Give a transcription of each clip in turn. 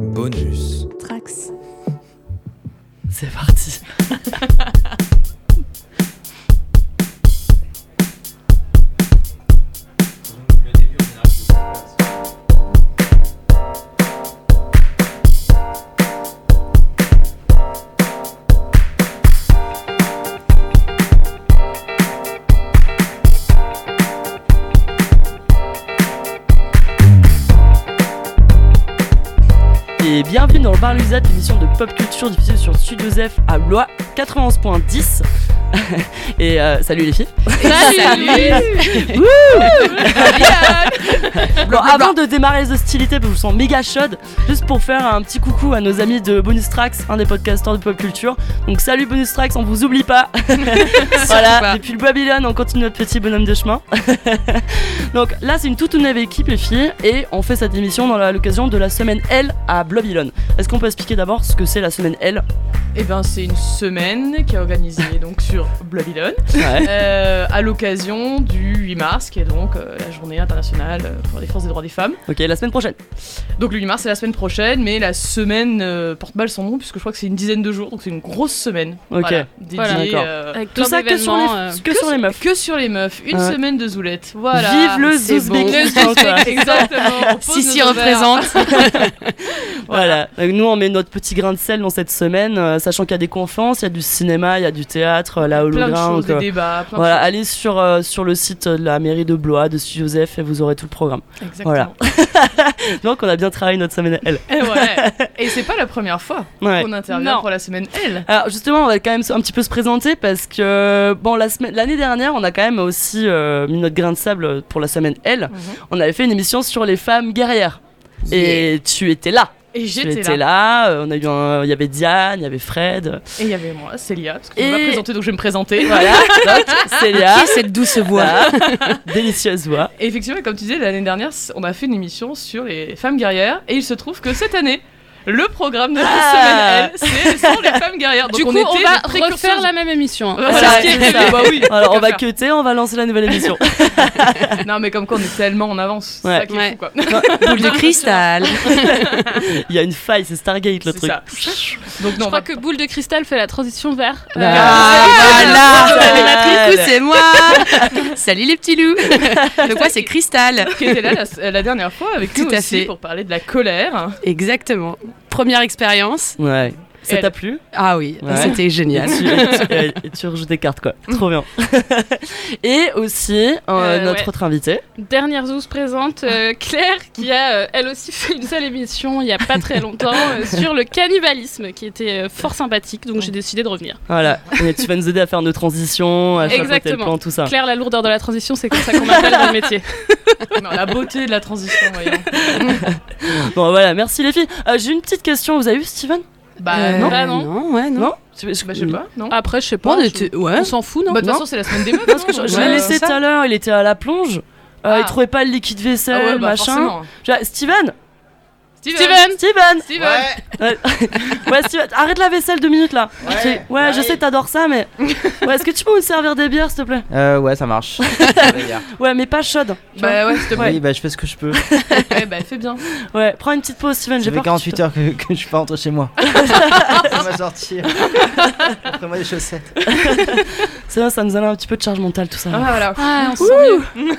Bonus. Trax. C'est parti. diffusée sur Studio F à Blois 91.10. Et euh, salut les filles. Bon, avant de démarrer les hostilités, parce que je vous sens méga chaude, juste pour faire un petit coucou à nos amis de Bonus Tracks, un des podcasteurs de pop culture. Donc salut Bonus Tracks, on vous oublie pas. voilà, depuis le Babylone, on continue notre petit bonhomme de chemin. Donc là, c'est une toute nouvelle équipe, les filles, et on fait cette émission dans l'occasion de la semaine L à Babylone. Est-ce qu'on peut expliquer d'abord ce que c'est la semaine L? Eh ben, c'est une semaine qui est organisée donc sur Babylone Ouais. euh, à l'occasion du 8 mars, qui est donc euh, la journée internationale euh, pour la défense des droits des femmes. Ok, la semaine prochaine. Donc le 8 mars, c'est la semaine prochaine, mais la semaine euh, porte mal son nom puisque je crois que c'est une dizaine de jours, donc c'est une grosse semaine. Ok. Voilà, dédiée, Voilà. Euh, Avec Tout ça que sur les, euh, que sur les meufs. que sur les meufs, une Ouais. semaine de zoulette. Voilà. Vive le c'est bon. Zouzbékistan. Exactement. Sissi représente. Voilà. Donc, nous, on met notre petit grain de sel dans cette semaine, euh, sachant qu'il y a des conférences, il y a du cinéma, il y a du théâtre, euh, la Plein de hologramme. choses, des euh, débats, plein Voilà, de choses. allez sur, euh, sur le site de la mairie de Blois, de Studio F, et vous aurez tout le programme. Exactement. Voilà. Donc, on a bien travaillé notre semaine L. Et ouais. Et c'est pas la première fois Ouais. qu'on intervient Non. pour la semaine L. Alors justement, on va quand même un petit peu se présenter parce que bon, la semaine, l'année dernière, on a quand même aussi euh, mis notre grain de sable pour la semaine L. Mhm. On avait fait une émission sur les femmes guerrières. Et tu étais là. Et j'étais étais là. là. euh, On a eu un- il y avait Diane, il y avait Fred. Et il y avait moi, Célia, parce que je Et- présenter, donc je vais me présenter. Voilà. Donc Célia. Qui est cette douce voix. Délicieuse voix. Et effectivement, comme tu disais, l'année dernière, on a fait une émission sur les femmes guerrières, et il se trouve que cette année, le programme de la Ah. semaine L, c'est sur les femmes guerrières. Donc Du coup, on, était on va refaire la même émission. hein. Voilà, Voilà, ce qui est ça. Bah oui, Alors on va cuter, on va lancer la nouvelle émission. Non, mais comme quoi, on est tellement en avance. C'est ça qui est Ouais. fou, quoi. Boule de cristal. Il y a une faille, c'est Stargate le C'est truc. ça. Donc, Je non, on crois va- que Boule de cristal fait la transition vers. euh, Ah, voilà voilà. L'animatrice, c'est moi Salut les petits loups Donc moi c'est Cristal qui était là la, la dernière fois avec Tout nous à aussi fait. pour parler de la colère. Exactement. Première expérience. Ça t'a plu? Ah oui, Ouais. c'était génial. et tu, et tu- et- et tu rejoues des cartes quoi. Trop bien. et aussi euh, Euh, notre ouais. autre invité. Dernière Zouz présente euh, Claire qui a euh, elle aussi fait une seule émission il y a pas très longtemps euh, sur le cannibalisme qui était euh, fort sympathique donc j'ai décidé de revenir. Voilà. Et tu vas nous aider à faire nos transitions, à chapeauter le plan, tout ça. Claire la lourdeur de la transition c'est comme ça qu'on m'appelle dans le métier. Non, la beauté de la transition, voyons. Bon voilà, merci les filles. Euh, J'ai une petite question. Vous avez vu Steven? Bah Euh, non. bah, non. non, ouais, non. Bah, je sais pas, non. Après je sais pas. On était- on ouais. s'en fout non Bah, de toute façon, c'est la semaine des meufs. Parce que non je, l'ai laissé tout à l'heure, il était à la plonge. Euh, Il Ah. trouvait pas le liquide vaisselle, Ah ouais, bah, machin. Steven Steven Steven Steven Steven Ouais, Steven, arrête la vaisselle deux minutes là. Ouais, ouais je ouais. sais, t'adores ça, mais. Ouais, est-ce que tu peux me servir des bières, s'il te plaît? Euh, ouais, ça marche. Ouais, mais pas chaude. Bah ouais, s'il te plaît. Oui, bah je fais ce que je peux. Ouais, bah fais bien. Ouais, prends une petite pause, Steven, Ça j'ai fait peur. que tu 48 te- heures que, que je suis pas rentré chez moi. Ça va sortir. Après-moi les chaussettes. C'est vrai, ça nous donne un petit peu de charge mentale, tout ça. Ah voilà. Ah, on se sent mieux.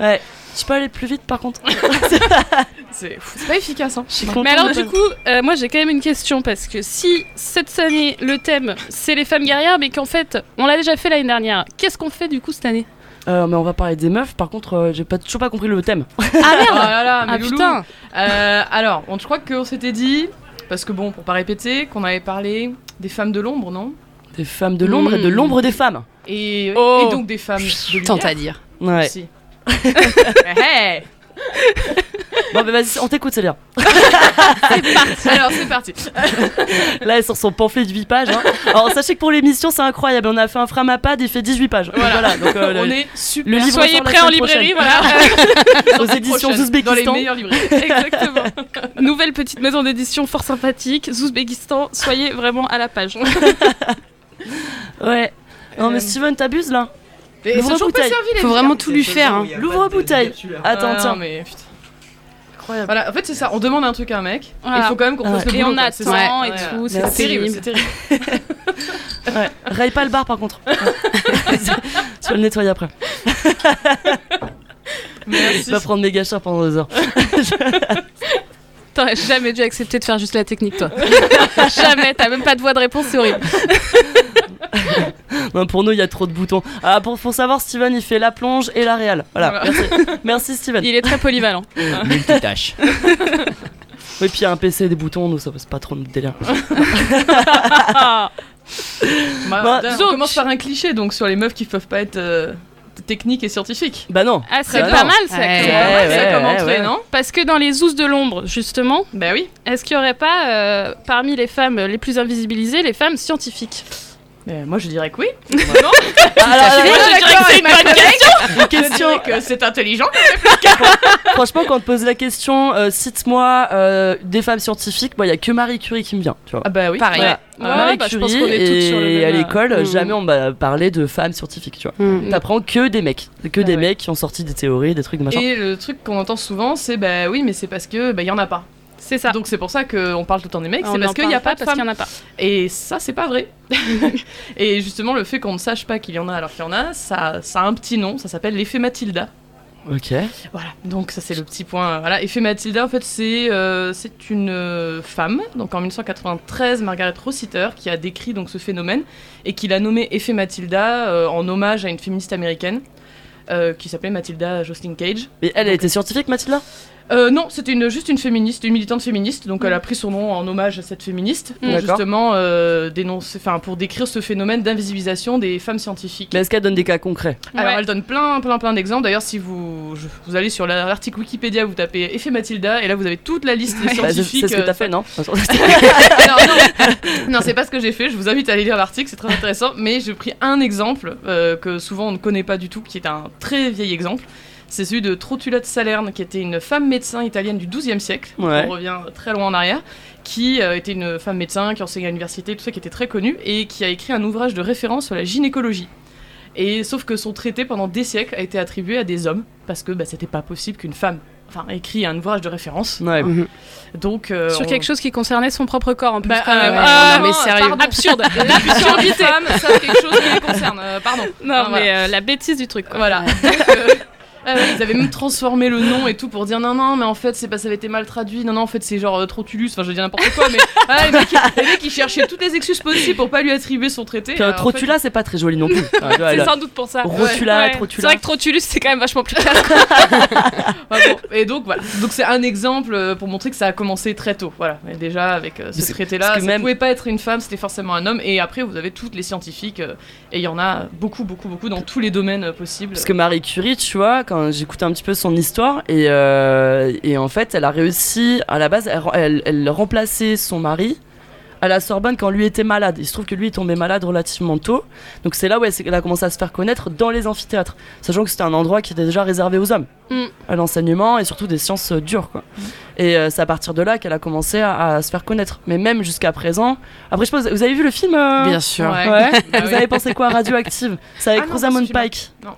Ouais. Tu peux aller plus vite par contre C'est pas efficace, hein. Je Mais alors de- du coup, euh, moi j'ai quand même une question parce que si cette année le thème c'est les femmes guerrières, mais qu'en fait on l'a déjà fait l'année dernière, qu'est-ce qu'on fait du coup cette année? Euh, mais on va parler des meufs, par contre, euh, j'ai pas, toujours pas compris le thème. Ah Oh merde là là, mais Ah loulou. putain Euh, alors, on, je crois qu'on s'était dit, parce que bon, pour pas répéter, qu'on avait parlé des femmes de l'ombre, non? Des femmes de l'ombre et de Mm. l'ombre des femmes. et, Oh. et donc des femmes de lumière. Tant à dire. Ouais. Hey Bon, bah vas-y, on t'écoute, Célia. Alors, c'est parti. Là, elle est sur son pamphlet de 8 pages. hein. Alors, sachez que pour l'émission, c'est incroyable. On a fait un framapad, il fait 18 pages. Voilà. donc, euh, On le- est super. le livre Soyez prêts en librairie, voilà. aux éditions Prochaine, Dans les Zouzbékistan. meilleures librairies. Exactement. Nouvelle petite maison d'édition fort sympathique, Zouzbékistan, soyez vraiment à la page. Ouais. Non, mais Euh, Steven, t'abuses là. Mais L'ouvre c'est toujours pas bouteille. servi, les Faut vraiment tout lui faire. hein. L'ouvre-bouteille. Attends, Ah, tiens. mais putain. incroyable. Voilà, en fait, c'est ça. On demande un truc à un mec. Voilà. Il faut quand même qu'on fasse le Et boulot. on quoi, c'est ça. attend et Ouais, tout, ouais. c'est terrible, terrible. c'est terrible. Ouais. Raye pas le bar par contre. tu vas le nettoyer après. Merci. Tu vas prendre méga cher pendant deux heures. T'aurais jamais dû accepter de faire juste la technique, toi. jamais, t'as même pas de voix de réponse, c'est horrible. Non, pour nous, il y a trop de boutons. Ah, pour, pour savoir, Steven, il fait la plonge et la réal. Voilà. Voilà. Merci. Merci, Steven. Il est très polyvalent. Multitâche. Et puis, il y a un PC et des boutons, nous, ça passe pas trop notre délire. Ah. Bah, Bah, on commence par un cliché donc sur les meufs qui peuvent pas être euh, techniques et scientifiques. Bah non. Ah, c'est Bah pas mal ça. Ouais. C'est pas mal, ça, comme ouais, entrée, ouais. non Parce que dans les ousses de l'ombre, justement, Bah oui. est-ce qu'il y aurait pas, euh, parmi les femmes les plus invisibilisées, les femmes scientifiques? Euh, moi je dirais que oui. Alors, Je suis alors, pas d'accord avec ma collègue. une Je question. dirais que c'est intelligent. Franchement, quand on te pose la question, euh, cite-moi euh, des femmes scientifiques, moi, il y a que Marie Curie qui me vient. Tu vois. Ah bah oui. Pareil. Voilà. Ouais, Marie bah, je Curie pense qu'on est et sur le même, à euh, l'école, mm. jamais on m'a parlé de femmes scientifiques, tu vois. Mm. T'apprends que des mecs, que Ah des ouais. mecs qui ont sorti des théories, des trucs, des machins. Et le truc qu'on entend souvent c'est bah oui mais c'est parce que bah y en a pas. C'est ça. Donc c'est pour ça qu'on parle tout le temps des mecs, c'est parce qu'il y a pas de parce qu'il femmes. y en a pas. Et ça, c'est pas vrai. et justement, le fait qu'on ne sache pas qu'il y en a alors qu'il y en a, ça, ça a un petit nom, ça s'appelle l'effet Matilda. Ok. Voilà, donc ça c'est le petit point. euh, Voilà, effet Matilda, en fait, c'est euh, c'est une euh, femme, donc en 1993, Margaret Rossiter, qui a décrit donc ce phénomène et qui l'a nommé effet Matilda euh, en hommage à une féministe américaine. euh, qui s'appelait Matilda Jocelyn Cage. Et elle, elle était scientifique, Mathilda? Euh, non, c'était une, juste une féministe, une militante féministe, donc elle a pris son nom en hommage à cette féministe, pour justement euh, dénoncer, enfin pour décrire ce phénomène d'invisibilisation des femmes scientifiques. Mais est-ce qu'elle donne des cas concrets? Alors Ouais. elle donne plein, plein, plein d'exemples. D'ailleurs, si vous, je- vous allez sur la- l'article Wikipédia, vous tapez effet Matilda, et là vous avez toute la liste des Bah, C'est scientifiques. c'est ce que euh, t'as fait, non? alors, non, non c'est pas ce que j'ai fait. Je vous invite à aller lire l'article, c'est très intéressant. Mais j'ai pris un exemple euh, que souvent on ne connaît pas du tout, qui est un très vieil exemple. C'est celui de Trotula de Salerne, qui était une femme médecin italienne du XIIe siècle. Ouais. On revient très loin en arrière. Qui euh, était une femme médecin, qui enseignait à l'université, tout ça, qui était très connue, et qui a écrit un ouvrage de référence sur la gynécologie. Et sauf que son traité pendant des siècles a été attribué à des hommes, parce que bah, c'était pas possible qu'une femme enfin, écrit un ouvrage de référence. Ouais. Mhm. Donc, euh, Sur on- quelque chose qui concernait son propre corps en plus. Bah, quand même. euh, Ah, non, mais sérieux. pardon. Absurde. L'absurdité ça c'est quelque chose qui les concerne. euh, pardon. Non, mais euh, la bêtise du truc. Quoi. Voilà. Donc, euh, ah ouais, ils avaient même transformé le nom et tout pour dire non non mais en fait c'est pas ça avait été mal traduit non non en fait c'est genre euh, Trotulus enfin je veux dire n'importe quoi mais ah, les, mecs, les mecs, ils cherchaient toutes les excuses possibles pour pas lui attribuer son traité. Puis un Alors, en Trotula, c'est pas très joli non plus. Ah, C'est sans doute pour ça. Rotula, Ouais. Trotula. C'est vrai que Trotulus, c'est quand même vachement plus classe. bon. Et donc voilà donc c'est un exemple euh, pour montrer que ça a commencé très tôt voilà déjà avec euh, ce c'est- traité là parce ça même- pouvait pas être une femme c'était forcément un homme et après vous avez toutes les scientifiques euh, et il y en a beaucoup beaucoup beaucoup dans tous les domaines euh, possibles. Parce que Marie Curie, tu vois, quand j'écoutais un petit peu son histoire, et, euh, et en fait, elle a réussi, à la base, elle, elle, elle remplaçait son mari à la Sorbonne quand lui était malade. Il se trouve que lui est tombé malade relativement tôt. Donc c'est là où elle, a commencé à se faire connaître dans les amphithéâtres. Sachant que c'était un endroit qui était déjà réservé aux hommes. Mm. À l'enseignement et surtout des sciences euh, dures, quoi. Et euh, c'est à partir de là qu'elle a commencé à, à se faire connaître. Mais même jusqu'à présent. Après, je pense, vous avez vu le film euh? Bien sûr. Ouais. Ouais. Bah vous oui. avez pensé quoi à Radioactive? C'est avec Ah Rosamund. Pike. non,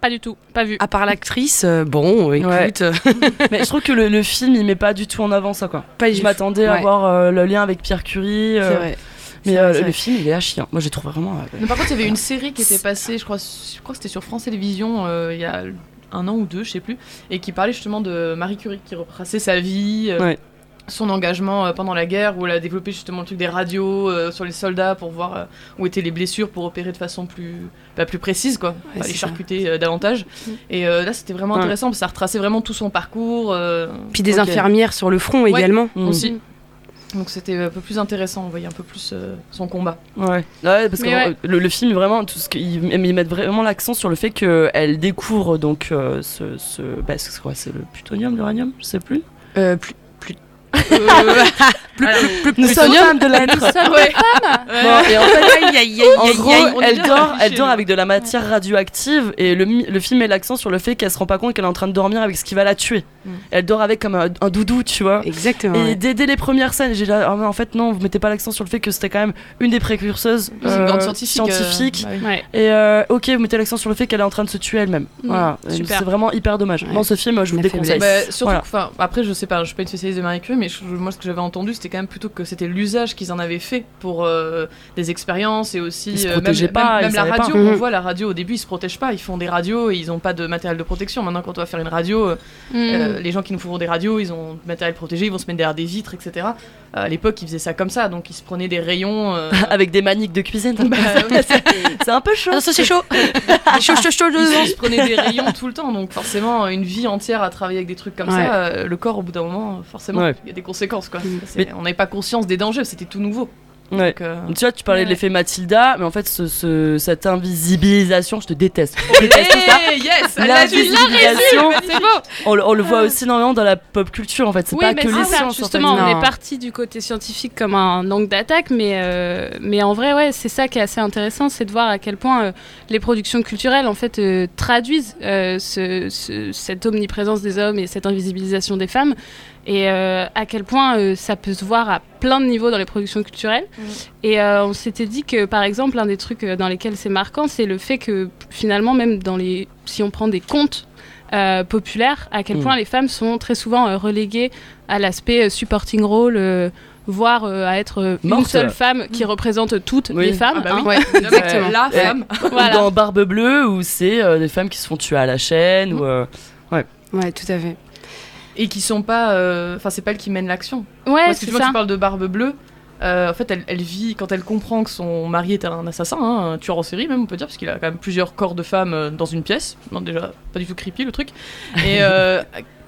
pas du tout. Pas vu. À part l'actrice, euh, bon, écoute, Ouais. euh, Mais je trouve que le, le film il met pas du tout en avant ça quoi. pas Je m'attendais à voir euh, le lien avec Pierre Curie, euh, C'est vrai. mais euh, vrai, le film il est à chien. Moi j'ai trouvé vraiment. euh, Mais par contre, il y avait une série qui était passée, je crois, je crois que c'était sur France Télévisions euh, il y a un an ou deux, je sais plus, et qui parlait justement de Marie Curie, qui retraçait sa vie, euh, Ouais. Son engagement euh, pendant la guerre, où elle a développé justement le truc des radios euh, sur les soldats pour voir euh, où étaient les blessures, pour opérer de façon plus, bah, plus précise, quoi, pas les charcuter euh, davantage. Et euh, là, c'était vraiment Ouais. intéressant, parce que ça retraçait vraiment tout son parcours. euh, Puis des infirmières sur le front Ouais. également. mm. aussi. Donc c'était un peu plus intéressant, on voyait un peu plus euh, son combat. Ouais. Ouais, parce que ouais. le, le film vraiment tout ce qu'ils ils mettent vraiment l'accent sur le fait qu'elle découvre donc euh, ce, ce bah, c'est quoi c'est le plutonium, l'uranium, je sais. Euh, plus, nous sommes femmes de l'être. Nous sommes des femmes. Bon, et en fait, en gros, elle dort, elle dort avec de la matière radioactive et le, le film met l'accent sur le fait qu'elle se rend pas compte qu'elle est en train de dormir avec ce qui va la tuer. Mm. Elle dort avec comme un, un doudou, tu vois. Exactement. Et ouais. dès, dès les premières scènes, j'ai dit, ah, en fait, non, vous mettez pas l'accent sur le fait que c'était quand même une des précurseuses C'est une euh, grande scientifique. euh, scientifiques. bah oui. Ouais. Et euh, ok, vous mettez l'accent sur le fait qu'elle est en train de se tuer elle-même. Mm, Voilà, c'est vraiment hyper dommage. Ouais. Dans ce film, je vous La le déconseille. Bah, surtout, Voilà. après, je sais pas, je suis pas une spécialiste de Marie Curie, mais je- moi, ce que j'avais entendu, c'était quand même plutôt que c'était l'usage qu'ils en avaient fait pour euh, des expériences et aussi Ils se euh, protégeaient même, pas, même- la savaient pas. radio. Mhm. On voit la radio au début, ils se protègent pas, ils font des radios et ils ont pas de matériel de protection. Maintenant, quand on va faire une radio, euh, Mm. euh, les gens qui nous font des radios, ils ont du matériel protégé, ils vont se mettre derrière des vitres, etc. À l'époque, ils faisaient ça comme ça, donc ils se prenaient des rayons. euh, Avec des maniques de cuisine. bah, oui, c'est- c'est un peu chaud. Attention, c'est chaud. chaud, chaud, chaud. ils se prenaient des rayons tout le temps, donc forcément, une vie entière à travailler avec des trucs comme Ouais. ça, euh, le corps, au bout d'un moment, forcément, il Ouais. y a des conséquences, quoi. Mm. On n'avait pas conscience des dangers, c'était tout nouveau. Ouais. Donc, euh, Tu vois, tu parlais de Ouais. l'effet Mathilda, mais en fait, ce, ce- cette invisibilisation, je te déteste. Je déteste tout ça. Hey, yes. L'invisibilisation, on, le- on le voit aussi énormément dans la pop culture, en fait. C'est Oui, pas que les ça, sciences. en fait. Justement, on est parti du côté scientifique comme un angle d'attaque, mais, euh, mais en vrai, ouais, c'est ça qui est assez intéressant, c'est de voir à quel point euh, les productions culturelles en fait euh, traduisent euh, ce- ce- cette omniprésence des hommes et cette invisibilisation des femmes, et euh, à quel point euh, ça peut se voir à plein de niveaux dans les productions culturelles. Et euh, on s'était dit que, par exemple, un des trucs dans lesquels c'est marquant, c'est le fait que finalement, même dans les, si on prend des contes euh, populaires, à quel Mm. point les femmes sont très souvent euh, reléguées à l'aspect euh, supporting role, euh, voire euh, à être euh, une seule femme qui représente toutes Oui. les femmes. Ah bah hein. Ouais, Exactement. La femme. Ou Voilà. dans Barbe Bleue, où c'est euh, des femmes qui se font tuer à la chaîne. Ou, euh, Ouais, tout à fait. Et qui sont pas. euh, Enfin, c'est pas elle qui mène l'action. Ouais, Parce que tu vois, ça. tu parles de Barbe Bleue. euh, en fait, elle, elle vit quand elle comprend que son mari est un assassin, hein, un tueur en série même, on peut dire, parce qu'il a quand même plusieurs corps de femmes euh, dans une pièce. Non, déjà, pas du tout creepy le truc. Et euh,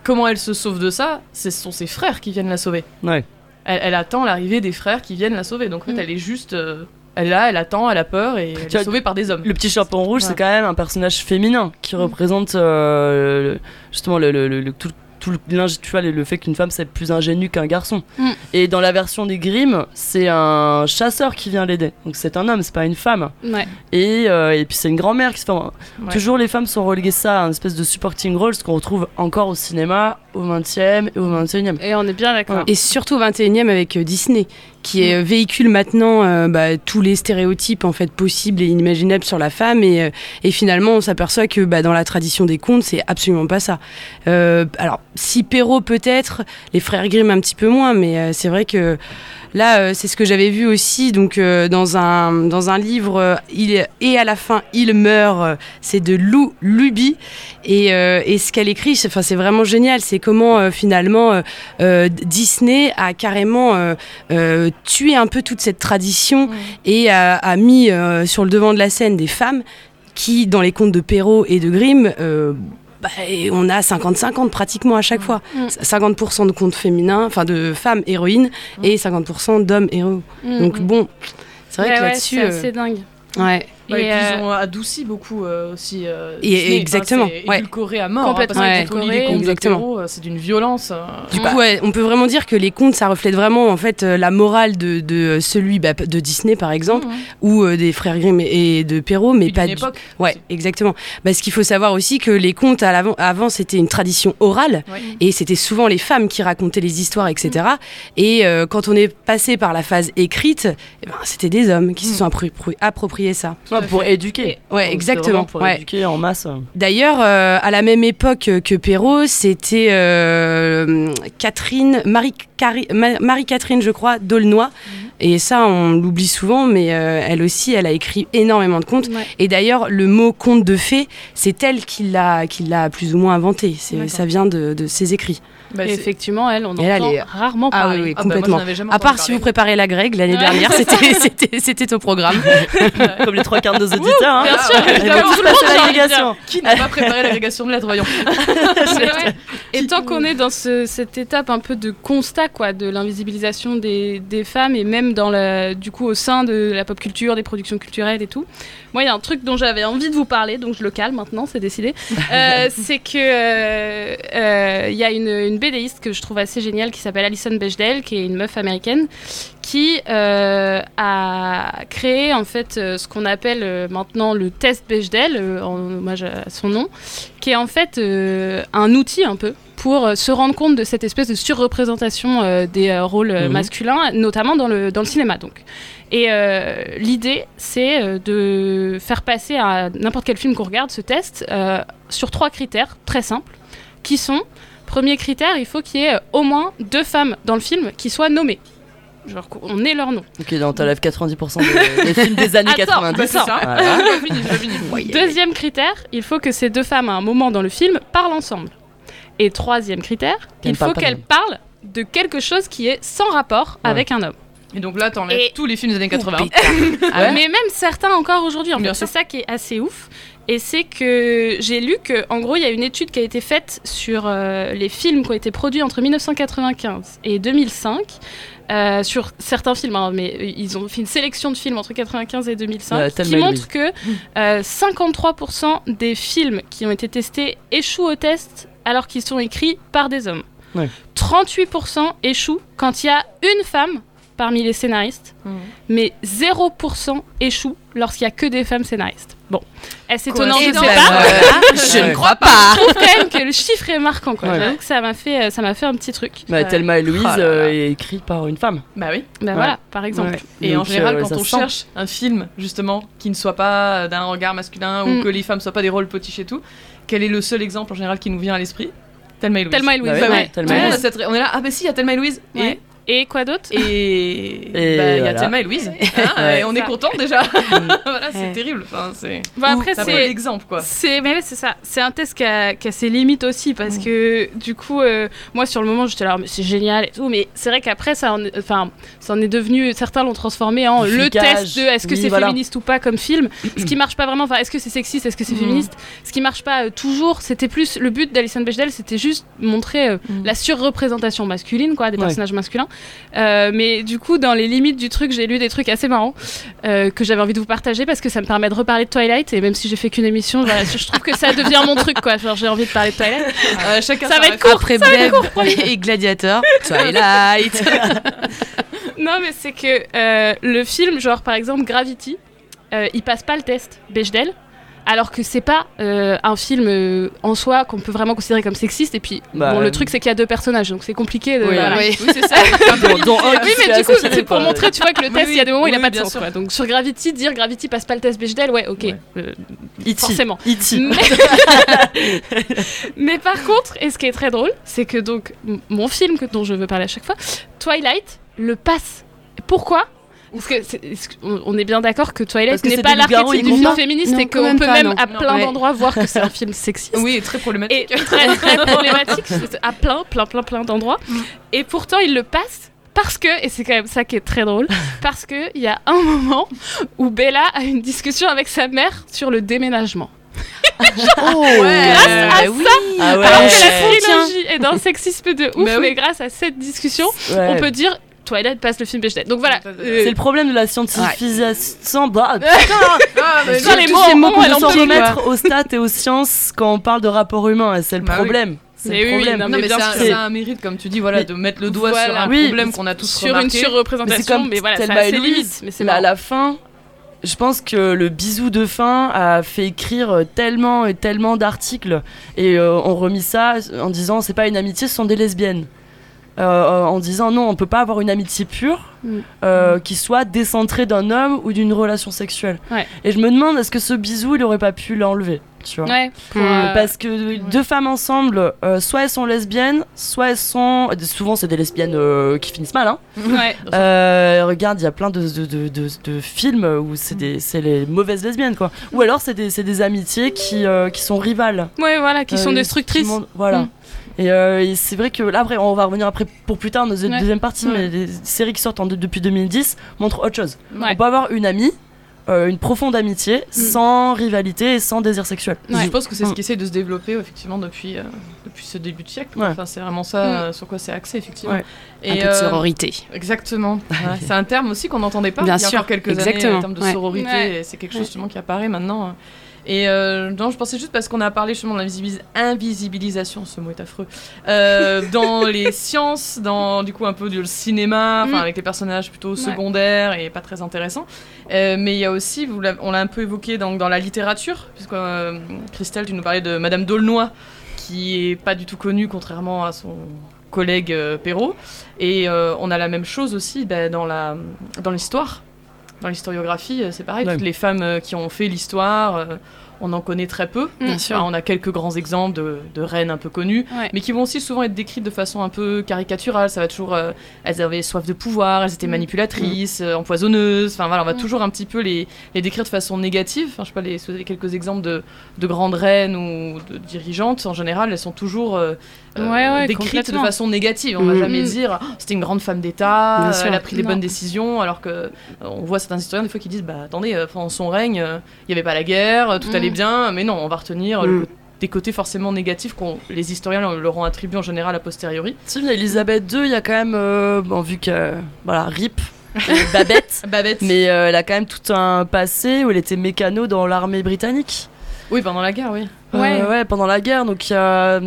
comment elle se sauve de ça Ce sont ses frères qui viennent la sauver. Ouais. Elle, elle attend l'arrivée des frères qui viennent la sauver. Donc en fait, Mm. elle est juste. euh, elle est là, elle attend, elle a peur et elle Tu est sauvée par des hommes. Le petit chaperon rouge, Ouais. c'est quand même un personnage féminin qui représente euh, le- justement le, le- le- le- tout, tout le, tu vois, le, fait qu'une femme c'est plus ingénue qu'un garçon. Mm. Et dans la version des Grimm, c'est un chasseur qui vient l'aider. Donc c'est un homme, c'est pas une femme. Ouais. Et, euh, et puis c'est une grand-mère qui se fait. Ouais. Toujours les femmes sont reléguées ça à une espèce de supporting role, ce qu'on retrouve encore au cinéma au 20e et au 21e. Et on est bien d'accord. Et surtout au 21e avec euh, Disney, qui euh, véhicule maintenant euh, bah, tous les stéréotypes en fait possibles et inimaginables sur la femme. Et, euh, et finalement, on s'aperçoit que bah, dans la tradition des contes, c'est absolument pas ça. Alors, si Perrault peut-être, les frères Grimm un petit peu moins, mais c'est vrai que là, euh, c'est ce que j'avais vu aussi donc euh, dans un dans un livre. euh, il et à la fin, il meurt. c'est de Lou Luby. Et, et ce qu'elle écrit, c'est, enfin, c'est vraiment génial. C'est comment finalement Disney a carrément tué un peu toute cette tradition et a, a mis sur le devant de la scène des femmes qui, dans les contes de Perrault et de Grimm, euh, bah, et on a 50-50 pratiquement à chaque fois. Mm. 50% de contes féminins, enfin de femmes héroïnes, et 50% d'hommes héros. Mm, Donc mm. bon, c'est vrai Ouais, que ouais, là-dessus, c'est euh, dingue. ouais. Ouais, et Et, puis euh, ils ont adouci beaucoup euh, aussi. euh, Et- Disney. Enfin, exactement, c'est ouais. édulcoré à mort. Complètement hein, parce que édulcoré, de exactement. Perrault, euh, c'est d'une violence. euh, Du Mm. coup, ouais, on peut vraiment dire que les contes, ça reflète vraiment en fait euh, la morale de, de celui bah, de Disney par exemple, Mhm. ou euh, des frères Grimm et de Perrault, mais pas du- époque. Ouais, aussi. exactement. Parce qu'il faut savoir aussi que les contes à avant, c'était une tradition orale Ouais. et c'était souvent les femmes qui racontaient les histoires, etc. Et euh, quand on est passé par la phase écrite, eh ben, c'était des hommes qui se Mm. sont appropri- appropriés ça. Ouais, pour éduquer. Ouais, Donc, c'est exactement. Pour Ouais. éduquer en masse. D'ailleurs, euh, à la même époque que Perrault, c'était euh, Catherine, Marie, Marie-Catherine, je crois, d'Aulnoy. Et ça, on l'oublie souvent, mais euh, elle aussi, elle a écrit énormément de contes. Ouais. Et d'ailleurs, le mot conte de fées, c'est elle qui l'a, plus ou moins inventé. Ça vient de, de ses écrits. Bah, Et effectivement, elle, on Et entend elle est- rarement Ah parler. oui, oui, Ah bah, moi, complètement. avais jamais à part si vous préparez la Greg, l'année Ouais. dernière, c'était, c'était, c'était au programme. Comme les trois un de nos auditeurs. Hein. Bien sûr. Qui n'a pas préparé l'agrégation de lettres, voyons. Et tant qu'on est dans ce- cette étape un peu de constat quoi, de l'invisibilisation des, des femmes et même dans la, du coup au sein de la pop culture, des productions culturelles et tout, moi il y a un truc dont j'avais envie de vous parler, donc je le cale maintenant, c'est décidé. Euh, c'est que euh, euh, il y a une, une BDiste que je trouve assez géniale qui s'appelle Alison Bechdel, qui est une meuf américaine qui euh, a créé en fait euh, ce qu'on appelle euh, maintenant le test Bechdel en hommage à son nom qui est en fait un outil un peu pour se rendre compte de cette espèce de surreprésentation des rôles Mhm. masculins, notamment dans le, dans le cinéma. Donc. Et l'idée, c'est de faire passer à n'importe quel film qu'on regarde ce test sur trois critères très simples, qui sont, premier critère, il faut qu'il y ait euh, au moins deux femmes dans le film qui soient nommées. Genre qu'on ait leur nom. Ok, donc t'enlèves 90% des, des films des années Attends, 90. bah, c'est ça. Voilà. Deuxième critère, il faut que ces deux femmes, à un moment dans le film, parlent ensemble. Et troisième critère, il faut qu'elles parlent de quelque chose qui est sans rapport Ouais. avec un homme. Et donc là, t'enlèves tous les films des années 80. Ah ouais Mais même certains encore aujourd'hui. en Bien fait. C'est ça qui est assez ouf. Et c'est que j'ai lu que, en gros, il y a une étude qui a été faite sur euh, les films qui ont été produits entre 1995 et 2005. euh, sur certains films, hein, mais euh, ils ont fait une sélection de films entre 95 et 2005 Ouais, qui montre que euh, 53% des films qui ont été testés échouent au test alors qu'ils sont écrits par des hommes. Ouais. 38% échouent quand il y a une femme parmi les scénaristes, Mhm. mais 0% échouent lorsqu'il y a que des femmes scénaristes. Bon, est-ce étonnant Je sais Coïncidence. pas. Euh, je ne crois pas. Je trouve quand même que le chiffre est marquant. Quoi. Ouais. J'avoue que ça m'a fait, ça m'a fait un petit truc. Bah, Euh, Thelma et Louise Oh là là. euh, est écrit par une femme. Bah oui. bah Ouais. voilà, par exemple. Ouais. Et en Donc, général, euh, quand on sent. cherche un film, justement, qui ne soit pas d'un regard masculin Mm. ou que les femmes soient pas des rôles potiches et tout, quel est le seul exemple en général qui nous vient à l'esprit? Thelma et Louise. Thelma et Louise. Bah Bah oui, Thelma et Louise. On est là, ah bah si, il y a Thelma et Louise. Ouais. Et quoi d'autre Et, et, Et bah, il y a voilà. Thelma et Louise. Hein, Ouais. Et on est content déjà. voilà, c'est Ouais. terrible. Enfin, c'est Bon, après, c'est un c'est bon exemple quoi. C'est mais ouais, c'est ça. C'est un test qui a, qui a ses limites aussi parce que du coup, euh, moi sur le moment j'étais là, mais c'est génial et tout. Mais c'est vrai qu'après ça, en enfin, ça en est devenu. Certains l'ont transformé en le test de est-ce que Oui, c'est voilà. féministe ou pas comme film. ce qui marche pas vraiment. Enfin, est-ce que c'est sexiste, est-ce que c'est féministe. Ce qui marche pas euh, toujours. C'était plus le but d'Alison Bechdel, c'était juste montrer euh, Mm. la surreprésentation masculine, quoi, des Ouais. personnages masculins. Euh, mais du coup, dans les limites du truc, j'ai lu des trucs assez marrants euh, que j'avais envie de vous partager parce que ça me permet de reparler de Twilight et même si j'ai fait qu'une émission, je trouve que ça devient mon truc quoi. Genre j'ai envie de parler de Twilight. Euh, chacun Ça va être court. Après Bleb et Gladiator, Twilight. Non mais c'est que le film, genre par exemple Gravity, il passe pas le test Bechdel. Alors que c'est pas euh, un film euh, en soi qu'on peut vraiment considérer comme sexiste. Et puis, Bah, bon, le euh, truc, c'est qu'il y a deux personnages, donc c'est compliqué de. Oui, voilà. oui. Oui, c'est ça. un Oui, mais du coup, c'est pour montrer, tu vois, que le test, il y a des moments où il a oui, pas de sens. Quoi. Donc sur Gravity, dire Gravity passe pas le test Bechdel, ouais, ok. Ouais. Euh, E.T. forcément. E.T. Mais... Mais par contre, et ce qui est très drôle, c'est que donc mon film que, dont je veux parler à chaque fois, Twilight, le passe. Pourquoi? Parce que que- on est bien d'accord que Twilight n'est pas l'archétype du film pas. féministe Non, et qu'on peut pas, même non. à plein Ouais. d'endroits voir que c'est un film sexiste. Oui, très Et problématique. très très problématique à plein plein plein plein d'endroits Mm. et pourtant il le passe parce que et c'est quand même ça qui est très drôle parce que il y a un moment où Bella a une discussion avec sa mère sur le déménagement Oh grâce à oui. Ah alors ouais. que la trilogie est le sexisme de ouf Bah oui. mais grâce à cette discussion Ouais. on peut dire Twilight passe le film Bechdel donc voilà euh, C'est le problème de la scientifisation. Bah, Ah, mais Sur les tous mots, ces mots mots, qu'on s'en remettre aux stats et aux sciences quand on parle de rapport humain. et C'est le Bah oui. problème. C'est Mais le oui, oui, problème. non, mais a un mérite, comme tu dis, voilà, Mais- de mettre le doigt sur un Oui, problème qu'on a tous sur une c'est surreprésentation comme mais voilà Louise. limites mais c'est à la fin, je pense que le bisou de fin a fait écrire tellement et tellement d'articles et euh, on remis ça en disant c'est pas une amitié, ce sont des lesbiennes. Euh, en disant non, on peut pas avoir une amitié pure Mm. euh, qui soit décentrée d'un homme ou d'une relation sexuelle. Ouais. Et je me demande est-ce que ce bisou il aurait pas pu l'enlever, tu vois ouais pour, Mm. euh, Parce que deux femmes ensemble, euh, soit elles sont lesbiennes, soit elles sont. Souvent, c'est des lesbiennes euh, qui finissent mal. Hein. ouais Euh, regarde, il y a plein de, de, de, de- de films où c'est des- c'est les mauvaises lesbiennes, quoi. Ou alors, c'est des, c'est des amitiés qui, euh, qui sont rivales. ouais voilà qui Euh, sont destructrices Voilà. Et, euh, et c'est vrai que là, après, on va revenir après pour plus tard, dans notre Ouais. deuxième partie, Ouais. mais les séries qui sortent en- depuis 2010 montrent autre chose. Ouais. On peut avoir une amie euh, une profonde amitié, Mm. sans rivalité et sans désir sexuel. Ouais. Je pense que c'est ce Mm. qui essaie de se développer effectivement depuis, euh, depuis ce début de siècle. Ouais. Enfin, c'est vraiment ça Mm. euh, sur quoi c'est axé effectivement. Ouais. Un peu de sororité. Exactement. Ouais, c'est un terme aussi qu'on n'entendait pas Bien il y a sûr, encore quelques années, exactement, en termes de ouais. sororité. Ouais. et C'est quelque chose Ouais. justement qui apparaît maintenant. Et euh, non, je pensais juste parce qu'on a parlé justement de l'invisibilis- invisibilisation, ce mot est affreux, euh, dans les sciences, dans du coup un peu du cinéma, Mm. avec les personnages plutôt Ouais. secondaires et pas très intéressants. Euh, mais il y a aussi, vous on l'a un peu évoqué dans, dans la littérature, puisque euh, Christelle, tu nous parlais de Madame d'Aulnoy, qui est pas du tout connue contrairement à son collègue Perrault. Et on a la même chose aussi dans la dans l'histoire, dans l'historiographie, euh, c'est pareil. Ouais. Toutes les femmes euh, qui ont fait l'histoire, euh, on en connaît très peu. Bien sûr. Enfin, on a quelques grands exemples de, de reines un peu connues, Ouais. mais qui vont aussi souvent être décrites de façon un peu caricaturale. Ça va toujours, euh, elles avaient soif de pouvoir, elles étaient Mm. manipulatrices, empoisonneuses. Enfin voilà, on va Mm. toujours un petit peu les, les décrire de façon négative. Enfin, je sais pas, les, si vous avez quelques exemples de, de grandes reines ou de dirigeantes, en général, elles sont toujours euh, euh, Ouais, ouais, décrites de façon négative. On va Mm. jamais Mm. dire Oh, c'était une grande femme d'État, elle a pris les Non. bonnes décisions, alors que euh, on voit certains historiens des fois qui disent bah attendez, euh, pendant son règne, euh, il n'y avait pas la guerre, tout Mm. allait bien, mais non, on va retenir le des côtés forcément négatifs qu'on les historiens leur, ont attribués en général a posteriori. Si, mais Elisabeth II, il y a quand même, euh, bon, vu que, voilà, RIP, Babette, Babette. mais euh, elle a quand même tout un passé où elle était mécano dans l'armée britannique. Oui, pendant la guerre, oui. Ouais. Euh, ouais, pendant la guerre, donc il y a,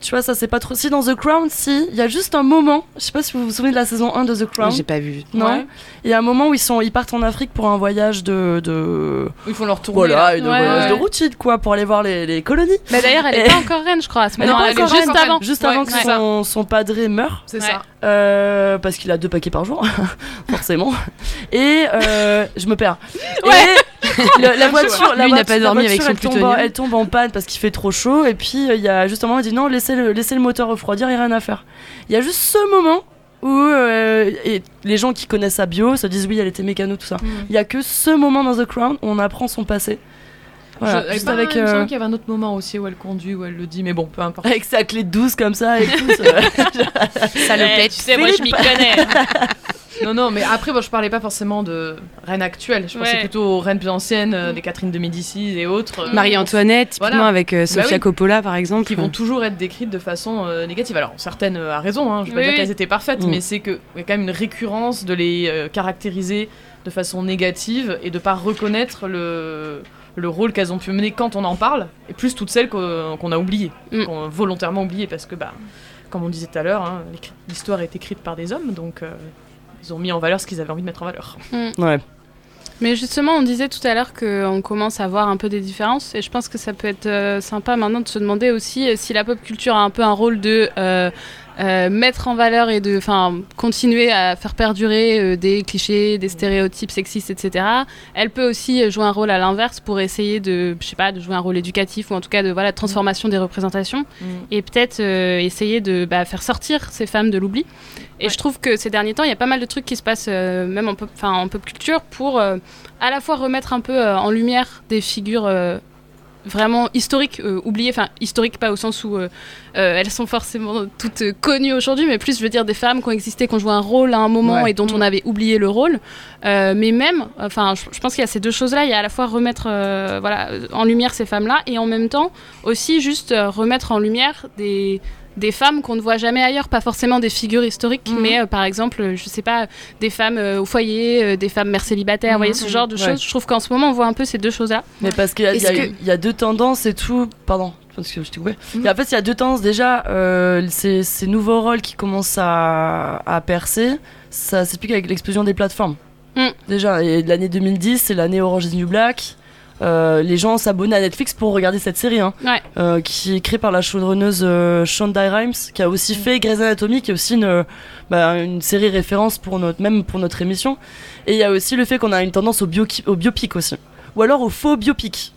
tu vois, ça c'est pas trop. Si dans The Crown, si, il y a juste un moment, je sais pas si vous vous souvenez de la saison 1 de The Crown. J'ai pas vu. Non. Il y a un moment où ils sont, ils partent en Afrique pour un voyage de, de Ils font leur tournée. voilà, là. une Ouais, voyage ouais. de routine quoi, pour aller voir les, les colonies. Bah, D'ailleurs, elle est Et- pas encore reine, je crois, à ce Elle est moment-là. pas Elle est encore juste avant. Juste Ouais, avant que son, son padré meure. C'est Ouais. ça. Euh, parce qu'il a deux paquets par jour, forcément. Et euh, je me perds. Ouais. Et le- la voiture, la Lui, il n'a pas dormi voiture, avec son elle tombe, elle tombe en panne parce qu'il fait trop chaud. Et puis euh, il y a juste un moment, il dit non, laissez le, laissez le moteur refroidir, il n'y a rien à faire. Il y a juste ce moment où euh, et les gens qui connaissent sa bio se disent oui, elle était mécano, tout ça. Mm. Il y a que ce moment dans The Crown où on apprend son passé. Voilà, Je- juste bah, avec, euh, qu'il y avait un autre moment aussi où elle conduit, où elle le dit, mais bon, peu importe. avec sa clé de douce comme ça et tout. ça- Salopette. tu sais, moi, je m'y connais. Non, non, mais après, moi, je parlais pas forcément de reines actuelles. Je pensais Ouais. plutôt aux reines plus anciennes, euh, des Catherine de Médicis et autres. euh, Marie-Antoinette, typiquement Voilà. avec euh, Sofia oui. Coppola par exemple. qui vont toujours être décrites de façon euh, négative. Alors, certaines euh, à raison, hein, je vais pas Oui, dire oui. qu'elles étaient parfaites, Mm. mais c'est qu'il y a quand même une récurrence de les euh, caractériser de façon négative et de pas reconnaître le, le rôle qu'elles ont pu mener quand on en parle, et plus toutes celles qu'on a oubliées, Mm. qu'on a volontairement oubliées, parce que, bah, comme on disait tout à l'heure, hein, l'histoire est écrite par des hommes, donc euh, ils ont mis en valeur ce qu'ils avaient envie de mettre en valeur. ouais. Mais justement, on disait tout à l'heure qu'on commence à voir un peu des différences, et je pense que ça peut être euh, sympa maintenant de se demander aussi euh, si la pop culture a un peu un rôle de euh, euh, mettre en valeur et de continuer à faire perdurer euh, des clichés, des stéréotypes sexistes, etc. Elle peut aussi jouer un rôle à l'inverse pour essayer de, je sais pas, de jouer un rôle éducatif ou en tout cas de voilà, transformation des représentations et peut-être euh, essayer de bah, faire sortir ces femmes de l'oubli. Et Ouais. je trouve que ces derniers temps, il y a pas mal de trucs qui se passent, même en pop, en pop culture, pour à la fois remettre un peu en lumière des figures vraiment historiques, euh, oubliées, enfin historiques pas au sens où euh, euh, elles sont forcément toutes euh, connues aujourd'hui, mais plus je veux dire des femmes qui ont existé, qui ont joué un rôle à un moment Ouais. et dont on avait oublié le rôle. Mais même, enfin, je, pense qu'il y a ces deux choses-là. Il y a à la fois remettre, voilà, en lumière ces femmes-là, et en même temps aussi juste remettre en lumière des des femmes qu'on ne voit jamais ailleurs, pas forcément des figures historiques, Mhm. mais euh, par exemple, euh, je sais pas, des femmes euh, au foyer, euh, des femmes mères célibataires, vous voyez ce Mhm. genre de Ouais. choses. Je trouve qu'en ce moment, on voit un peu ces deux choses-là. Mais parce qu'il y, y a- Est-ce que- il y a deux tendances et tout. Pardon, parce que je t'ai coupé. Et en fait, il y a deux tendances. Déjà, euh, ces, ces nouveaux rôles qui commencent à, à percer, ça s'explique avec l'explosion des plateformes. Mm. Déjà, et l'année 2010, c'est l'année Orange is New Black. Euh, les gens s'abonnaient à Netflix pour regarder cette série, hein, Ouais. euh, qui est créée par la showrunneuse euh, Shonda Rhimes, qui a aussi fait Grey's Anatomy, qui est aussi une, euh, bah, une série référence pour notre, même pour notre émission. Et il y a aussi le fait qu'on a une tendance au, bio, au biopic aussi, ou alors au faux biopic.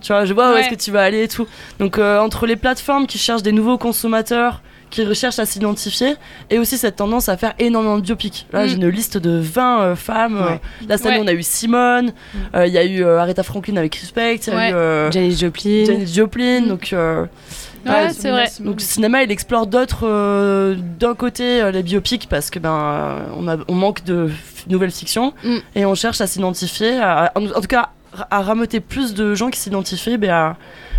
Tu vois, je vois où est-ce que tu vas aller et tout. Donc entre les plateformes qui cherchent des nouveaux consommateurs, qui recherchent à s'identifier et aussi cette tendance à faire énormément de biopics. Là, Mm. j'ai une liste de 20 euh, femmes. Ouais. Là, cette année, Ouais. on a eu Simone, euh, il y a eu euh, Aretha Franklin avec Respect, il y a Ouais. eu euh, Janis Joplin. Janis Joplin. Mm. Donc, euh, Ouais, Ouais, c'est vrai. donc le cinéma, il explore d'autres. euh, D'un côté, euh, les biopics parce que ben euh, on, a, on manque de f- nouvelles fictions Mm. et on cherche à s'identifier, à- en, en tout cas à rameuter plus de gens qui s'identifient ben, à,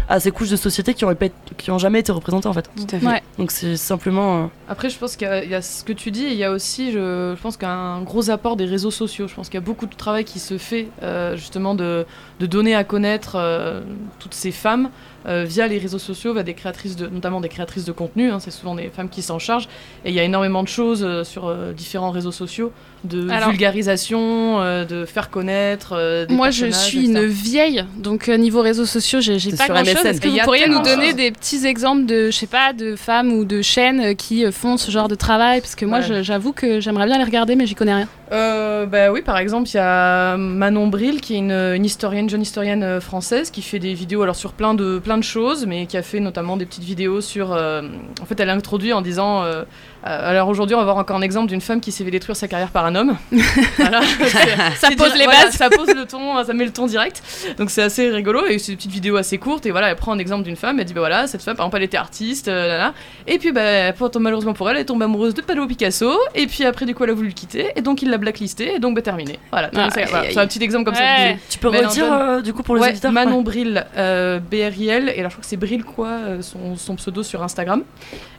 à ces couches de société qui ont, qui ont jamais été représentées en fait. Tout à fait. Ouais. Donc c'est simplement. euh, Après, je pense qu'il y, a- il y a ce que tu dis, et il y a aussi, je, je pense qu'un gros apport des réseaux sociaux. Je pense qu'il y a beaucoup de travail qui se fait euh, justement de, de donner à connaître euh, toutes ces femmes euh, via les réseaux sociaux, via des créatrices de, notamment des créatrices de contenu. hein, c'est souvent des femmes qui s'en chargent. Et il y a énormément de choses euh, sur euh, différents réseaux sociaux, de Alors- vulgarisation, euh, de faire connaître. euh, des Moi, je suis etc. une vieille, donc euh, niveau réseaux sociaux, j'ai pas sur grand chose. MSN. Est-ce que vous pourriez nous donner des petits exemples de, je sais pas, de femmes ou de chaînes qui font ce genre de travail? Parce que moi, Ouais. j'avoue que j'aimerais bien les regarder, mais j'y connais rien. Euh, bah oui, par exemple, il y a Manon Bril, qui est une, une historienne, jeune historienne euh, française, qui fait des vidéos alors sur plein de plein de choses, mais qui a fait notamment des petites vidéos sur. euh, en fait, elle a introduit en disant. euh, euh, alors aujourd'hui, on va voir encore un exemple d'une femme qui s'est fait détruire sa carrière par un homme. Voilà. Ça pose les voilà, bases. Ça pose le ton, ça met le ton direct. Donc c'est assez rigolo et c'est une petite vidéo assez courte. Et voilà, elle prend un exemple d'une femme. Elle dit bah voilà, cette femme, par exemple, elle était artiste, euh, là, là. Et puis bah pour- malheureusement pour elle, elle est tombée amoureuse de Pablo Picasso. Et puis après du coup, elle a voulu le quitter. Et donc il l'a blacklisté. Et donc bah terminé. Voilà. Ah, C'est voilà, un petit exemple comme ça. Ouais. Tu peux redire Antoine. euh, du coup pour les Ouais, auditeurs Manon Bril, euh, BRIL, et alors je crois que c'est Bril quoi, euh, son, son pseudo sur Instagram.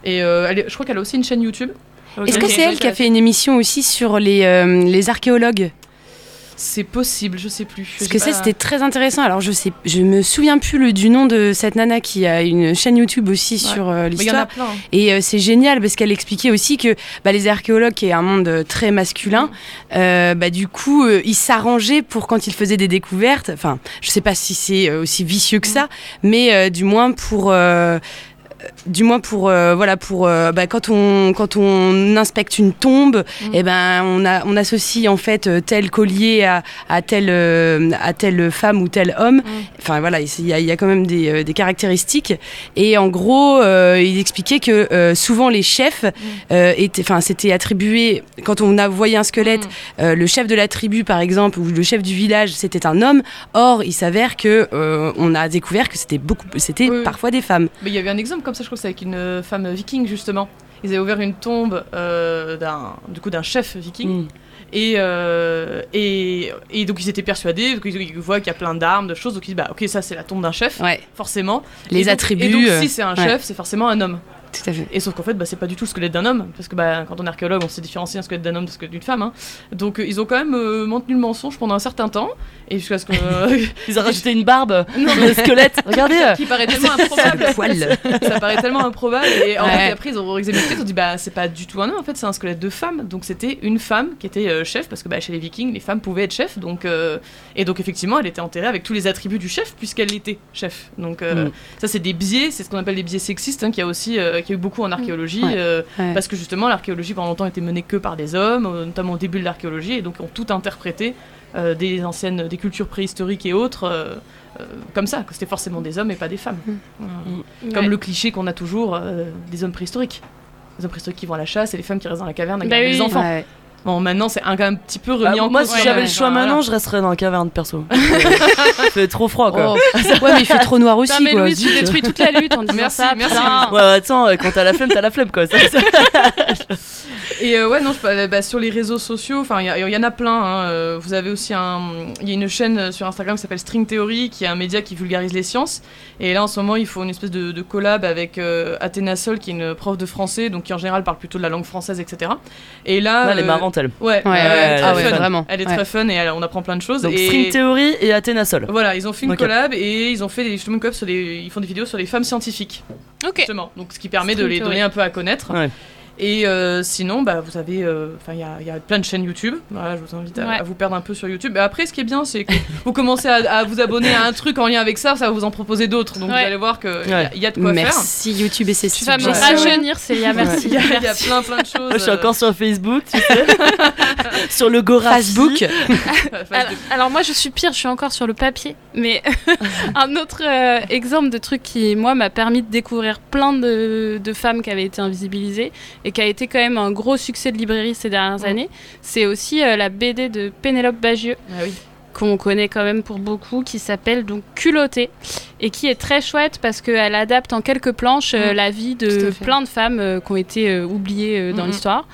Et euh, elle est- je crois qu'elle a aussi une chaîne YouTube. Ouais. Est-ce que c'est elle qui a fait une émission aussi sur les, euh, les archéologues C'est possible, je sais plus. Parce que ça, pas- c'était très intéressant. Alors, je sais, je me souviens plus le, du nom de cette nana qui a une chaîne YouTube aussi sur euh, Mais il y en a l'histoire. plein. hein. Et euh, c'est génial parce qu'elle expliquait aussi que bah, les archéologues, qui est un monde euh, très masculin, euh, bah, du coup, euh, ils s'arrangeaient pour quand ils faisaient des découvertes. Enfin, je sais pas si c'est euh, aussi vicieux que ça, mais euh, du moins pour. Du moins pour euh, voilà pour euh, bah, quand on quand on inspecte une tombe Mm. et ben on a on associe en fait euh, tel collier à, à telle euh, à telle femme ou tel homme. Enfin voilà il y a, il y a quand même des, des caractéristiques. Et en gros il expliquait que souvent les chefs euh, étaient enfin c'était attribué quand on a voyé un squelette le chef de la tribu par exemple ou le chef du village c'était un homme. Or il s'avère que on a découvert que c'était beaucoup c'était oui. parfois des femmes. Mais il y avait un exemple comme ça, je crois que c'est avec une euh, femme viking justement. Ils avaient ouvert une tombe euh, d'un du coup d'un chef viking. Mm. Et, euh, et, et donc ils étaient persuadés, donc ils, voient qu'il y a plein d'armes, de choses, donc ils disent bah ok ça c'est la tombe d'un chef, ouais forcément. les Et donc- attributs Et donc si c'est un ouais. chef, c'est forcément un homme. Tout à fait Et sauf qu'en fait, bah, c'est pas du tout le squelette d'un homme, parce que bah, quand on est archéologue, on sait différencier un squelette d'un homme de squelette d'une femme. hein. Donc euh, ils ont quand même euh, maintenu le mensonge pendant un certain temps, et jusqu'à ce que. Ils ont rajouté une barbe non, sur le squelette. Regardez. euh, qui paraît tellement improbable. le poil ça paraît tellement improbable. Et en Ouais. fait, après, ils ont examiné, ils ont dit bah c'est pas du tout un homme, en fait, c'est un squelette de femme. Donc c'était une femme qui était euh, chef, parce que bah, chez les Vikings, les femmes pouvaient être chefs. Donc, euh, et donc effectivement, elle était enterrée avec tous les attributs du chef, puisqu'elle était chef. Donc euh, Mm. ça, c'est des biais, c'est ce qu'on appelle les biais sexistes, hein, qui a aussi, euh, qui a eu beaucoup en archéologie. Ouais. euh, Ouais. parce que justement, l'archéologie pendant longtemps était menée que par des hommes, euh, notamment au début de l'archéologie, et donc ont tout interprété euh, des anciennes, des cultures préhistoriques et autres. euh, euh, comme ça, que c'était forcément des hommes et pas des femmes. Voilà. Comme Ouais. le cliché qu'on a toujours euh, des hommes préhistoriques. Les hommes préhistoriques qui vont à la chasse et les femmes qui restent dans la caverne à Bah oui. les enfants. Bon, maintenant, c'est un, quand même un petit peu remis Ah, en moi, cause. si quand j'avais le choix maintenant, je resterais dans la caverne perso. Il fait trop froid quoi. Oh. ouais mais il fait trop noir aussi Putain, mais quoi Louise, tu détruis toute la lutte en disant Merci, ça. merci. Ouais, attends, quand t'as la flemme, t'as la flemme quoi. Ça- ça- Et euh, ouais, non, je, parlais, bah, sur les réseaux sociaux, enfin, il y, en a plein. hein, euh, vous avez aussi un. Il y a une chaîne euh, sur Instagram qui s'appelle String Theory, qui est un média qui vulgarise les sciences. Et là, en ce moment, ils font une espèce de, de collab avec euh, Athéna Sol, qui est une prof de français, donc qui en général parle plutôt de la langue française, etc. Et là. Là, elle est marrante elle. Ouais, Ouais, ouais, ouais, elle est ah très ouais, fun. vraiment. Elle est Ouais. très fun et elle- on apprend plein de choses. Donc et... String Theory et Athéna Sol. Voilà, ils ont fait une collab et ils ont fait des, justement une collab sur les, ils font des vidéos sur les femmes scientifiques, Ok. justement. Donc ce qui permet de les Theory. donner un peu à connaître. Ouais. Et euh, sinon, bah, vous avez, euh, enfin, il y a, y a plein de chaînes YouTube. Voilà, je vous invite à, Ouais. à vous perdre un peu sur YouTube. Mais après, ce qui est bien, c'est que vous commencez à, à vous abonner à un truc en lien avec ça, ça va vous en proposer d'autres. Donc Ouais. vous allez voir qu'il Ouais. y, a de quoi faire. Merci YouTube et ses Tu vas me rajeunir, Célia, merci. Il y, a, il y a Merci. plein plein de choses. Moi, je suis euh, encore sur Facebook, tu sais. sur le. Facebook. face Alors, moi je suis pire, je suis encore sur le papier. Mais un autre euh, exemple de truc qui moi m'a permis de découvrir plein de, de femmes qui avaient été invisibilisées et qui a été quand même un gros succès de librairie ces dernières Mm. années, c'est aussi euh, la BD de Pénélope Bagieux Ah oui. qu'on connaît quand même pour beaucoup, qui s'appelle donc Culottée et qui est très chouette parce qu'elle adapte en quelques planches euh, Mm. la vie de plein de femmes euh, qui ont été euh, oubliées dans l'histoire.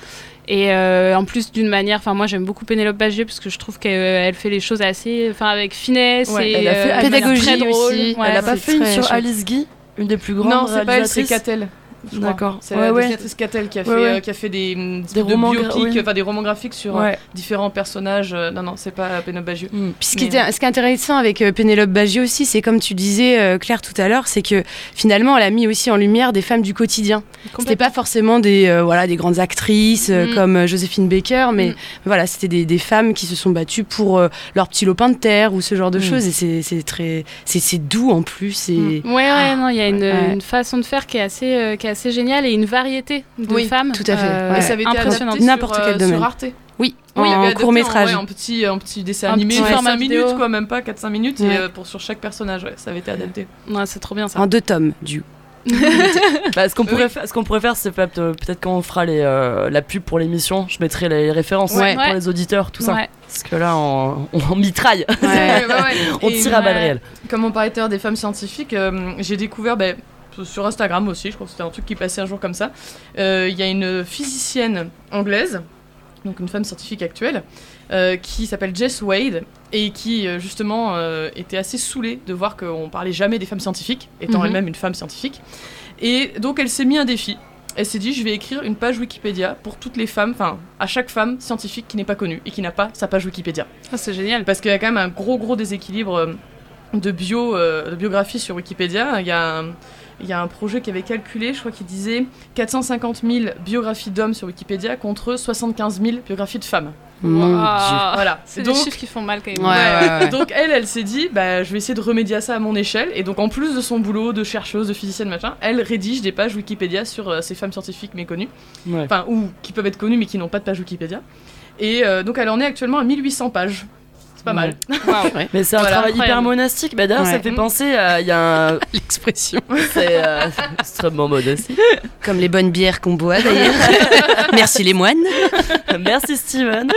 Et en plus d'une manière, enfin moi j'aime beaucoup Pénélope Bagieux parce que je trouve qu'elle elle fait les choses assez, enfin avec finesse Ouais, et elle a fait de manière pédagogie très drôle. aussi. Ouais, Elle a pas fait une sur chouette. Alice Guy, une des plus grandes Non, c'est pas elle, c'est réalisatrices Catel. D'accord. C'est Ouais, la ouais. dessinatrice Catel qui a fait, Ouais, ouais. euh, qui a fait des, Des de romans gra- biopics, enfin des romans graphiques sur euh, différents personnages. Euh, Non, non, c'est pas Pénélope Bagieux. Mm. Puis ce qui, ce est intéressant avec Pénélope Bagieux aussi, c'est comme tu disais Claire tout à l'heure, c'est que finalement elle a mis aussi en lumière des femmes du quotidien. C'était pas forcément des voilà des grandes actrices Mm. comme Joséphine Baker, mais Mm. voilà c'était des, des femmes qui se sont battues pour leur petit lopin de terre ou ce genre de choses et c'est- très doux en plus et. Ouais, ouais, non, il y a une, façon de faire qui est assez, qui assez géniale et une variété de Oui, femmes. tout à fait. euh, Ouais. Et ça avait été impressionnante. adapté N'importe sur, quel euh, domaine. sur Arte. oui, Oui, en court métrage. ouais, en petit, en petit dessin Un animé, petit format 5 vidéo. minutes, quoi, même pas 4-5 minutes, Ouais. et euh, pour sur chaque personnage, ouais, ça avait été adapté. Ouais, c'est trop bien ça. en deux tomes du. Bah, ce qu'on pourrait, Oui. faire- ce qu'on pourrait faire, c'est peut-être euh, quand on fera les, euh, la pub pour l'émission, je mettrai les références Ouais. pour Ouais. les auditeurs, tout ça. Ouais. Parce que là, on, on mitraille, Ouais. Ouais, ouais, ouais. on Et tire à balles ouais. réelles. Comme on parlait tout à l'heure des femmes scientifiques, euh, j'ai découvert ben, sur Instagram aussi, je crois que c'était un truc qui passait un jour comme ça. Euh, Il y a une physicienne anglaise, donc une femme scientifique actuelle, euh, qui s'appelle Jess Wade et qui euh, justement euh, était assez saoulée de voir qu'on parlait jamais des femmes scientifiques, étant Mhm. elle-même une femme scientifique. Et donc elle s'est mis un défi. Elle s'est dit, je vais écrire une page Wikipédia pour toutes les femmes, enfin, à chaque femme scientifique qui n'est pas connue et qui n'a pas sa page Wikipédia. Ah, c'est génial. Parce qu'il y a quand même un gros gros déséquilibre euh, de bio, euh, de biographie sur Wikipédia. Il y a un, il y a un projet qui avait calculé, je crois qu'il disait 450 000 biographies d'hommes sur Wikipédia contre 75 000 biographies de femmes. Mon Dieu. Waouh. Voilà. C'est donc, des chiffres qui font mal quand même. Ouais, ouais, ouais. donc elle, elle s'est dit, bah, je vais essayer de remédier à ça à mon échelle. Et donc en plus de son boulot de chercheuse, de physicienne, machin, elle rédige des pages Wikipédia sur euh, ces femmes scientifiques méconnues. Ouais. Enfin, ou qui peuvent être connues mais qui n'ont pas de page Wikipédia. Et euh, donc elle en est actuellement à 1800 pages. C'est pas mal. Mais c'est un Voilà, travail hyper monastique. Bah, D'ailleurs, ça me fait penser à. Il y a un. L'expression. C'est euh, extrêmement modeste. Comme les bonnes bières qu'on boit d'ailleurs. Merci les moines. Merci Steven.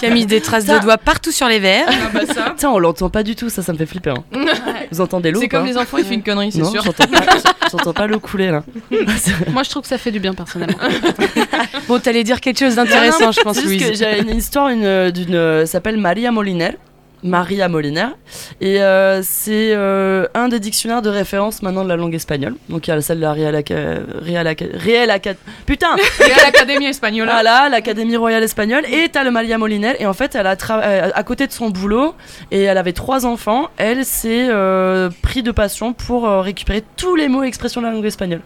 Qui a mis des traces Ça- de doigts partout sur les verres. Ah bah ça. Tiens, on l'entend pas du tout, ça, ça me fait flipper. hein. Vous entendez l'eau C'est comme les enfants, il fait une connerie, c'est Non, sûr. j'entends pas, pas l'eau couler là. Moi, je trouve que ça fait du bien personnellement. Bon, t'allais dire quelque chose d'intéressant, je pense, C'est juste que Louise. j'ai une histoire une, d'une euh, s'appelle Maria Moliner. Maria Moliner. Et euh, c'est euh, un des dictionnaires de référence maintenant de la langue espagnole. Donc il y a celle de la Real, Aca- Real, Aca- Real Aca- Putain l'Académie espagnole. Voilà, l'Académie royale espagnole. Et t'as le Maria Moliner. Et en fait, elle a euh, à côté de son boulot, et elle avait trois enfants, elle s'est euh, pris de passion pour récupérer tous les mots et expressions de la langue espagnole.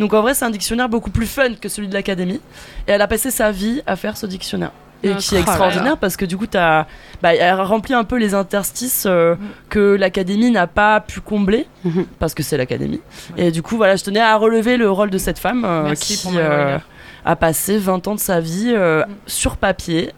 Donc en vrai, c'est un dictionnaire beaucoup plus fun que celui de l'Académie. Et elle a passé sa vie à faire ce dictionnaire. Et qui est extraordinaire parce que du coup, t'as, bah, elle remplit un peu les interstices euh, que l'Académie n'a pas pu combler Mhm. parce que c'est l'Académie. Et du coup, voilà, je tenais à relever le rôle de cette femme euh, qui euh, a passé 20 ans de sa vie euh, Mm. sur papier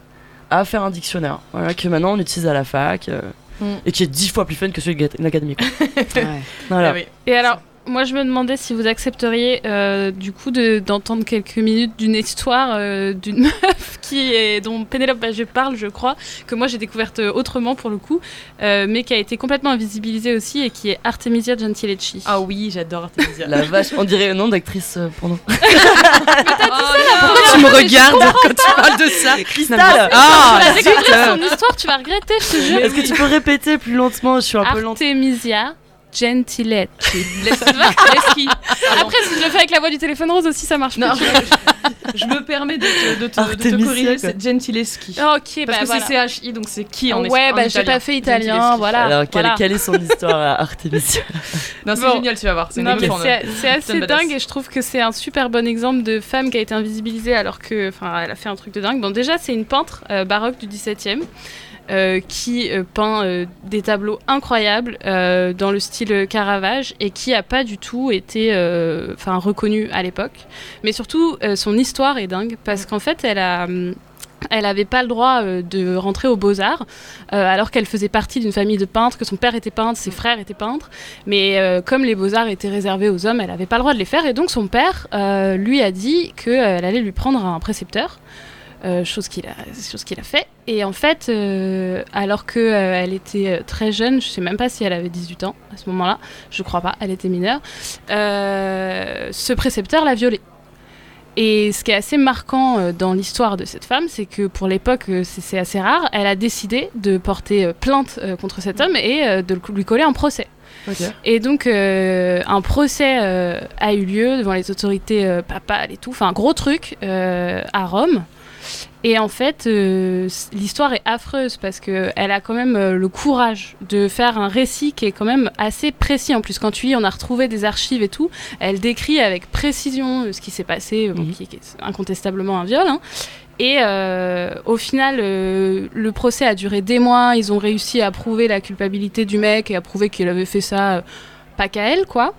à faire un dictionnaire. Voilà, que maintenant on utilise à la fac euh, Mm. et qui est 10 fois plus fun que celui de l'Académie. quoi. Ouais. Voilà. Oui. Et alors, moi, je me demandais si vous accepteriez, euh, du coup, de- d'entendre quelques minutes d'une histoire euh, d'une meuf qui est, dont Pénélope Bagieux parle, je crois, que moi j'ai découverte euh, autrement pour le coup, euh, mais qui a été complètement invisibilisée aussi et qui est Artemisia Gentileschi. Ah oui, j'adore Artemisia. La vache, on dirait un nom d'actrice euh, porno. Pourquoi tu me regardes quand tu parles de ça Cristal Ah, tu vas son histoire, tu vas regretter, je te jure. Est-ce que tu peux répéter plus lentement Je suis un peu lente. Artemisia Gentiletti. Leschi. Après, si je le fais avec la voix du téléphone rose aussi, ça marche Non, plus. je, je me permets de te, de te- de te Artemisia, corriger, c'est Gentileschi. Ah, ok, Parce bah que voilà. c'est CHI, donc c'est qui en Ouais, en bah j'ai italien pas fait italien, voilà. Alors, quelle, voilà. quelle est son histoire à Artemisia Non, c'est Bon. génial, tu vas voir. C'est assez badass. dingue et je trouve que c'est un super bon exemple de femme qui a été invisibilisée alors que, enfin, elle a fait un truc de dingue. Bon, déjà, c'est une peintre euh, baroque du 17e. Euh, qui euh, peint euh, des tableaux incroyables dans le style Caravage et qui a pas du tout été enfin reconnue à l'époque. Mais surtout, son histoire est dingue parce qu'en fait, elle hum, elle n'avait pas le droit de rentrer aux beaux-arts, alors qu'elle faisait partie d'une famille de peintres, que son père était peintre, ses frères étaient peintres. Mais comme les beaux-arts étaient réservés aux hommes, elle n'avait pas le droit de les faire. Et donc son père lui a dit qu'elle allait lui prendre un précepteur. Euh, chose qu'il a, chose qu'il a fait. Et en fait, euh, alors qu'elle était euh, très jeune, je sais même pas si elle avait 18 ans à ce moment-là, je crois pas, elle était mineure, ce précepteur l'a violée. Et ce qui est assez marquant dans l'histoire de cette femme, c'est que pour l'époque, c'est assez rare, elle a décidé de porter plainte contre cet homme et de lui coller un procès. Et donc, euh, un procès euh, a eu lieu devant les autorités euh, papales et tout, enfin, un gros truc à Rome. Et en fait, euh, l'histoire est affreuse parce qu'elle a quand même euh, le courage de faire un récit qui est quand même assez précis. En plus, quand tu lis, on a retrouvé des archives et tout. Elle décrit avec précision euh, ce qui s'est passé, bon, Mhm. qui, qui est incontestablement un viol. hein. Et euh, au final, euh, le procès a duré des mois. Ils ont réussi à prouver la culpabilité du mec et à prouver qu'il avait fait ça euh, pas qu'à elle, quoi.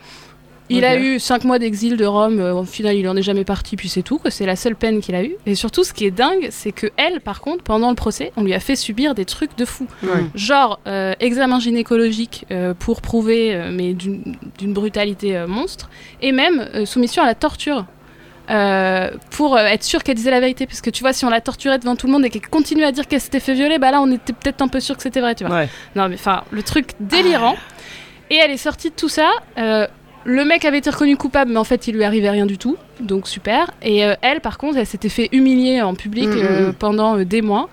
Il a eu cinq mois d'exil de Rome. euh, au final, il en est jamais parti, puis c'est tout. C'est la seule peine qu'il a eue. Et surtout, ce qui est dingue, c'est que elle, par contre, pendant le procès, on lui a fait subir des trucs de fou. Genre euh, examen gynécologique euh, pour prouver, euh, mais d'une brutalité euh, monstre, et même euh, soumission à la torture. euh, pour euh, être sûr qu'elle disait la vérité, parce que tu vois, si on la torturait devant tout le monde et qu'elle continue à dire qu'elle s'était fait violer, bah là, on était peut-être un peu sûr que c'était vrai, tu vois. Ouais. Non, mais enfin, le truc délirant. Et elle est sortie de tout ça. euh, le mec avait été reconnu coupable, mais en fait, il lui arrivait rien du tout. Donc, super. Et euh, elle, par contre, elle s'était fait humilier en public Mm, mm, euh, mm. pendant euh, des mois.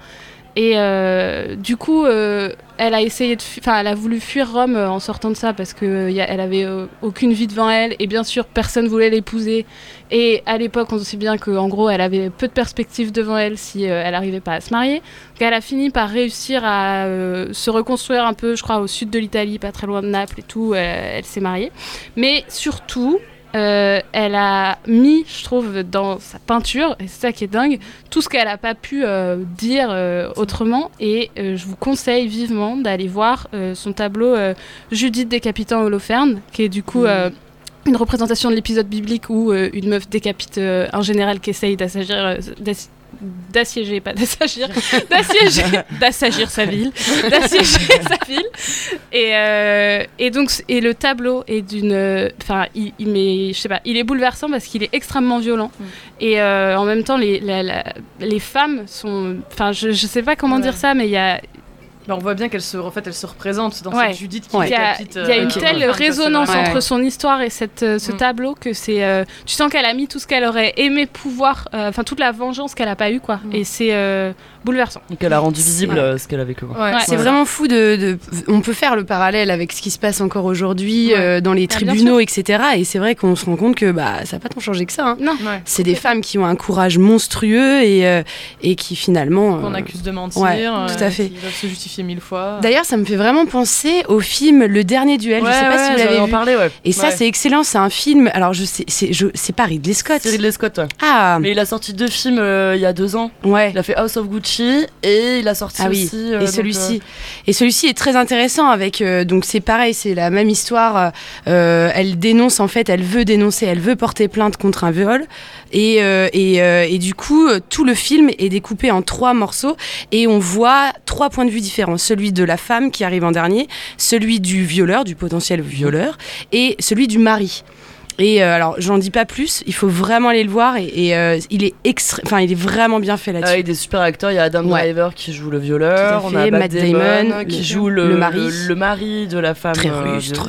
Et euh, du coup, euh, elle a essayé enfin, elle a voulu fuir Rome euh, en sortant de ça parce que y avait aucune vie devant elle et bien sûr personne voulait l'épouser. Et à l'époque, on sait bien que en gros, elle avait peu de perspectives devant elle si elle n'arrivait pas à se marier. Donc, elle a fini par réussir à se reconstruire un peu, je crois, au sud de l'Italie, pas très loin de Naples et tout. elle s'est mariée, mais surtout. Euh, elle a mis, je trouve, dans sa peinture, et c'est ça qui est dingue, tout ce qu'elle n'a pas pu euh, dire euh, autrement. Et je vous conseille vivement d'aller voir son tableau Judith décapitant Holoferne, qui est du coup une représentation de l'épisode biblique où une meuf décapite un général qui essaye d'assagir. D'ass- d'assiéger, pas d'assagir, d'assiéger, d'assagir sa ville, d'assiéger sa ville. Et, euh, et donc, et le tableau est d'une, enfin, il, il met- je sais pas, il est bouleversant parce qu'il est extrêmement violent. Et euh, en même temps, les, la- la- les femmes sont, enfin, je, je sais pas comment Ouais. dire ça, mais il y a, Bah, on voit bien qu'elle se, en fait, elle se représente dans Ouais. cette Judith qui Ouais. il y a, décapite. il y a euh, une telle résonance entre son histoire et cette, euh, ce Mm. tableau que c'est. euh, tu sens qu'elle a mis tout ce qu'elle aurait aimé pouvoir, euh, enfin toute la vengeance qu'elle a pas eu, quoi. Mm. Et c'est bouleversant. Donc elle a rendu visible Ouais. euh, ce qu'elle a vécu. Ouais. Ouais. C'est vraiment fou de, de- On peut faire le parallèle avec ce qui se passe encore aujourd'hui Ouais. euh, dans les Ah, bien tribunaux, etc. Et c'est vrai qu'on se rend compte que bah, ça n'a pas tant changé que ça. hein. Non. Ouais. C'est des femmes qui ont un courage monstrueux et, euh, et qui finalement. Qu'on accuse de mentir, ouais, euh, tout à fait. qui doivent se justifier mille fois. D'ailleurs, ça me fait vraiment penser au film Le Dernier Duel. je sais pas si vous l'avez en vu. parler, ouais. Et ça, c'est excellent. C'est un film. Alors, je sais, c'est, pas Ridley Scott. C'est Ridley Scott, ouais. Ah, Mais il a sorti deux films euh, il y a deux ans. ouais. Il a fait House of Gucci et il a sorti Ah oui, aussi. euh, et celui-ci, et celui-ci est très intéressant avec euh, donc c'est pareil, c'est la même histoire. euh, elle dénonce en fait, elle veut dénoncer, elle veut porter plainte contre un viol, et euh, et, euh, et du coup euh, tout le film est découpé en trois morceaux et on voit trois points de vue différents celui de la femme qui arrive en dernier, celui du violeur, du potentiel violeur, et celui du mari. Et euh, alors, j'en dis pas plus. Il faut vraiment aller le voir. Et, et, euh, il est extra... enfin, il est vraiment bien fait euh, là-dessus. Avec des super acteurs, il y a Adam Ouais. Driver qui joue le violeur, on a Matt, Matt Damon, Damon, qui le- joue le, le mari. le, le mari de la femme. Très euh, rustre.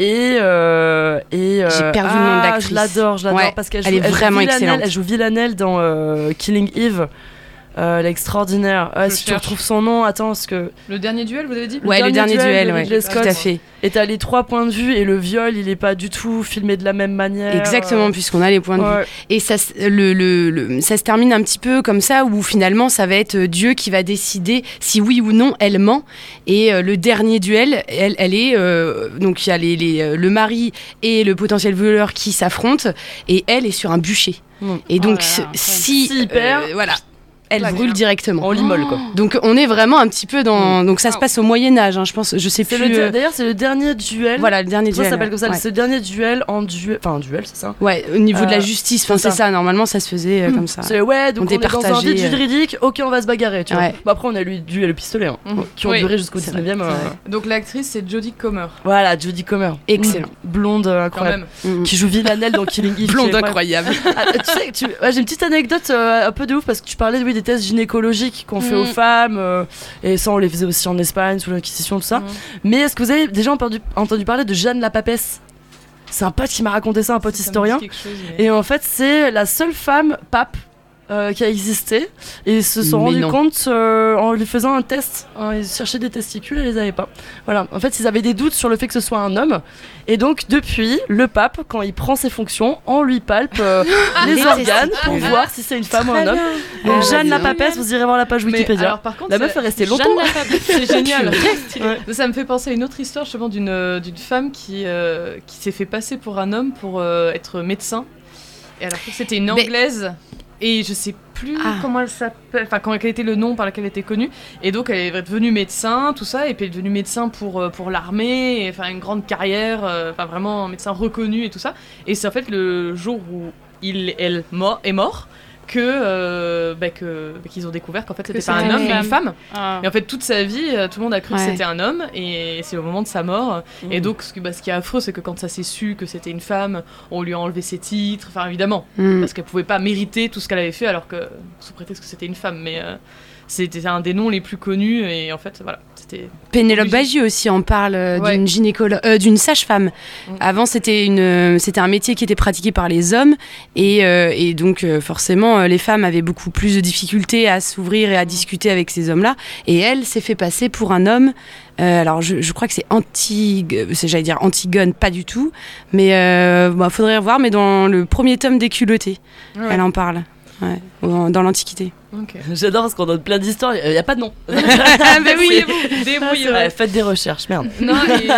Et, euh, et euh, J'ai perdu le nom de ah, l'actrice. Je l'adore, je l'adore Ouais, parce qu'elle elle joue, est joue vraiment Villanelle, excellente. Elle joue Villanelle dans euh, Killing Eve. Euh, l'extraordinaire. Je si tu retrouves son nom, attends, parce que. Le dernier duel, vous avez dit? Ouais, le dernier duel, de ouais, Ridley tout Scott. à fait. Et t'as les trois points de vue et le viol, il est pas du tout filmé de la même manière. Exactement, puisqu'on a les points de vue. Et ça, se- le, le- le- ça se termine un petit peu comme ça, où finalement, ça va être euh, Dieu qui va décider si oui ou non elle ment. Et euh, le dernier duel, elle, elle est. euh, donc, il y a les, les, le mari et le potentiel violeur qui s'affrontent, et elle est sur un bûcher. Mm. Et donc, Oh là là, si. S'il perd, euh, voilà. Elle brûle hein. directement. En l'immole, quoi. Donc on est vraiment un petit peu dans. Donc ça se passe au Moyen Âge, hein, je pense. Je sais plus. euh, D'ailleurs, c'est le dernier duel. Voilà le dernier Ça duel. s'appelle comme ça. ouais. C'est le dernier duel en duel. Enfin, un duel, c'est ça Ouais, au niveau de la Euh, justice, enfin c'est ça. ça. Normalement, ça se faisait euh, comme ça. C'est ouais, donc On on, est dans un vide juridique, ok, on va se bagarrer, tu vois. Ouais. Bon, après, on a eu duel et pistolet, hein, Mhm. qui ont Oui, duré jusqu'au c'est 19ème. vrai, euh, c'est vrai. Donc l'actrice, c'est Jodie Comer, Voilà, Jodie Comer. Excellent. Mm. Blonde, quand incroyable. même. Mm. Qui joue Villanelle dans Killing Eve. Blonde incroyable. Ah, tu sais, j'ai une petite anecdote un peu de ouf parce que tu parlais oui, des tests gynécologiques qu'on fait Mm. aux femmes euh, et ça on les faisait aussi en Espagne sous l'Inquisition tout ça. Mhm. Mais est-ce que vous avez déjà entendu, entendu parler de Jeanne la Papesse? C'est un pote qui m'a raconté ça, un pote Ça historien. quelque chose, mais- Et en fait, c'est la seule femme pape euh, qui a existé. Et ils se sont Mais rendus compte euh, en lui faisant un test. hein, ils cherchaient des testicules et ils les avaient pas. Voilà. En fait, ils avaient des doutes sur le fait que ce soit un homme. Et donc, depuis, le pape, quand il prend ses fonctions, on lui palpe euh, les Les organes pour voir si c'est une femme ou un homme. Donc, Ah, Jeanne la papesse, vous irez voir la page Mais Wikipédia. alors, par contre, la meuf est restée longtemps. C'est génial. Ouais. Ça me fait penser à une autre histoire justement d'une d'une femme qui, euh, qui s'est fait passer pour un homme pour euh, être médecin. Et alors que c'était une Mais- anglaise. Et je sais plus Ah. comment elle s'appelle, enfin comment quel était le nom par lequel elle était connue. Et donc elle est devenue médecin, tout ça, et puis elle est devenue médecin pour, euh, pour l'armée, et, enfin une grande carrière, euh, enfin vraiment un médecin reconnu et tout ça. Et c'est en fait le jour où il, elle est mort que euh, bah, que bah, qu'ils ont découvert qu'en fait c'était pas un homme mais une femme. Ah. Et en fait, toute sa vie, euh, tout le monde a cru que c'était un homme, et c'est au moment de sa mort. Et donc, ce, que- bah, ce qui est affreux, c'est que quand ça s'est su que c'était une femme, on lui a enlevé ses titres, enfin évidemment, Mm. parce qu'elle pouvait pas mériter tout ce qu'elle avait fait, alors que, sous prétexte que c'était une femme, mais euh, c'était un des noms les plus connus, et en fait, voilà, c'était. Pénélope. Bagieux aussi en parle euh, Ouais. d'une gynécologue, euh, d'une sage-femme. Mm. Avant, c'était une, euh, c'était un métier qui était pratiqué par les hommes et, euh, et donc forcément, les femmes avaient beaucoup plus de difficultés à s'ouvrir et à discuter avec ces hommes-là. Et elle s'est fait passer pour un homme. Alors, je, je crois que c'est anti, j'allais dire Antigone, pas du tout, mais bah, faudrait revoir. Mais dans le premier tome des culottés, elle en parle. Ouais, dans l'Antiquité. J'adore parce qu'on donne plein d'histoires. Il n'y a pas de nom. Débrouillez-vous, débrouillez-vous. Ouais, faites des recherches, merde. Non,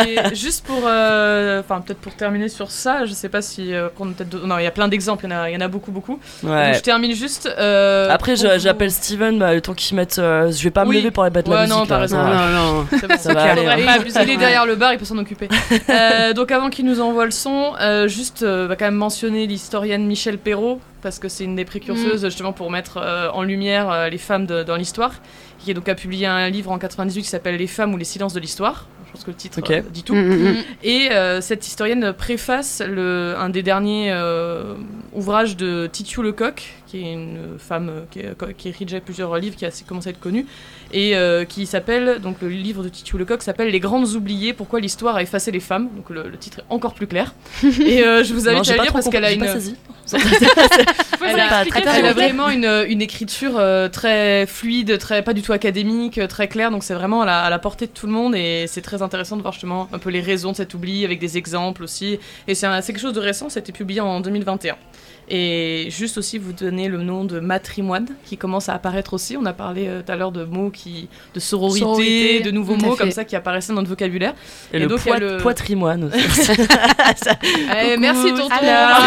et juste pour. euh, Enfin, peut-être pour terminer sur ça, je sais pas si. euh, peut-être d'autres- non, il y a plein d'exemples, il y, en a- il y en a beaucoup, beaucoup. Ouais. Donc, je termine juste. euh, Après, vous- j'appelle Steven, bah, le temps qu'ils mettent. euh, je vais pas me lever pour aller battre la Ouais, musique. non, t'as raison. non. C'est bon, Ça va aller, hein. Il est- derrière le bar, il peut s'en occuper. Euh, donc avant qu'il nous envoie le son, euh, juste euh, va quand même mentionner l'historienne Michel Perrault, parce que c'est une des précurseuses justement pour mettre euh, en lumière euh, les femmes de- dans l'histoire, qui donc a publié un livre en 98 qui s'appelle Les femmes ou les silences de l'histoire. Je pense que le titre euh, dit tout. Mm, mm, mm. Et euh, cette historienne préface le, un des derniers euh, ouvrages de Titiou Lecoq, qui est une femme euh, qui, a- qui a écrit déjà plusieurs livres, qui a commencé à être connue, et euh, qui s'appelle, donc le livre de Titiou Lecoq s'appelle Les Grandes Oubliées, pourquoi l'histoire a effacé les femmes. Donc le, le titre est encore plus clair. et euh, je vous Non, invite j'ai à lire parce qu'elle a une... Elle a, très elle a complet. vraiment une, une écriture euh, très fluide, très pas du tout académique, très claire. Donc c'est vraiment à la, à la portée de tout le monde et c'est très intéressant de voir justement un peu les raisons de cet oubli avec des exemples aussi. Et c'est quelque chose de récent, ça a été publié en 2021. Et juste aussi vous donner le nom de matrimoine qui commence à apparaître aussi. On a parlé euh, tout à l'heure de mots qui, de sororité, Sororité, de nouveaux mots comme ça qui apparaissait dans notre vocabulaire. Et, Et le, donc, poit- le- poitrimoine aussi. Eh, merci tonton. Ah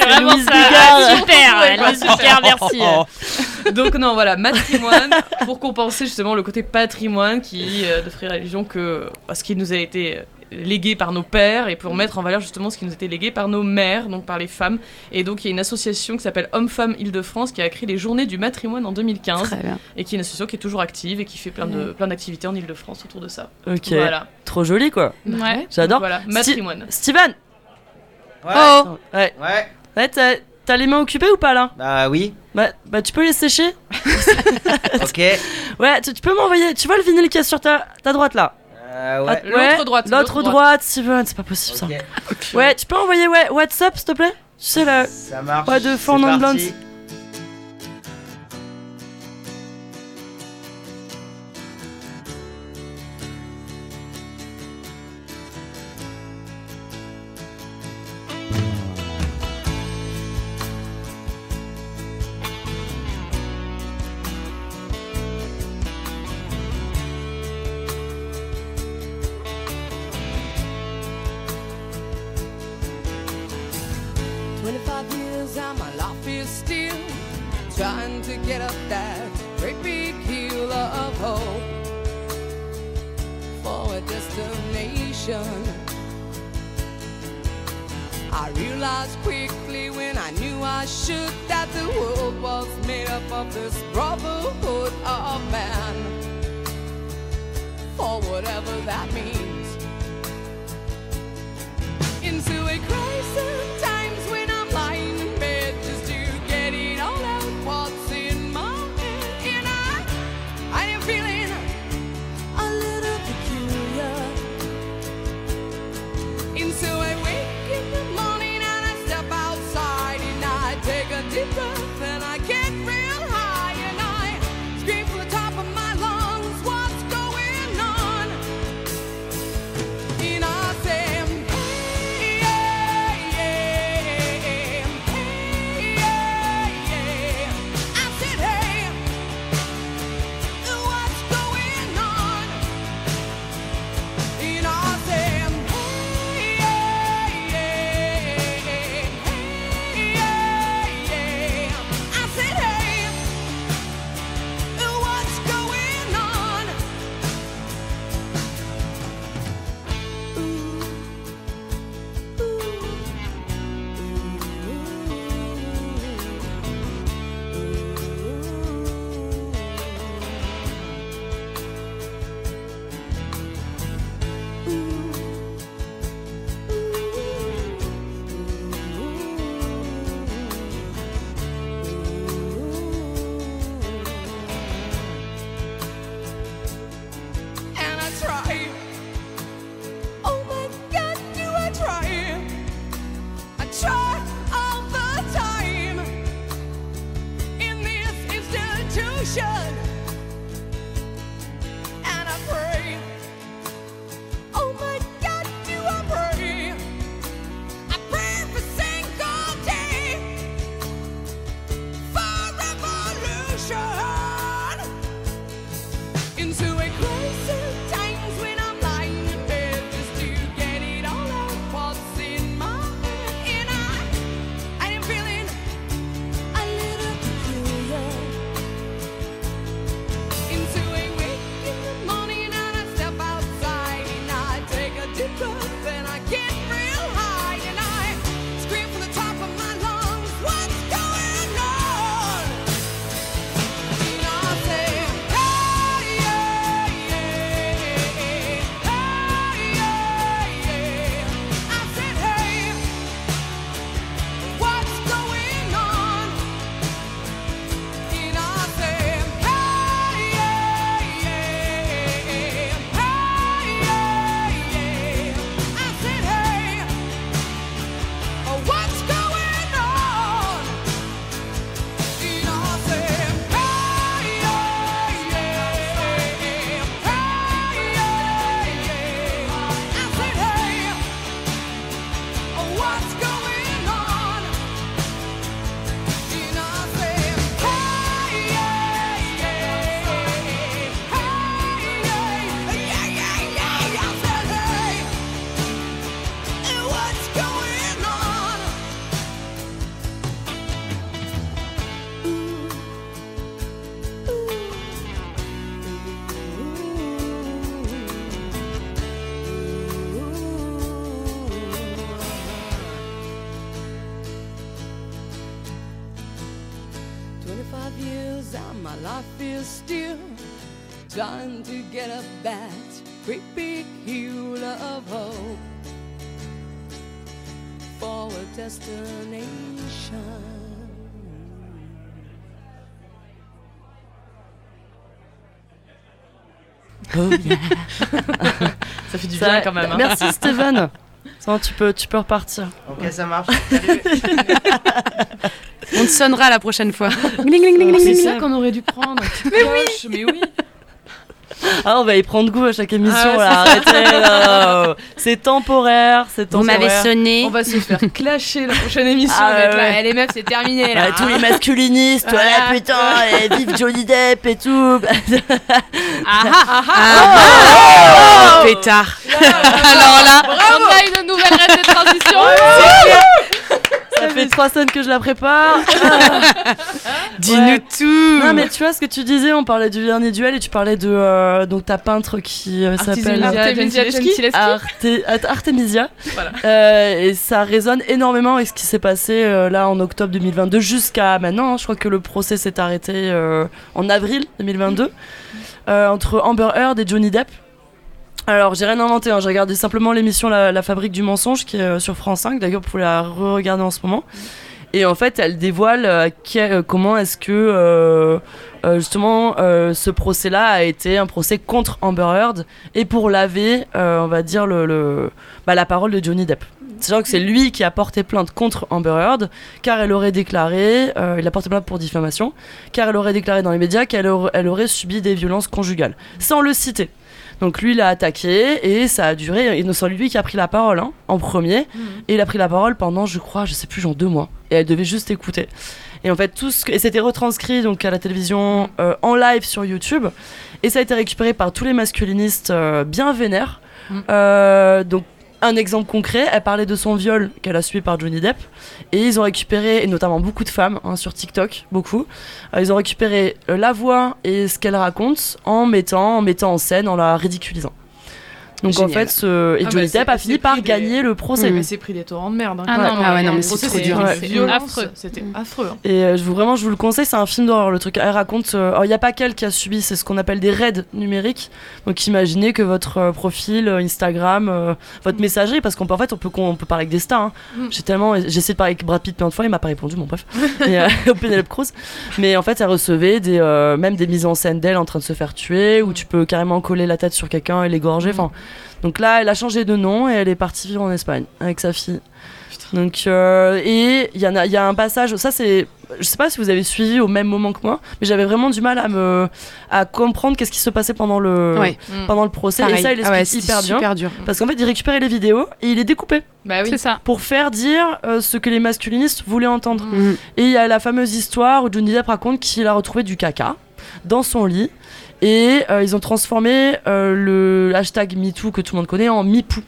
c'est vraiment ça. Bigard. Super, super. Merci. Donc non, voilà, matrimoine, pour compenser justement le côté patrimoine qui euh, de Free Religion que bah, ce qui nous a été euh, légué par nos pères et pour mettre en valeur justement ce qui nous a été légué par nos mères, donc par les femmes. Et donc il y a une association qui s'appelle Hommes-Femmes Île-de-France qui a créé les Journées du matrimoine en 2015 Très bien. et qui est une association qui est toujours active et qui fait plein de plein d'activités en Île-de-France autour de ça. Ok. Voilà. Trop joli quoi. Ouais. J'adore. Voilà, matrimoine. Steven Ouais. Oh Ouais. Ouais. Ouais, t'as t'as les mains occupées ou pas là? Bah oui. bah, bah tu peux les sécher Ok. Ouais, tu, tu peux m'envoyer. Tu vois le vinyle qui est sur ta, ta droite là? Euh, ouais. L'autre droite, L'autre droite, Steven, c'est pas possible ça. Ok. Ouais, tu peux envoyer ouais, WhatsApp s'il te plaît? Tu sais là. Ça marche. Ouais, de Four Non Oh, ça fait du ça, bien quand même. Hein. Merci Steven. Tu peux, tu peux repartir. Ok, ça marche. On te sonnera la prochaine fois. c'est ça qu'on aurait dû prendre. Mais oui. mais oui. Ah, on va y prendre goût à chaque émission. Ah, là, arrêtez, là. C'est temporaire, c'est temporaire. Vous m'avez sonné. On va se faire clasher la prochaine émission. Ah. Ouais. Les meufs, c'est terminé. Là. Ah, tous les hein. masculinistes, toi là, putain, et vive Johnny Depp et tout. Pétard. Alors là, on a une nouvelle règle de transition. C'est clair ça fait trois semaines que je la prépare. Ah. Dis-nous tout. Non, mais tu vois ce que tu disais, on parlait du dernier duel et tu parlais de euh, donc ta peintre qui euh, s'appelle Artemisia Arte, Artemisia. Voilà. Euh, et ça résonne énormément avec ce qui s'est passé euh, là en octobre 2022 jusqu'à maintenant. Hein. Je crois que le procès s'est arrêté en avril 2022 entre Amber Heard et Johnny Depp. Alors j'ai rien inventé, hein. j'ai regardé simplement l'émission la, Fabrique du mensonge qui est euh, sur France 5. D'ailleurs, vous pouvez la re-regarder en ce moment. Et en fait, elle dévoile euh, euh, comment est-ce que justement ce procès-là a été un procès contre Amber Heard et pour laver, on va dire bah, la parole de Johnny Depp. C'est-à-dire que c'est lui qui a porté plainte contre Amber Heard car elle aurait déclaré, il a porté plainte pour diffamation, car elle aurait déclaré dans les médias qu'elle aurait, elle aurait subi des violences conjugales, sans le citer. Donc lui, il a attaqué et ça a duré. Et c'est lui qui a pris la parole hein, en premier. Et il a pris la parole pendant, je crois, je sais plus, genre deux mois. Et elle devait juste écouter. Et en fait, tout ce que... et c'était retranscrit donc à la télévision euh, en live sur YouTube. Et ça a été récupéré par tous les masculinistes euh, bien vénères. Mm. Euh, donc un exemple concret, elle parlait de son viol qu'elle a subi par Johnny Depp. Et ils ont récupéré, et notamment beaucoup de femmes hein, sur TikTok, beaucoup. Euh, ils ont récupéré euh, la voix et ce qu'elle raconte en mettant, en mettant en scène, en la ridiculisant. Donc en fait, ce... et Ah Johnny bah, Depp a fini par des- gagner le procès. Mm. Mais c'est pris des torrents de merde. hein, Ah non, ah ouais, non, mais Le c'est procès, trop c'était dur. Ouais. violence, Affreux. C'était affreux. hein. Et euh, je vous vraiment, je vous le conseille, c'est un film d'horreur le truc. Elle raconte, euh, alors il n'y a pas qu'elle qui a subi, c'est ce qu'on appelle des raids numériques. Donc imaginez que votre euh, profil euh, Instagram, euh, votre messagerie, parce qu'en fait on peut, on peut parler avec des stars. hein. Mm. J'ai tellement, j'ai essayé de parler avec Brad Pitt plein de fois, il m'a pas répondu, bon bref. Et euh, au Penelope Cruz. Mais en fait, elle recevait des, euh, même des mises en scène d'elle en train de se faire tuer, où tu peux carrément coller la tête sur quelqu'un et l'égorger. Enfin, donc là, elle a changé de nom et elle est partie vivre en Espagne avec sa fille. Donc euh, et il y a, il y a un passage. Ça c'est, je sais pas si vous avez suivi au même moment que moi, mais j'avais vraiment du mal à me, à comprendre qu'est-ce qui se passait pendant le, Ouais, pendant le procès. pareil. Et ça, il Ah ouais, explique hyper bien. super dur. Parce qu'en fait, il récupérait les vidéos et il les découpait Bah oui. C'est ça. pour faire dire euh, ce que les masculinistes voulaient entendre. Mhm. Et il y a la fameuse histoire où Johnny Depp raconte qu'il a retrouvé du caca dans son lit. Et euh, ils ont transformé euh, le hashtag MeToo que tout le monde connaît en MePoo.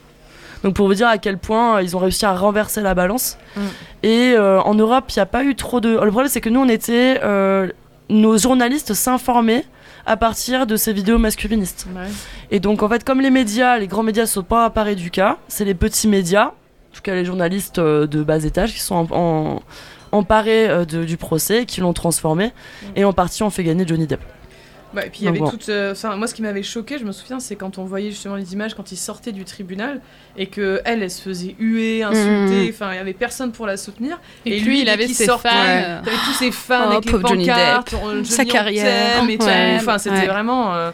Donc pour vous dire à quel point euh, ils ont réussi à renverser la balance. Mm. Et en Europe, il n'y a pas eu trop de... Le problème c'est que nous, on était... nos journalistes s'informaient à partir de ces vidéos masculinistes. Ouais. Et donc, en fait, comme les médias, les grands médias ne sont pas apparés du cas, c'est les petits médias, en tout cas les journalistes de bas étage, qui sont en- en- emparés euh, de- du procès, qui l'ont transformé, et en partie ont fait gagner Johnny Depp. Ouais, et puis il y avait bon. toute. euh, moi, ce qui m'avait choqué, je me souviens, c'est quand on voyait justement les images quand il sortait du tribunal et que elle, elle se faisait huer, insulter. Mhm. Enfin, il y avait personne pour la soutenir. Et, Et lui, lui, il avait ses sortait, fans. Euh, tous ces fans Oh, avec les Johnny on- Sa Johnny, carrière. Ouais. Enfin, c'était Ouais. vraiment. euh,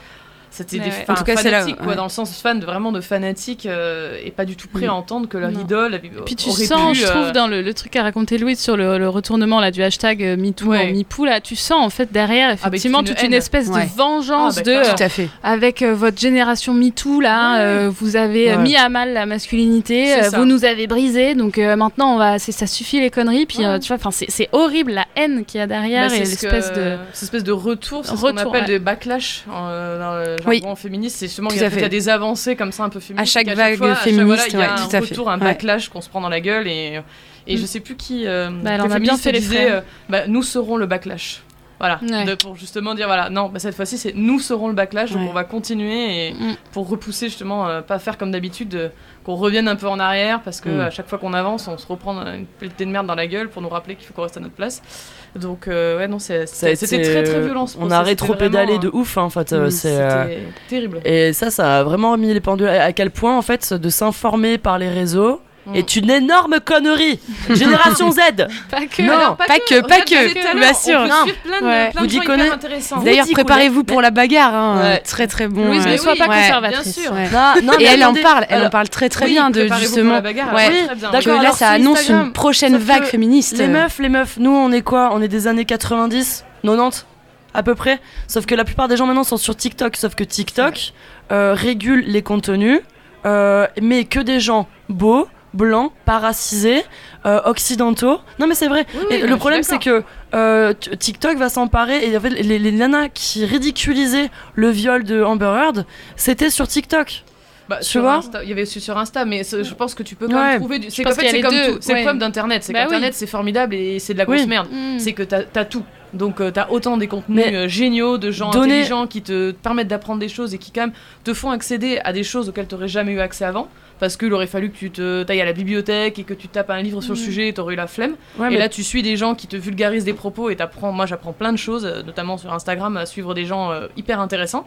c'était Ouais, des ouais. fans En tout cas, c'est là, fanatiques, quoi, ouais. dans le sens fan, vraiment de fanatiques euh, et pas du tout prêts à Mm. entendre que leur Non. idole avait, Puis tu sens, pu, je trouve, euh, dans le, le truc qu'a raconté Louise sur le, le retournement là, du hashtag euh, MeToo Ouais. en MePoo, là, tu sens en fait derrière, Ah, mais effectivement, toute une espèce Ouais. de vengeance Ah, bah, de. Tout à fait. avec euh, votre génération MeToo, là, Ouais. euh, vous avez Ouais. mis à mal la masculinité, euh, vous nous avez brisé, donc euh, maintenant on va, c'est- ça suffit les conneries, puis euh, Ouais. tu vois, enfin c'est horrible la haine qu'il y a derrière Bah, et l'espèce de. cette espèce de retour, c'est ce qu'on appelle ouais. des backlash dans le Oui. jargon féministe. C'est justement il y, a, à fait. il y a des avancées comme ça un peu féministes. À chaque et vague fois, à chaque- féministe, voilà, il y a ouais, un tout à fait. retour, un Ouais. backlash qu'on se prend dans la gueule et et je Mm. sais plus qui. euh, Bah, elle quel en a bien féministe fait les disait, euh, bah, nous serons le backlash. Voilà, Ouais. de- pour justement dire voilà, non, bah, cette fois-ci c'est nous serons le backlash, donc on va continuer et Mm. pour repousser justement, euh, pas faire comme d'habitude, euh, qu'on revienne un peu en arrière parce que Mm. à chaque fois qu'on avance, on se reprend une pelletée de merde dans la gueule pour nous rappeler qu'il faut qu'on reste à notre place. Donc euh, ouais, non, c'est- c'était très très euh, violent. ce On a rétro-pédalé de ouf, hein, en fait. euh, Mm, c'est, euh, C'était terrible. Et ça, ça a vraiment mis les pendules. À à quel point, en fait, de s'informer par les réseaux Mm. est une énorme connerie. Génération Z. Pas que. Non. alors, pas que, pas que, tout à l'heure, bien sûr. peut Non. suivre plein de, Ouais. plein Vous. Vous D'ailleurs, dites préparez-vous pour la bagarre. hein. Ouais. Très très bon. Louise, ne sois pas conservatrice. bien sûr. ouais. Non, non, Et mais elle en parle, elle en parle très très bien de justement que là ça annonce une prochaine vague que féministe. Les meufs, les meufs, nous on est quoi? On est des années 90, 90 à peu près. Sauf que la plupart des gens maintenant sont sur TikTok. Sauf que TikTok euh, régule les contenus, euh, mais que des gens beaux, blancs, pas racisés, euh, occidentaux. Non mais c'est vrai. Oui, Et oui, le problème c'est que euh, TikTok va s'emparer et en fait, les, les nanas qui ridiculisaient le viol de Amber Heard, c'était sur TikTok. Bah, Tu sur vois Insta, il y avait aussi sur Insta, mais je pense que tu peux quand Ouais. même trouver. Du... C'est fait, c'est comme deux, tout. C'est le ouais. problème d'Internet. C'est Bah qu'Internet, c'est formidable et c'est de la grosse Oui. merde. Mm. C'est que t'as as tout. Donc euh, t'as autant des contenus Mais euh, géniaux de gens donner- intelligents qui te permettent d'apprendre des choses et qui quand même te font accéder à des choses auxquelles t'aurais jamais eu accès avant. Parce qu'il aurait fallu que tu te tailles à la bibliothèque et que tu tapes un livre sur le Mm. sujet et t'aurais eu la flemme. Ouais, et mais là, tu suis des gens qui te vulgarisent des propos et t'apprends. Moi, j'apprends plein de choses, euh, notamment sur Instagram, à suivre des gens euh, hyper intéressants.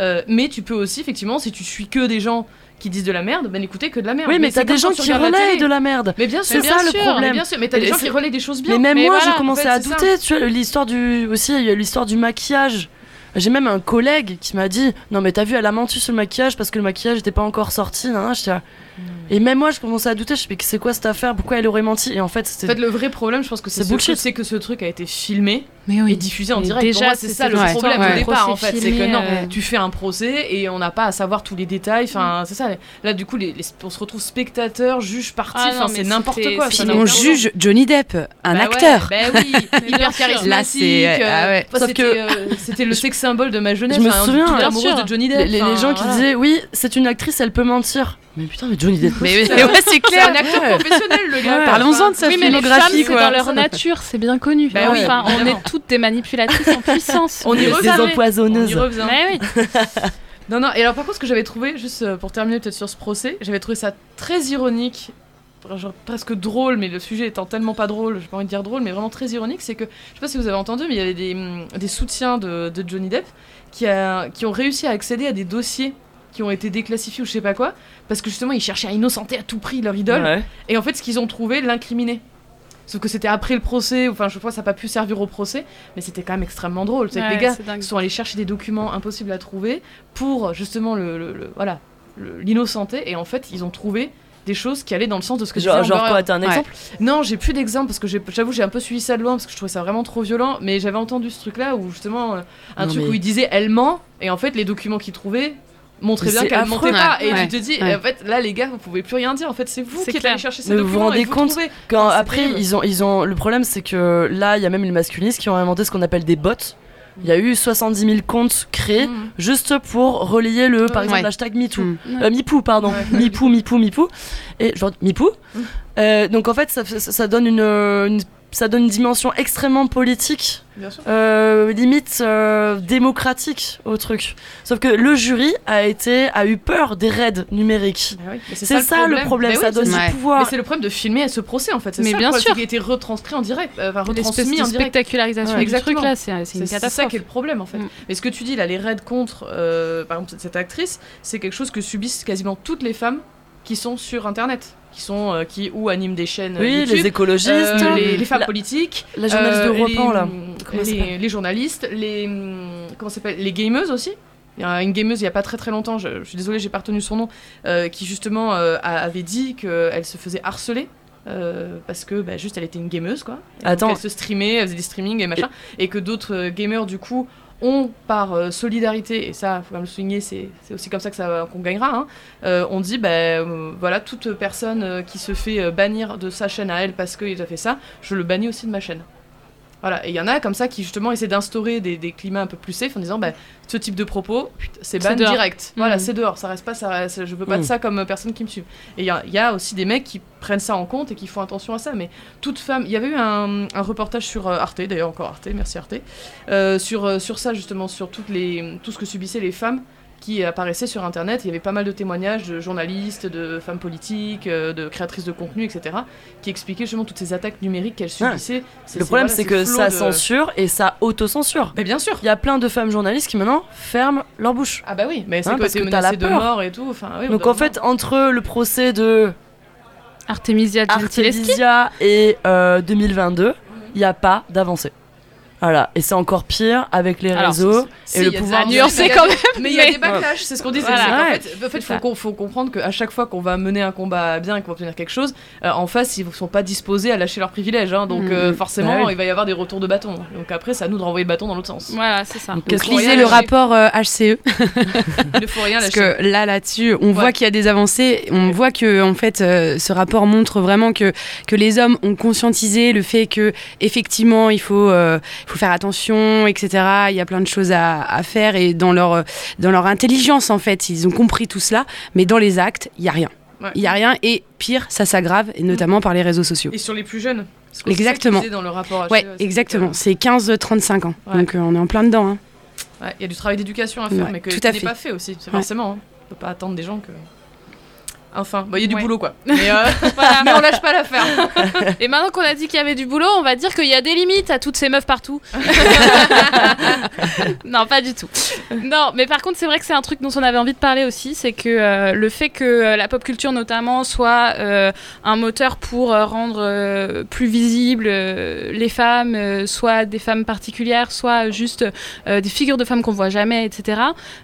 Euh, mais tu peux aussi, effectivement, si tu suis que des gens qui disent de la merde, ben écoutez que de la merde. oui, mais, t'as des gens qui relaient de la merde. Mais bien sûr, C'est ça, le problème. mais bien sûr, mais t'as des gens qui relaient des choses bien. Mais même Mais moi, voilà, j'ai commencé en fait, à douter. Tu vois, l'histoire du aussi, il y a l'histoire du maquillage. J'ai même un collègue qui m'a dit Non, mais t'as vu, elle a menti sur le maquillage parce que le maquillage n'était pas encore sorti. nan. J'étais là. Et même moi, je commençais à douter. Je me c'est quoi cette affaire? Pourquoi elle aurait menti? Et en fait, En c'était. fait, le vrai problème, je pense que c'est C'est ce- bullshit. c'est que ce truc a été filmé Mais et diffusé en Mais direct. déjà, Pour moi, c'est ça le problème au départ, en fait. C'est que non, euh. tu fais un procès et on n'a pas à savoir tous les détails. Enfin, c'est ça. Là, du coup, les, les- on se retrouve spectateur, juge, parti. Ah c'est n'importe quoi. ça on juge Johnny Depp, un Bah ouais, acteur. bah oui, hyper charismatique. Euh, ah ouais. c'était, que- euh, c'était le sex symbole de ma jeunesse. Je me souviens, amoureuse de Johnny Depp. Les, gens qui disaient Oui, c'est une actrice, elle peut mentir. Mais putain, mais Johnny Depp. Mais, C'est mais un- ouais, c'est C'est clair. un acteur Ouais. professionnel, le gars. Ouais. Parlons-en de sa Oui, mais les femmes, filmographie, c'est quoi. dans leur nature, c'est bien connu. Bah oui, enfin, on est toutes des manipulatrices en puissance. On y revient. Des savez. On y empoisonneuses. revient. Mais oui. Non, non, et alors par contre, ce que j'avais trouvé, juste euh, pour terminer peut-être sur ce procès, j'avais trouvé ça très ironique, genre presque drôle, mais le sujet étant tellement pas drôle, j'ai pas envie de dire drôle, mais vraiment très ironique, c'est que, je sais pas si vous avez entendu, mais il y avait des, des soutiens de, de Johnny Depp qui, a, qui ont réussi à accéder à des dossiers qui ont été déclassifiés ou je sais pas quoi, parce que justement ils cherchaient à innocenter à tout prix leur idole, Ouais. et en fait ce qu'ils ont trouvé l'incriminait. Sauf que c'était après le procès, enfin je crois que ça n'a pas pu servir au procès, mais c'était quand même extrêmement drôle. C'est que Ouais, les gars sont allés chercher des documents impossibles à trouver pour justement le, le- le- voilà l'innocenter et en fait ils ont trouvé des choses qui allaient dans le sens de ce que Genre, disait genre quoi. T'as un Ouais. exemple? Non, j'ai plus d'exemples parce que j'avoue j'ai un peu suivi ça de loin parce que je trouvais ça vraiment trop violent, mais j'avais entendu ce truc là où justement euh, un Non, truc mais- où il disait elle ment et en fait les documents qu'il trouvait Mais bien qu'elle affreux. mentait pas Ouais, et ouais, tu te dis ouais. en fait là les gars vous pouvez plus rien dire en fait c'est vous qui êtes allés chercher ces Mais vous documents vous rendez et vous compte. Quand C'est après, terrible. ils ont, ils ont. Le problème, c'est que là, il y a même les masculinistes qui ont inventé ce qu'on appelle des bots. Il y a eu 70 000 comptes créés Mm. juste pour relayer le, par exemple, Ouais. hashtag MeToo. Mm. Euh, Mipou, pardon. Ouais. Mipou, Mipou, Mipou. Et genre, Mipou. Mm. Euh, donc en fait, ça, ça, ça donne une, une- ça donne une dimension extrêmement politique, Bien sûr. euh, limite euh, démocratique au truc. Sauf que le jury a été a eu peur des raids numériques. Oui, mais C'est ça, le problème, Bah ça oui, donne du. Mais pouvoir. c'est le problème de filmer ce procès en fait. C'est Mais ça, bien sûr. qu'il a été retranscrit en direct, euh, enfin retransmis de en direct. spectacularisation Ouais, du truc exactement. là, c'est c'est une C'est c'est ça catastrophe. qui est le problème en fait. Mm. Mais ce que tu dis là, les raids contre, euh, par exemple cette actrice, c'est quelque chose que subissent quasiment toutes les femmes qui sont sur internet, qui sont euh, qui ou animent des chaînes Oui, YouTube, les écologistes, euh, les, les femmes la, politiques, la journaliste euh, de Europe les, 1, là. Ça les, journalistes, les hum, comment s'appelle, les gameuses aussi. Il y a une gameuse il y a pas très très longtemps, je, je suis désolée, j'ai pas retenu son nom, euh, qui justement euh, a- avait dit qu'elle se faisait harceler. euh, parce que bah, juste elle était une gameuse quoi. Et donc, Attends. elle se streamait, elle faisait des streamings et machin, et que d'autres euh, gamers du coup ont par euh, solidarité et ça faut quand même le souligner c'est aussi comme ça que ça qu'on gagnera hein, euh, on dit bah euh, voilà toute personne qui se fait bannir de sa chaîne à elle parce qu'il a fait ça je le bannis aussi de ma chaîne voilà, et il y en a comme ça qui justement essaient d'instaurer des, des climats un peu plus safe en disant bah, ce type de propos, c'est ban direct. Voilà, Mhm. c'est dehors, ça reste pas, ça reste- je veux pas de Mhm. ça comme personne qui me suit. Et il y a, il y a aussi des mecs qui prennent ça en compte et qui font attention à ça. Mais toute femme, il y avait eu un, un reportage sur euh, Arte, d'ailleurs encore Arte, merci Arte, euh, sur, euh, sur ça justement, sur toutes les, tout ce que subissaient les femmes qui apparaissaient sur internet. Il y avait pas mal de témoignages de journalistes, de femmes politiques, euh, de créatrices de contenu, etc., qui expliquaient justement toutes ces attaques numériques qu'elles subissaient. Le problème, voilà, c'est que ça de- censure et ça autocensure. Mais bien sûr. Il y a plein de femmes journalistes qui maintenant ferment leur bouche. Ah bah oui, mais c'est Hein, quoi, parce que t'as la de peur. mort et tout. Enfin, oui, au Donc en fait, entre le procès de Artemisia et euh, 2022, il n'y a pas d'avancée. Voilà, et c'est encore pire avec les Alors, réseaux Si, et le pouvoir. a quand des- Mais il y a des backlash, c'est ce qu'on disait. Voilà. c'est qu'en Ouais. fait, en fait, faut, comprendre qu'à chaque fois qu'on va mener un combat bien et qu'on va obtenir quelque chose, euh, en face, ils ne sont pas disposés à lâcher leurs privilèges. hein. donc Mhm. euh, forcément, Bah oui. il va y avoir des retours de bâton. Donc après, c'est à nous de renvoyer le bâton dans l'autre sens. Voilà, c'est ça. Donc, Donc, rien Lisez le rapport euh, HCE Il ne faut rien parce lâcher. que là là-dessus on voit qu'il y a des avancées on voit que en fait euh, ce rapport montre vraiment que que les hommes ont conscientisé le fait que effectivement il faut euh, faut faire attention, etc. Il y a plein de choses à, à faire et dans leur, euh, dans leur intelligence, en fait, ils ont compris tout cela, mais dans les actes, il y a rien. Ouais. Il y a rien et pire, ça s'aggrave, et notamment par les réseaux sociaux. Et sur les plus jeunes. Exactement. qu'ils disaient dans le rapport Ouais, exactement. que, C'est 15-35 ans. Ouais. Donc euh, on est en plein dedans. hein. ouais, Il y a du travail d'éducation à faire, Ouais, mais que tout n'est pas fait aussi. C'est Ouais. forcément. hein. On peut pas attendre des gens que. Enfin, bah, il y a du Ouais. boulot quoi. Mais, euh, Voilà. mais on lâche pas l'affaire. Et maintenant qu'on a dit qu'il y avait du boulot, on va dire qu'il y a des limites à toutes ces meufs partout. non, pas du tout. Non, mais par contre, c'est vrai que c'est un truc dont on avait envie de parler aussi, c'est que euh, le fait que euh, la pop culture notamment soit euh, un moteur pour rendre plus visibles les femmes, soit des femmes particulières, soit juste des figures de femmes qu'on voit jamais, etc.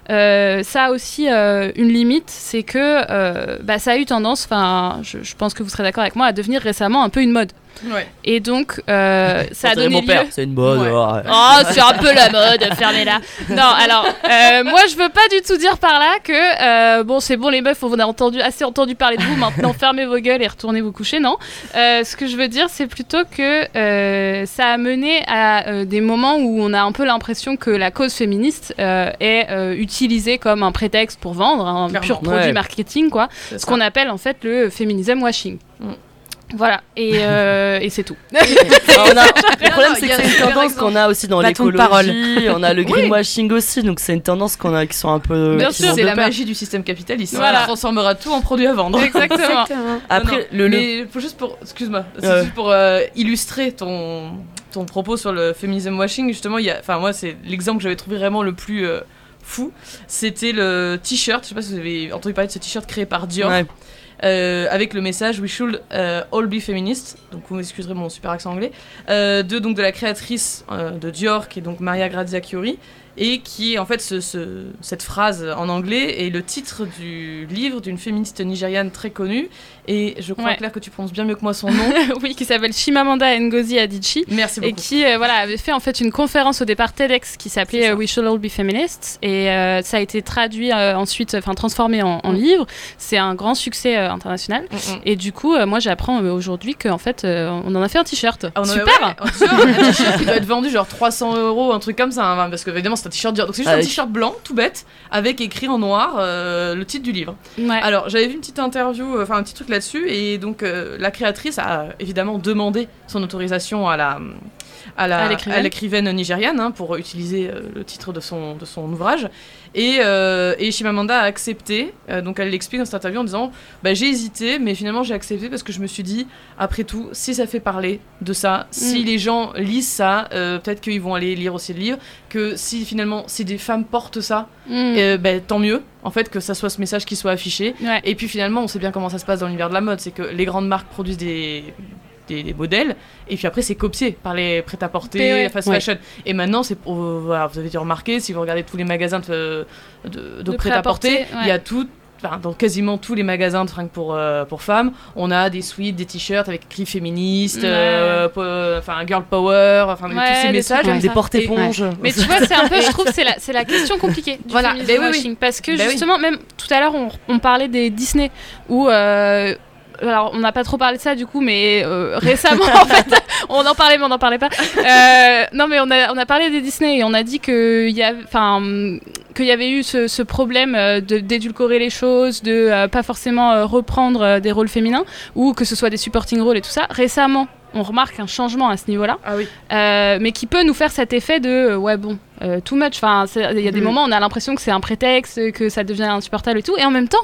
Ça a aussi une limite, c'est que bah, ça a eu tendance, enfin, je, je pense que vous serez d'accord avec moi, à devenir récemment un peu une mode. Ouais. Et donc, euh, ça a donné mon père, c'est une bonne. Ouais. oh, Oh, c'est un peu la mode, fermez-la. Non, alors, euh, moi, je veux pas du tout dire par là que, euh, bon, c'est bon, les meufs, on a entendu, assez entendu parler de vous, maintenant, fermez vos gueules et retournez vous coucher, non? Euh, ce que je veux dire, c'est plutôt que euh, ça a mené à euh, des moments où on a un peu l'impression que la cause féministe euh, est euh, utilisée comme un prétexte pour vendre, un Clairement. pur produit Ouais. marketing, quoi. Ce qu'on appelle en fait le féminisme washing. Mm. Voilà, et, euh, et c'est tout. Enfin, on a- Le problème, c'est que a c'est un une tendance qu'on a aussi dans Bâton de parole. l'écologie, on a le greenwashing aussi, donc c'est une tendance qu'on a qui sont un peu. Bien sûr, C'est la magie du système capitaliste. Voilà. On transformera tout en produit à vendre. Exactement. Après, Non, non, le, le- mais faut juste pour, excuse-moi, c'est Ouais. juste pour euh, illustrer ton ton propos sur le féminisme washing. Justement, il y a, enfin moi c'est l'exemple que j'avais trouvé vraiment le plus euh, fou. C'était le t-shirt. Je sais pas si vous avez entendu parler de ce t-shirt créé par Dior. Ouais. Euh, avec le message We should euh, all be feminist. Donc vous m'excuserez mon super accent anglais. Euh, de donc de la créatrice de Dior qui est donc Maria Grazia Chiuri et qui en fait ce, ce- cette phrase en anglais est le titre du livre d'une féministe nigériane très connue et je crois Ouais. Claire que tu prononces bien mieux que moi son nom. oui, qui s'appelle Chimamanda Ngozi Adichie. Merci Et beaucoup. qui euh, voilà, avait fait en fait une conférence au départ TEDx qui s'appelait euh, We Should All Be Feminists et euh, ça a été traduit euh, ensuite, enfin transformé en, en Mm. livre. C'est un grand succès euh, international. Mm, mm. Et du coup, euh, moi j'apprends euh, aujourd'hui qu'en fait euh, on en a fait un t-shirt. Ah, Super ouais, un t-shirt, un t-shirt qui doit être vendu genre 300 euros, un truc comme ça, hein, parce que évidemment c'est un t-shirt dur. Donc c'est juste un Avec- t-shirt blanc, tout bête, avec écrit en noir euh, le titre du livre. Ouais. Alors j'avais vu une petite interview, enfin un petit truc là-dessus, et donc euh, la créatrice a évidemment demandé son autorisation à la l'écrivaine. à l'écrivaine nigériane hein, pour utiliser euh, le titre de son, de son ouvrage. Et, euh, et Shimamanda a accepté, euh, donc elle l'explique dans cette interview en disant bah, J'ai hésité, mais finalement j'ai accepté parce que je me suis dit, après tout, si ça fait parler de ça, si Mm. les gens lisent ça, euh, peut-être qu'ils vont aller lire aussi le livre, que si finalement, si des femmes portent ça, Mm. euh, bah, tant mieux, en fait, que ça soit ce message qui soit affiché. Ouais. Et puis finalement, on sait bien comment ça se passe dans l'univers de la mode, c'est que les grandes marques produisent des, des, des modèles, et puis après c'est copié par les prêt-à-porter, Ouais. la fast Ouais. fashion. Et maintenant, c'est pour- voilà, vous avez dû remarquer, si vous regardez tous les magasins de, de, de De prêt-à-porter, il y a tout. enfin, dans quasiment tous les magasins de fringues pour, euh, pour femmes, on a des suites, des t-shirts avec écrit féministe, euh, po- enfin girl power, enfin Ouais, tous ces des messages. comme Des ça. porte-éponges. Mais tu vois, c'est un peu, je trouve, c'est la, c'est la question compliquée du Voilà, féminisme ben oui. Parce que Ben oui. justement, même tout à l'heure, on, on parlait des Disney, où. Alors, on n'a pas trop parlé de ça du coup, mais euh, récemment, en fait, on en parlait, mais on n'en parlait pas. Euh, non, mais on a, on a parlé des Disney et on a dit qu'il y, qu'il y avait eu ce, ce problème euh, de d'édulcorer les choses, de euh, pas forcément reprendre des rôles féminins, ou que ce soit des supporting roles et tout ça. Récemment, on remarque un changement à ce niveau-là. Ah oui. Euh, mais qui peut nous faire cet effet de euh, ouais bon euh, too much enfin il y a des Mhm. moments où on a l'impression que c'est un prétexte que ça devient insupportable et tout et en même temps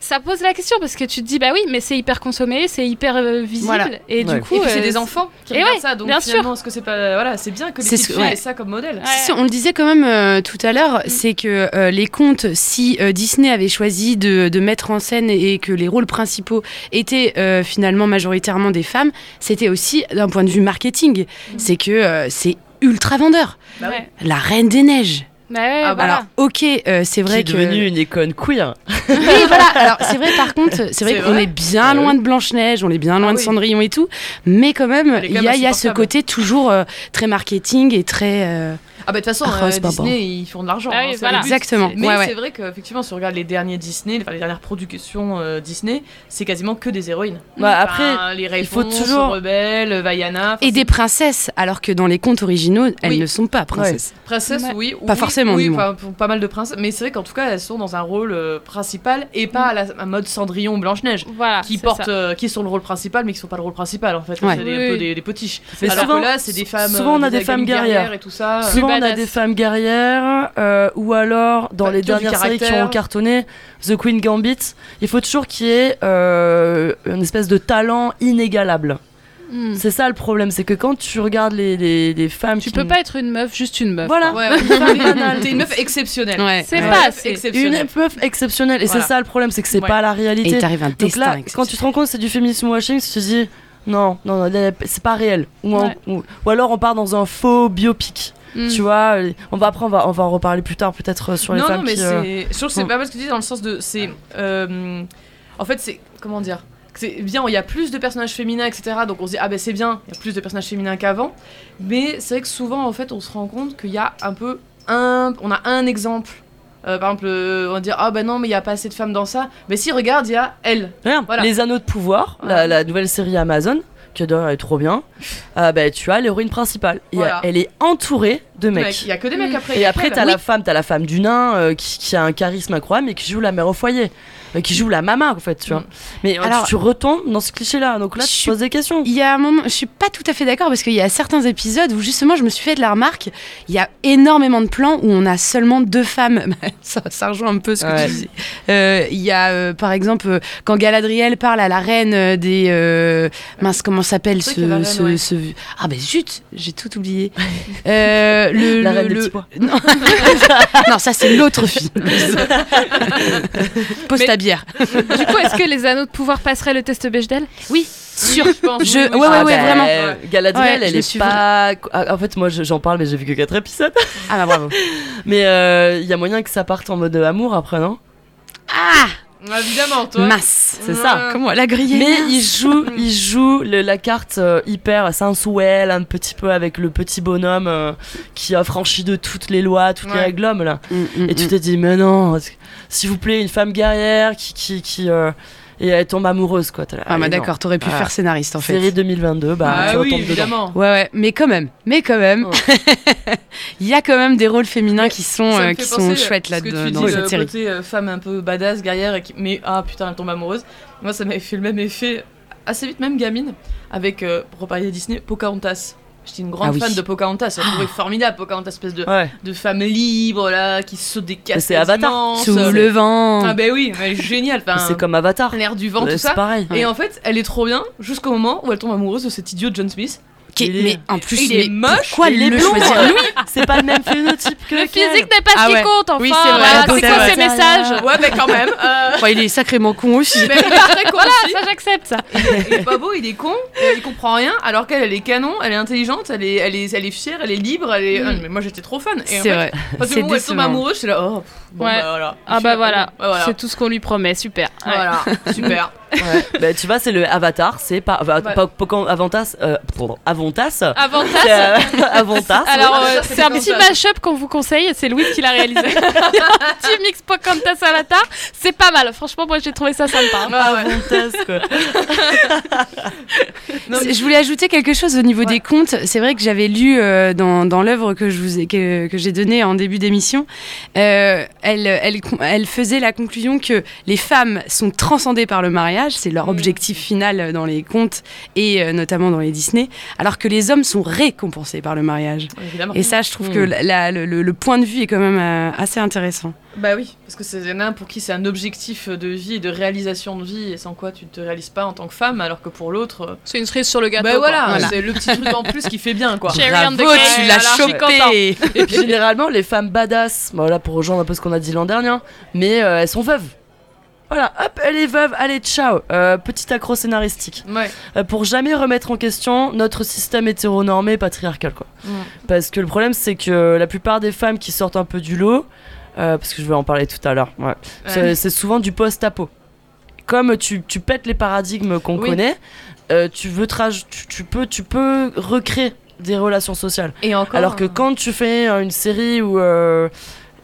ça pose la question parce que tu te dis bah oui mais c'est hyper consommé c'est hyper euh, visible Voilà. et Ouais. du coup Et puis c'est euh, des enfants qui et regardent ouais, ça, donc bien finalement, est-ce que c'est pas voilà, c'est bien que les ce- filles ouais. aient ça comme modèle. On le disait quand même euh, tout à l'heure, c'est que euh, les contes, si euh, Disney avait choisi de, de mettre en scène et que les rôles principaux étaient euh, finalement majoritairement des femmes, c'était aussi d'un point de vue marketing. C'est que euh, c'est ultra vendeur. Bah. La Reine des Neiges. Bah ouais, Ah, voilà. Alors, ok, euh, c'est Qui vrai est que. devenue une icône queer. Oui, voilà. Alors, c'est vrai, par contre, c'est vrai C'est qu'on vrai est bien Ah loin de Blanche-Neige, on est bien loin Ah de oui. Cendrillon et tout. Mais quand même, il y, a- y ce côté toujours euh, très marketing et très. euh, Ah bah de toute façon, Ah, euh, Disney ils font de l'argent. Ah oui, hein, voilà. Exactement. Mais Ouais, ouais. c'est vrai qu'effectivement, si on regarde les derniers Disney, enfin les dernières productions euh, Disney, c'est quasiment que des héroïnes. Bah, Enfin, après, les il faut toujours- Rebelle, Vaiana, Et des princesses, alors que dans les contes originaux, elles Oui. ne sont pas princesses. princesses, Ouais. oui. Pas oui, forcément, Oui, pas mal de princesses, mais c'est vrai qu'en tout cas, elles sont dans un rôle euh, principal et pas à la à mode Cendrillon ou Blanche-Neige. Voilà. Qui euh, qui sont le rôle principal, mais qui sont pas le rôle principal en fait. C'est un peu des, des potiches. Mais Alors que là, c'est des femmes. souvent, on a des femmes guerrières. et tout ça. Souvent, on a des femmes guerrières, euh, ou alors dans Enfin, les dernières séries qui ont cartonné, The Queen Gambit, il faut toujours qu'il y ait euh, une espèce de talent inégalable. Hmm. C'est ça le problème, c'est que quand tu regardes les, les, les femmes Tu qui peux pas être une meuf, juste une meuf. Voilà, Ouais, ouais. une. T'es une meuf exceptionnelle. Ouais. C'est pas assez. exceptionnelle. Une meuf exceptionnelle, et Voilà. c'est ça le problème, c'est que c'est Ouais. pas la Et réalité. t'arrives un Donc là, quand tu te rends compte que c'est du féminisme washing, tu te dis non, non, c'est pas réel. Ou, en- Ouais. ou, ou alors on part dans un faux biopic. Hmm. Tu vois, euh, on va après on va, on va en reparler plus tard peut-être euh, sur les non, femmes non, mais c'est. Je trouve que c'est Mm. pas mal ce que tu dis dans le sens de. C'est. euh, En fait, c'est. Comment dire c'est bien, il y a plus de personnages féminins, etc. Donc on se dit, ah ben c'est bien, il y a plus de personnages féminins qu'avant. Mais c'est vrai que souvent, en fait, on se rend compte qu'il y a un peu un. On a un exemple. Euh, par exemple, euh, on va dire, ah ben non, mais il y a pas assez de femmes dans ça. Mais si, regarde, il y a elle. Voilà. Les Anneaux de Pouvoir, la nouvelle série Amazon, d'ailleurs est trop bien. euh, bah, tu as l'héroïne principale. Et Voilà. elle est entourée de Mec, mecs. Il y a que des mecs après. il y Et après, t'as la femme, t'as la femme du nain euh, qui, qui a un charisme incroyable et qui joue la mère au foyer, euh, qui joue la maman en fait, tu vois. Mm. Mais euh, Alors- tu, tu retombes dans ce cliché-là, donc là Je tu suis- poses des questions. Il y a un moment, je suis pas tout à fait d'accord parce qu'il y a certains épisodes où justement je me suis fait de la remarque, il y a énormément de plans où on a seulement deux femmes. ça, ça rejoint un peu ce que Ouais. tu disais. Euh, Il y a par exemple quand Galadriel parle à la reine des mince comment s'appelle ce, ouais. ce- ah ben zut j'ai tout oublié. Euh, le, La le- reine des le- petits pois. Non. non ça c'est l'autre film. Pose Mais- ta bière. Du coup, est-ce que les anneaux de pouvoir passeraient le test Bechdel? Oui sûr. je pense. Je- oui, oui, ouais, Ah ouais, bah, vraiment. euh, Galadriel, Ouais, elle est pas. Ah, En fait, moi je- j'en parle, mais j'ai vu que 4 épisodes. Ah bah bravo. Mais euh, il y a moyen que ça parte en mode amour après, non? Ah Évidemment, toi. masse. C'est ça. Comment elle a grillé Mais il joue, il joue le- la carte euh, hyper sensuelle, un petit peu avec le petit bonhomme euh, qui a franchi de toutes les lois, toutes les règles l'homme là. Mm, Et tu te dis, mais non, s'il vous plaît, une femme guerrière qui. qui, qui euh, et elle tombe amoureuse quoi. Là, Ah bah d'accord, t'aurais pu Ah. faire scénariste en fait. Série 2022, bah Ah tu oui, retombes dedans. évidemment. Ouais ouais, mais quand même, mais quand même, il y a quand même des rôles féminins qui sont euh, qui sont euh, chouettes là dedans tu dans dis, cette le série. côté euh, femme un peu badass, guerrière, qui... mais ah putain, elle tombe amoureuse. Moi, ça m'avait fait le même effet assez vite, même gamine, avec, euh, pour reparler de Disney, Pocahontas. J'étais une grande Ah oui. fan de Pocahontas. Je trouvais formidable Pocahontas, espèce de, Ouais. de femme libre là, qui saute des cascades c'est Avatar. Sous le vent. Ah bah oui, elle est géniale. Enfin, C'est comme Avatar. l'air du vent, tout c'est ça. pareil. Et en fait, elle est trop bien jusqu'au moment où elle tombe amoureuse de cet idiot John Smith. Qui est- mais en plus, il est moche, Pourquoi il est le blond, hein. lui C'est pas le même phénotype que Le lequel. physique n'est pas Ah ce qui ouais. compte, enfin. Oui, c'est vrai, voilà, c'est quoi ces messages? Ouais, mais quand même. euh, Enfin, il est sacrément con aussi. mais il est très con Voilà, aussi. ça j'accepte ça. Il est pas beau, il est con, il comprend rien, alors qu'elle, elle est canon, elle est intelligente, elle est, elle est, elle est fière, elle est libre, elle est. Mm. Ah, mais moi j'étais trop fan. Et en C'est fait, vrai. Parce que elle tombe amoureuse, j'étais là, oh, pff, bon, Ouais. bah voilà. Ah bah voilà, c'est tout ce qu'on lui promet, super. Voilà, super. Ouais. bah, tu vois, c'est le Avatar, c'est pas. Bah, Ouais. pas- pas- quand- Avantas. Euh, Avantas. C'est, Avantage. euh, Avantas. Alors, ouais, euh, c'est un petit mash-up qu'on vous conseille, c'est Louise qui l'a réalisé. petit mix la tarte, c'est pas mal. Franchement, moi j'ai trouvé ça sympa. Ah ouais. Avantas, quoi. Non, mais- Je voulais ajouter quelque chose au niveau Ouais. des contes. C'est vrai que j'avais lu euh, dans, dans l'œuvre que je vous ai, que, que j'ai donnée en début d'émission, euh, elle, elle, elle faisait la conclusion que les femmes sont transcendées par le mariage, c'est leur Mm. objectif final dans les contes et euh, notamment dans les Disney, alors que les hommes sont récompensés par le mariage. Évidemment. Et ça, je trouve Mm. que la- la- le, le- le point de vue est quand même euh, assez intéressant. Bah oui, parce que c'est un pour qui c'est un objectif de vie et de réalisation de vie, et sans quoi tu ne te réalises pas en tant que femme, alors que pour l'autre. euh, C'est une cerise sur le gâteau. Bah voilà, Voilà. c'est le petit truc en plus qui fait bien quoi. Cherry on the Bravo, cake, tu voilà, l'as chopé Et puis généralement, les femmes badass, bon, là pour rejoindre un peu ce qu'on a dit l'an dernier, mais euh, elles sont veuves. Voilà, hop, elle est veuve, allez, ciao. Euh, petit accro scénaristique. Ouais. Euh, pour jamais remettre en question notre système hétéronormé patriarcal, quoi. Parce que le problème, c'est que la plupart des femmes qui sortent un peu du lot, euh, parce que je vais en parler tout à l'heure, ouais, c'est souvent du post-apo. Comme tu, tu pètes les paradigmes qu'on Oui. connaît, euh, tu, veux tu, tu peux, tu peux recréer des relations sociales. Et encore. Alors que quand tu fais une série ou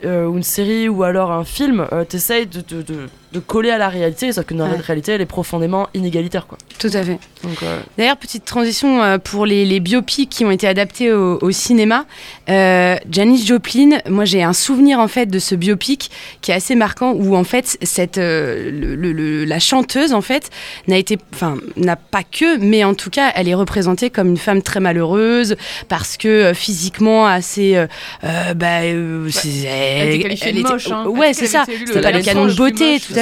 une série ou alors un film, t'essayes de, de, de, de coller à la réalité, sauf que dans Ouais. la réalité, elle est profondément inégalitaire, quoi. Tout à fait. Euh, D'ailleurs, petite transition euh, pour les, les biopics qui ont été adaptés au, au cinéma. Euh, Janis Joplin, moi j'ai un souvenir en fait de ce biopic qui est assez marquant où en fait cette euh, le- le- le- la chanteuse en fait n'a été, enfin n'a pas que, mais en tout cas elle est représentée comme une femme très malheureuse parce que euh, physiquement assez, bah, euh, c'est- Elle était qualifiée de était- moche. Hein. Ouais, Elle c'est ça. C'était le- pas la les canons de beauté, tout à fait.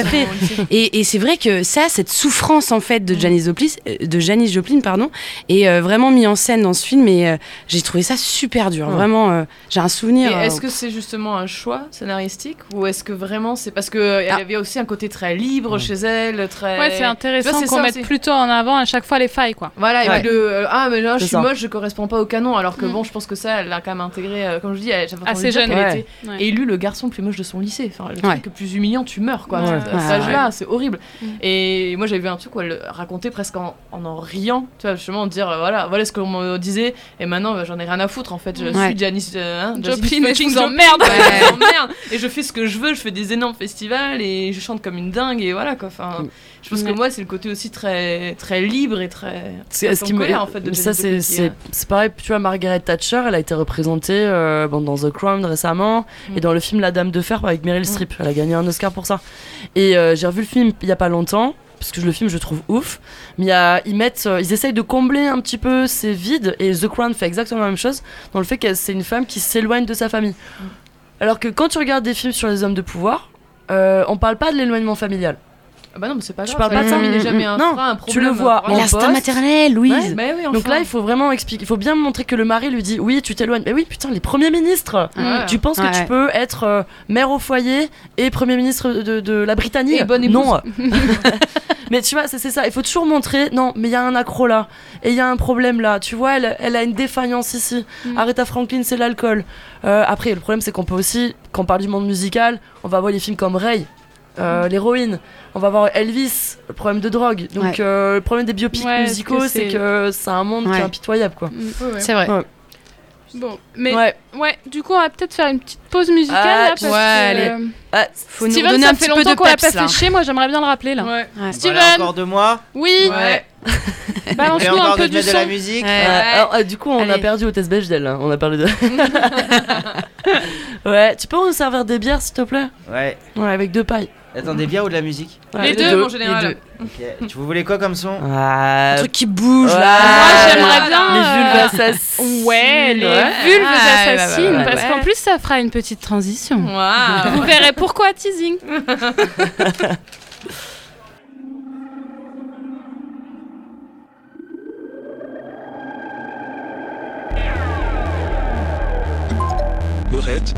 Et, et c'est vrai que ça, cette souffrance en fait Mm. de Janis Joplin, euh, de Janis Joplin pardon, est euh, vraiment mis en scène dans ce film. Et euh, j'ai trouvé ça super dur. Ouais. Vraiment, euh, j'ai un Et souvenir. euh, est-ce que c'est justement un choix scénaristique ou est-ce que vraiment c'est parce que elle Ah. avait aussi un côté très libre chez elle, très Ouais, c'est intéressant Tu vois, c'est qu'on mette aussi. plutôt en avant à chaque fois les failles, quoi. Voilà, et Ouais. le euh, ah mais là je suis ça. moche, je correspond pas au canon alors que Mm. bon, je pense que ça elle l'a quand même intégré euh, comme je dis, elle- Assez jeune. Ouais. était Ouais. élu le garçon le plus moche de son lycée. Enfin, le Ouais. truc le plus humiliant, tu meurs quoi. À cet âge-là, c'est horrible. Mm. Et moi j'avais vu un truc où elle racontait presque en en, en riant, tu vois, justement dire euh, voilà, voilà ce qu'on me disait et maintenant bah, j'en ai rien à foutre en fait. Je Ouais. suis Janice euh, hein, Joplin et je vous emmerde. Ouais. Et je fais ce que je veux, je fais des énormes festivals et je chante comme une dingue et voilà quoi. Enfin, je pense que moi c'est le côté aussi très très libre et très. C'est ce qui me en fait de ça c'est c'est est- c'est pareil tu vois Margaret Thatcher elle a été représentée euh, bon, dans The Crown récemment Mm. et dans le film La Dame de Fer avec Meryl Streep elle a gagné un Oscar pour ça et euh, j'ai revu le film il y a pas longtemps parce que le film je trouve ouf mais y a- ils mettent euh, ils essayent de combler un petit peu ces vides et The Crown fait exactement la même chose dans le fait que c'est une femme qui s'éloigne de sa famille Mm. alors que quand tu regardes des films sur les hommes de pouvoir euh, on parle pas de l'éloignement familial Ah bah non, mais c'est pas Tu grave. parles pas de ça il n'est jamais un Non, frein, un tu problème. le vois, en L'instinct maternel, Louise. Ouais. Mais oui, Donc là, il faut vraiment expliquer, il faut bien montrer que le mari lui dit oui, tu t'éloignes. Mais oui, putain, les premiers ministres. Ouais. Tu penses que tu peux être euh, mère au foyer et premier ministre de, de la Britannie? Et bonne épouse. Non. mais tu vois, c'est ça. Il faut toujours montrer. Non, mais il y a un accro là et il y a un problème là. Tu vois, elle, elle a une défaillance ici. Mm. Aretha Franklin, c'est l'alcool. Euh, après, le problème, c'est qu'on peut aussi, quand on parle du monde musical, on va voir des films comme Ray. Euh, l'héroïne, on va voir Elvis, le problème de drogue. Donc Ouais. euh, le problème des biopics Ouais, musicaux, c'est que c'est un monde qui est impitoyable quoi. Mm. C'est vrai. Ouais. Bon, mais Ouais. ouais, du coup, on va peut-être faire une petite pause musicale Ah, là, parce ouais, que, allez. euh, Ah, Faut nous Steven, donner ça un fait petit peu longtemps de qu'on l'a pas fait chier, moi j'aimerais bien le rappeler là. Ouais. Ouais. Steven Voilà, encore deux mois. Oui, Ouais. Balance-nous un de peu te du de la son. musique. Ouais. Euh, alors, euh, du coup, on a Allez. perdu au test Bechdel. hein. On a parlé de. ouais, tu peux nous servir des bières, s'il te plaît? Ouais. Ouais, avec deux pailles. Attends, des bières ou de la musique Ouais, Les deux, en général. Ok. Tu vous voulez quoi comme son Ah, Un truc qui bouge ouais. là. Moi, j'aimerais bien, Les euh, vulves assassines. Ouais, les Ouais. vulves Ouais, assassines, parce ouais. qu'en plus ça fera une petite transition. Waouh. Vous verrez pourquoi teasing.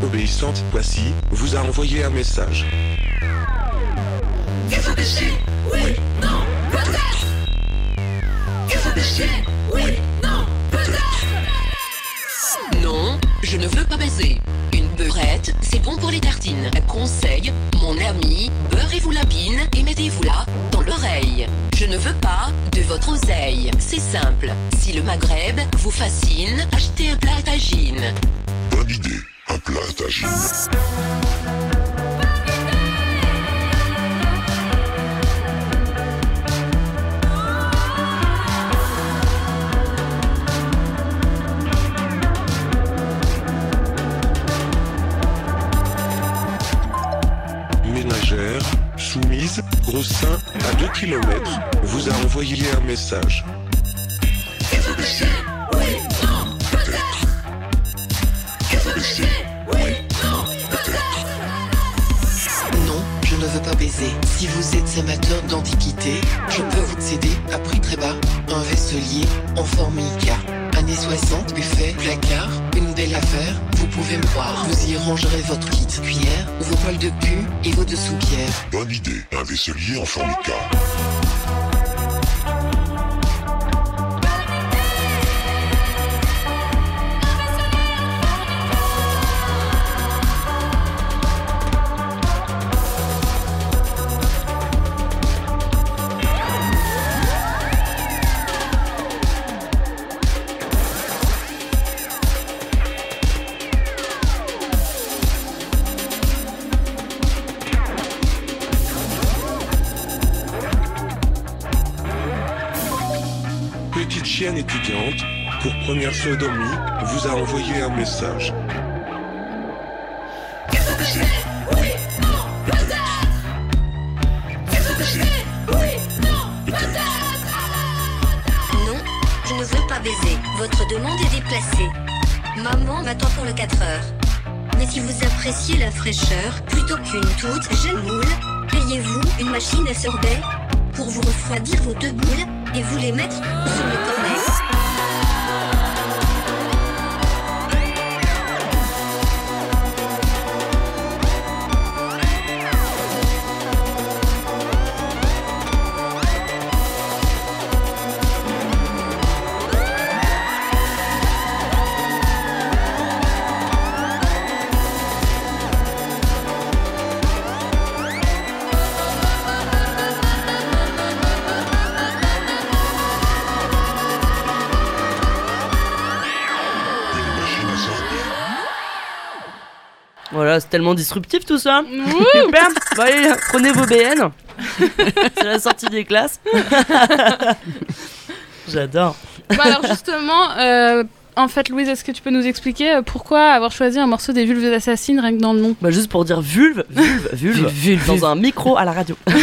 Obéissante, voici, vous a envoyé un message. Non, je ne veux pas baiser. Une beurrette, c'est bon pour les tartines. Conseil, mon ami, beurrez-vous la bine et mettez-vous là dans l'oreille. Je ne veux pas de votre oseille. C'est simple. Si le Maghreb vous fascine, achetez un plat à tagine. Bonne idée, Ménagère, soumise, gros sein à 2 km, vous a envoyé un message. Idée, un vaisselier en formica. Pour première sodomie, vous a envoyé un message. Non, je ne veux pas baiser. Votre demande est déplacée. Maman m'attend pour le 4 heures. Mais si vous appréciez la fraîcheur, plutôt qu'une toute jeune moule, payez-vous une machine à sorbet pour vous refroidir vos deux boules et vous les mettre sur le tellement disruptif tout ça. Super. Bon, allez, prenez vos BN. c'est la sortie des classes. J'adore. Bah alors justement, euh, en fait, Louise, est-ce que tu peux nous expliquer euh, pourquoi avoir choisi un morceau des Vulves Assassines rien que dans le nom? Bah juste pour dire vulve, vulve, vulve, Vulve, dans un micro à la radio. Ok,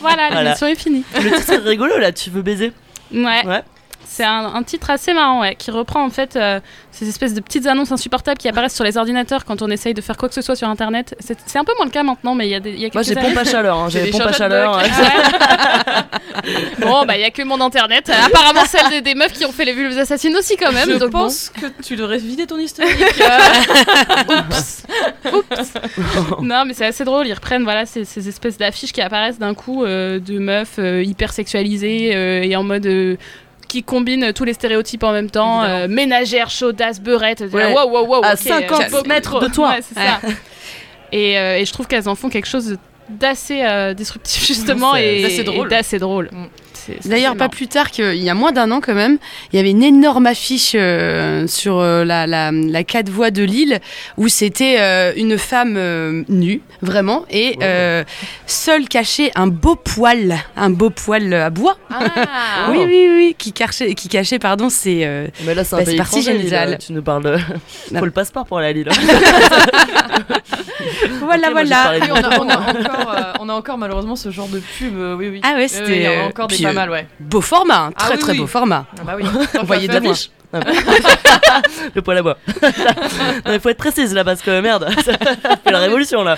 voilà, Voilà. l'émission est finie. Le titre est rigolo là, tu veux baiser? Ouais. Ouais. C'est un, un titre assez marrant, ouais, qui reprend en fait euh, ces espèces de petites annonces insupportables qui apparaissent sur les ordinateurs quand on essaye de faire quoi que ce soit sur Internet. C'est c'est un peu moins le cas maintenant, mais il y a, des, il y a Moi j'ai pompe à chaleur, hein. J'ai pompe à chaleur. ouais. bon, bah il y a que mon Internet. Euh, Apparemment celle des, des meufs qui ont fait les vulves assassines aussi quand même. Je donc bon. pense que tu devrais vider ton historique. euh. Non, mais c'est assez drôle. Ils reprennent voilà ces, ces espèces d'affiches qui apparaissent d'un coup euh, de meufs euh, hyper sexualisées euh, et en mode euh, qui combinent tous les stéréotypes en même temps. Euh, ménagère, chaudasse, beurette. Là, Ouais. Wow, wow, wow. À ok, 50 euh, mètres de toi. Ouais, c'est ça. Et, euh, et je trouve qu'elles en font quelque chose d'assez euh, disruptif justement et d'assez drôle. et D'ailleurs, pas plus tard qu'il y a moins d'un an quand même, il y avait une énorme affiche euh, sur euh, la, la, la quatre voies de Lille où c'était euh, une femme euh, nue, vraiment, et euh, seule cachait un beau poil, un beau poil à bois. Ah. Oui, oui, oui, qui cachait, qui cachait pardon, c'est euh, Mais là c'est un Bah, pays parti génial. Lille, Tu nous parles de... Non. Faut le passeport pour aller à Lille. voilà, j'ai voilà. Oui, on, a, on a encore, euh, on a encore malheureusement ce genre de pub, oui, oui. Ah ouais, c'était, il euh, encore des pas mal, ouais. Beau format, hein, Ah très oui, très oui. beau format. Ah bah oui. Vous voyez de La loin. fiche. le poil à bois. il faut être précise là parce que merde, ça fait la révolution là.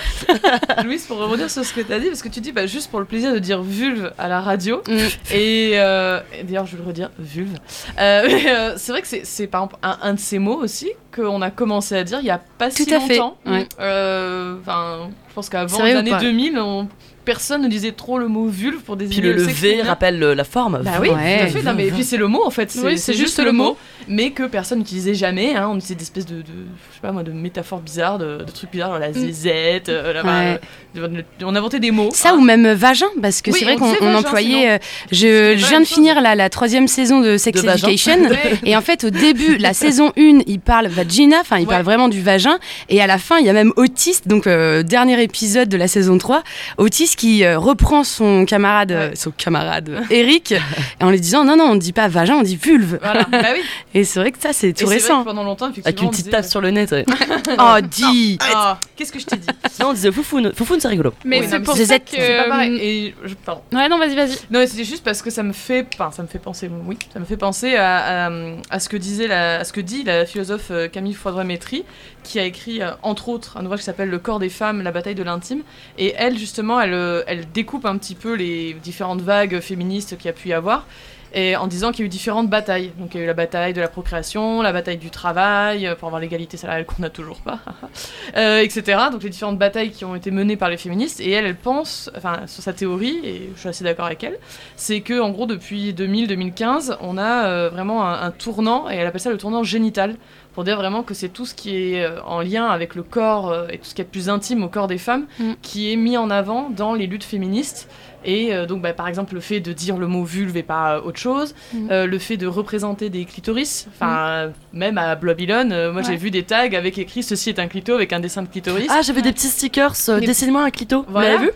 Louise, pour revenir sur ce que tu as dit, parce que tu dis bah, juste pour le plaisir de dire vulve à la radio, Mm. et, euh, et d'ailleurs je vais le redire, vulve. Euh, euh, c'est vrai que c'est, c'est par exemple un, un de ces mots aussi qu'on a commencé à dire il y a pas si Tout à fait, longtemps. ouais. Enfin, je pense qu'avant C'est les années pas 2000, on- personne ne disait trop le mot vulve pour Puis désigner le, le sexe V rappelle le- la forme. Bah oui, Ouais. tout à fait. Non, mais puis c'est le mot en fait. C'est, Oui, c'est juste le mot, mais que personne n'utilisait jamais. Hein. On utilisait des espèces de, de, je sais pas moi, de métaphores bizarres, de, de trucs bizarres, genre la zézette. euh, Ouais. euh, on inventait des mots. Ça hein. ou même vagin, parce que Oui, c'est vrai on qu'on employait. euh, je, viens de finir la, la troisième saison de Sex De. Education. Et en fait, au début, la saison 1, il parle vagina, enfin, il Ouais. parle vraiment du vagin. Et à la fin, il y a même Otis, donc dernier épisode de la saison 3, Qui euh, reprend son camarade, euh, son camarade euh, Eric, en lui disant non, non, on ne dit pas vagin, on dit vulve. Voilà, bah oui. Et c'est vrai que ça, c'est Et tout vrai récent. que pendant longtemps, effectivement. Avec une petite disait- tasse sur le nez. tu sais. Oh, dis Ah, qu'est-ce que je t'ai dit Sinon on disait foufoune. Foufoune c'est rigolo. Mais Oui, non, c'est pour ça que. C'est pas pareil. Et je, pardon. Ouais, non, vas-y, vas-y. Non, mais c'était juste parce que ça me fait, enfin, ça me fait penser, oui, ça me fait penser à, à, à ce que disait la, à ce que dit la philosophe euh, Camille Faudray-Métry, qui a écrit euh, entre autres un ouvrage qui s'appelle Le corps des femmes, la bataille de l'intime. Et elle, justement, elle, euh, elle découpe un petit peu les différentes vagues féministes qu'il y a pu y avoir. Et en disant qu'il y a eu différentes batailles. Donc il y a eu la bataille de la procréation, la bataille du travail, euh, pour avoir l'égalité salariale qu'on n'a toujours pas, etc. Donc les différentes batailles qui ont été menées par les féministes. Et elle, elle pense, enfin, sur sa théorie, et je suis assez d'accord avec elle, c'est que en gros depuis 2000-2015, on a vraiment un tournant, et elle appelle ça le tournant génital, pour dire vraiment que c'est tout ce qui est euh, en lien avec le corps euh, et tout ce qui est plus intime au corps des femmes Mm. qui est mis en avant dans les luttes féministes. Et euh, donc, bah, par exemple, le fait de dire le mot vulve et pas euh, autre chose, Mm. euh, le fait de représenter des clitoris, enfin, euh, même à Babylone, moi j'ai vu des tags avec écrit ceci est un clito avec un dessin de clitoris. Ah j'avais des petits stickers. Des- Dessine-moi un clito. Vous l'avez vu?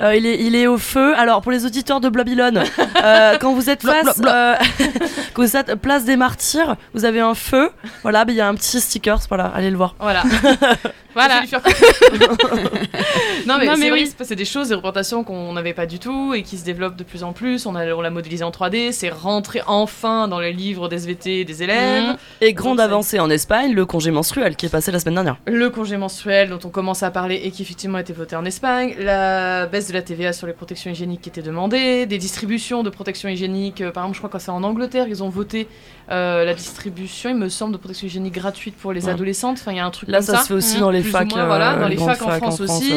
Euh, il, est, il est au feu. Alors, pour les auditeurs de Babylone, euh, quand vous êtes face, euh, quand vous êtes place des martyrs, vous avez un feu. Voilà, il y a un petit sticker. Voilà, allez le voir. Voilà. Voilà. Non mais, Non, c'est mais vrai, c'est- des choses, des représentations qu'on n'avait pas du tout et qui se développent de plus en plus. On a- on l'a modélisé en 3D, c'est rentré enfin dans les livres des SVT des élèves. Mhm. Et grande Donc, c'est- avancée en Espagne, le congé menstruel qui est passé la semaine dernière. Le congé menstruel dont on commence à parler et qui effectivement a été voté en Espagne, la baisse de la TVA sur les protections hygiéniques qui était demandée, des distributions de protections hygiéniques, euh, par exemple je crois que c'est en Angleterre ils ont voté euh, la distribution il me semble de protections hygiéniques gratuites pour les Ouais. adolescentes, enfin il y a un truc Là, comme ça, se fait aussi dans les facs. moins, voilà, euh, dans les facs en France aussi.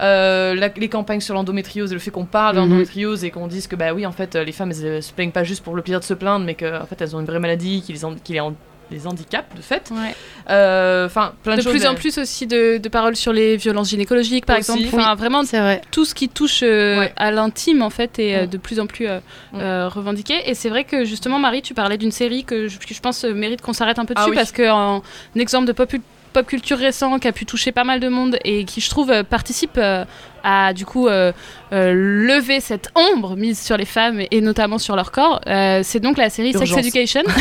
Euh, la- les campagnes sur l'endométriose et le fait qu'on parle Mhm. d'endométriose et qu'on dise que bah oui en fait les femmes elles, se plaignent pas juste pour le plaisir de se plaindre mais qu'en fait elles ont une vraie maladie qui les, en- qui les, en- les handicapent de fait. Ouais. Euh, Enfin plein de, De choses. plus en euh, plus aussi de, de paroles sur les violences gynécologiques, par Aussi. exemple. Enfin, vraiment C'est vrai. tout ce qui touche euh, Ouais. à l'intime en fait est euh, Mm. de plus en plus euh, Mm. euh, revendiqué et c'est vrai que justement Marie tu parlais d'une série que je, que je pense euh, mérite qu'on s'arrête un peu Ah dessus oui. parce que en un exemple de pop, pop culture récent qui a pu toucher pas mal de monde et qui je trouve euh, participe euh, à du coup euh, euh, lever cette ombre mise sur les femmes et notamment sur leur corps. Euh, c'est donc la série Sex. Education.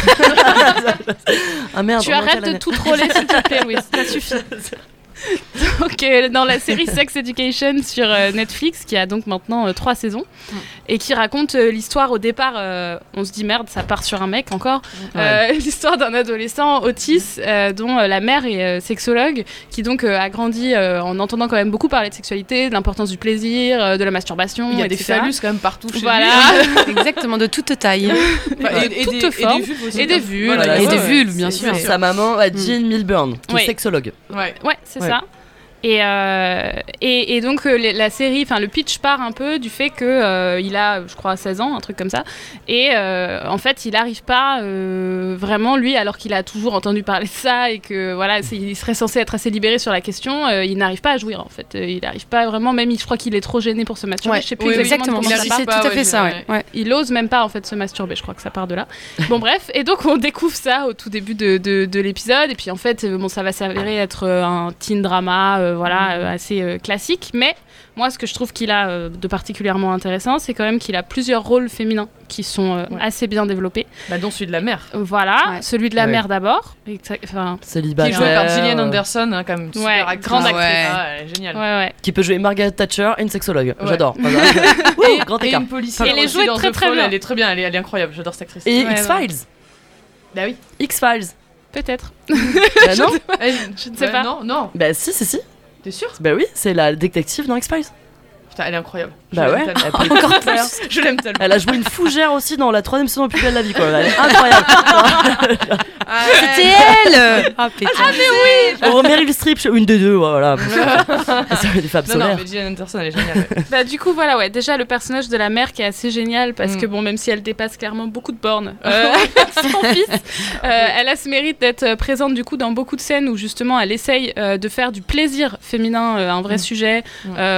Ah merde, tu arrêtes de tout troller s'il te plaît Louise ça suffit donc euh, dans la série Sex Education sur euh, Netflix qui a donc maintenant euh, trois saisons Mm. et qui raconte euh, l'histoire au départ euh, on se dit merde ça part sur un mec encore Euh, l'histoire d'un adolescent autiste euh, dont euh, la mère est euh, sexologue qui donc euh, a grandi euh, en entendant quand même beaucoup parler de sexualité de l'importance du plaisir euh, de la masturbation Il y a des phallus quand même partout chez voilà lui. Exactement, de toute taille. Enfin, et, et et des vulves aussi. Et des vulves, Voilà, et ouais, des ouais. vulves, bien sûr. Sa maman, Jean Milburn, qui est sexologue. Ouais. Ouais, c'est Ouais. ça. Et, euh, et, et donc euh, la série, enfin le pitch part un peu du fait que euh, il a, je crois, 16 ans, un truc comme ça. Et en fait, il n'arrive pas vraiment lui, alors qu'il a toujours entendu parler de ça et que voilà, il serait censé être assez libéré sur la question. il n'arrive pas à jouir en fait. Il n'arrive pas vraiment. Même, je crois qu'il est trop gêné pour se masturber. Ouais, je sais plus oui, oui, exactement, exactement. il pas, tout à fait ça, ouais. Il ose même pas en fait se masturber, je crois que ça part de là. Bon bref, et donc on découvre ça au tout début de, de, de l'épisode, et puis en fait, bon, ça va s'avérer être un teen drama, voilà, euh, assez euh, classique, mais moi ce que je trouve qu'il a euh, de particulièrement intéressant, c'est quand même qu'il a plusieurs rôles féminins qui sont euh, Ouais. assez bien développés. Bah, dont celui de la mère. Voilà, Ouais. celui de la Ouais. mère d'abord, enfin, Qui est Célibataire. joué par Gillian euh, Anderson, hein, quand même. Super Ouais, actrice. grande actrice. Ah, elle est géniale. ouais ouais. Qui peut jouer Margaret Thatcher et une sexologue. Ouais. J'adore. Et, grand et écart. une policière Elle est jouée très, très Fall, bien. Elle est très bien, elle est, elle est incroyable. J'adore cette actrice. Et Ouais, X-Files. Bah oui. X-Files. Peut-être. Bah non Je ne sais bah pas. Non, non. Bah si, si, si. T'es sûr? Bah oui, c'est la détective dans X-Files. Putain, elle est incroyable. Bah ouais. tellement. Elle peut Encore faire. Je l'aime tellement. Elle a joué une fougère aussi dans la troisième saison de Plus belle la vie, quoi. Elle est incroyable. Ah, C'était elle Ah, pétain. oh, Meryl Streep, une des deux, voilà. C'est des femmes Non, non, solaires. mais Gillian Anderson, elle est géniale. ouais. Bah du coup voilà ouais déjà le personnage de la mère qui est assez génial parce Mm. que bon même si elle dépasse clairement beaucoup de bornes euh, son fils euh, elle a ce mérite d'être euh, présente du coup dans beaucoup de scènes où justement elle essaye euh, de faire du plaisir féminin euh, un vrai Mm. sujet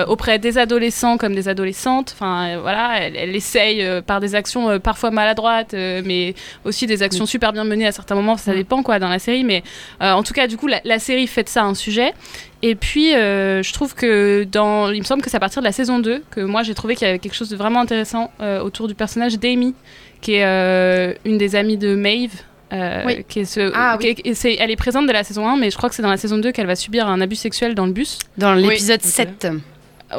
auprès des adolescents comme des adolescentes enfin euh, voilà elle, elle essaye euh, par des actions euh, parfois maladroites euh, mais aussi des actions super bien menées à certains moments ça Mm. dépend quoi dans la série mais euh, en tout cas du coup la, la série fait de ça un sujet et puis, euh, je trouve que dans. Il me semble que c'est à partir de la saison 2 que moi j'ai trouvé qu'il y avait quelque chose de vraiment intéressant euh, autour du personnage d'Amy, qui est euh, une des amies de Maeve. euh, Oui. qui est ce, Ah, qui est- et c'est- elle est présente dès la saison 1, mais je crois que c'est dans la saison 2 qu'elle va subir un abus sexuel dans le bus. Dans l'épisode ok. 7.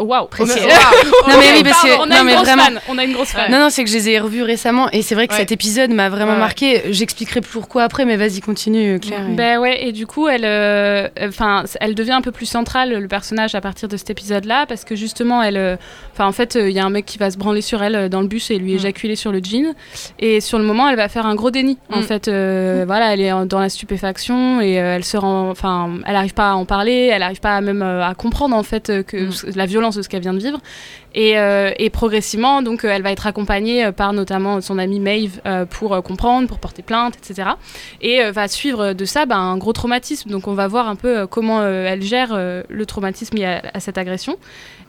Waouh! Précis. Ok. Non, mais oui, parce que- on a non, une mais grosse vraiment. fan. On a une grosse fan. Non, non, c'est que je les ai revus récemment et c'est vrai que Ouais. cet épisode m'a vraiment Ouais, ouais. marqué. J'expliquerai pourquoi après, mais vas-y, continue, Claire. Ben ouais, et du coup, elle, euh, elle devient un peu plus centrale le personnage à partir de cet épisode-là, parce que justement, elle, euh, enfin, en fait, il y a un mec qui va se branler sur elle euh, dans le bus et lui Mm. éjaculer sur le jean, et sur le moment, elle va faire un gros déni. En Mm. fait, euh, voilà, elle est dans la stupéfaction et euh, elle se rend, enfin, elle n'arrive pas à en parler, elle n'arrive pas même euh, à comprendre en fait euh, que Mm. la violence de ce qu'elle vient de vivre. Et, euh, progressivement, donc, euh, elle va être accompagnée euh, par notamment son amie Maeve pour comprendre, pour porter plainte, etc. Et va suivre de ça bah, un gros traumatisme. Donc, on va voir un peu comment elle gère le traumatisme lié à cette agression.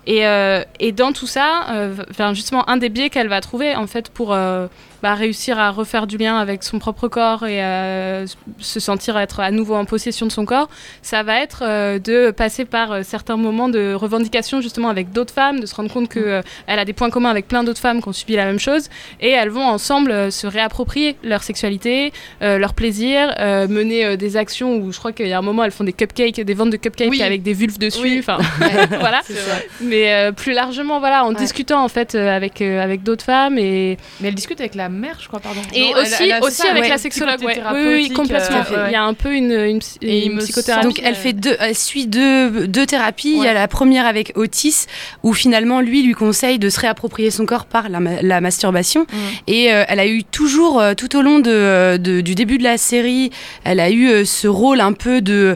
Et, euh, et dans tout ça, euh, enfin, justement, un des biais qu'elle va trouver en fait pour euh, bah, réussir à refaire du lien avec son propre corps et à se sentir être à nouveau en possession de son corps, ça va être de passer par certains moments de revendication justement avec d'autres femmes, de se rendre compte qu'elle a des points communs avec plein d'autres femmes qui ont subi la même chose et elles vont ensemble se réapproprier leur sexualité, leur plaisir, mener des actions où je crois qu'il y a un moment elles font des cupcakes, des ventes de cupcakes Oui. avec des vulves dessus, Oui. enfin voilà. Mais euh, plus largement, voilà, en discutant en fait euh, avec, euh, avec d'autres femmes et, Mais elle discute avec la mère, je crois, pardon. et Non, aussi, elle aussi ça, avec ouais, la sexologue. ouais. Oui, complètement. euh, Il y a un peu une, Et psychothérapie. Donc elle fait deux, elle suit deux, deux thérapies. Il y a la première avec Otis, où finalement lui lui conseille de se réapproprier son corps par la, ma- la masturbation. Et euh, elle a eu toujours, euh, tout au long de, de- du début de la série, elle a eu euh, ce rôle un peu de,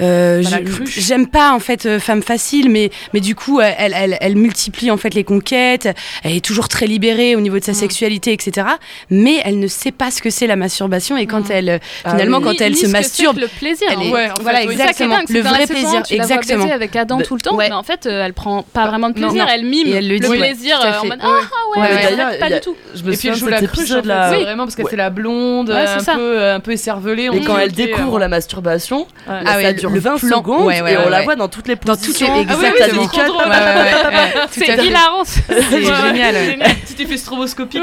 euh, Bah, j'aime pas en fait euh, femme facile, mais mais du coup elle, elle, elle multiplie en fait les conquêtes. Elle est toujours très libérée au niveau de sa sexualité, etc. Mais elle ne sait pas ce que c'est la masturbation et quand elle euh, Ah finalement oui. quand Ni- elle ni se que masturbe, c'est que le plaisir. elle hein. est- Ouais, en fait, voilà oui. C'est exactement dingue, c'est le que vrai saison, plaisir, tu la vois exactement. baiser avec Adam Bah, tout le temps, ouais. mais en fait, euh, elle prend pas vraiment de Non, plaisir, non. elle mime Et elle le dit, le ouais, plaisir à euh, en mode Ouais. ah ah ouais, Ouais, ouais, ouais. D'ailleurs, pas du tout. Je me Et puis elle souviens joue de la cet épisode là. c'est vraiment parce qu'elle Ouais. fait la blonde, Ouais, c'est un, peu, un peu écervelée. Et quand elle découvre la masturbation, ouais. Ah ça ouais, dure le 20 plan. secondes Ouais, ouais, et on ouais, la ouais. voit dans toutes les Dans toutes les- positions. exactement. Ouais, C'est hilarant. C'est génial. Petit effet stroboscopique.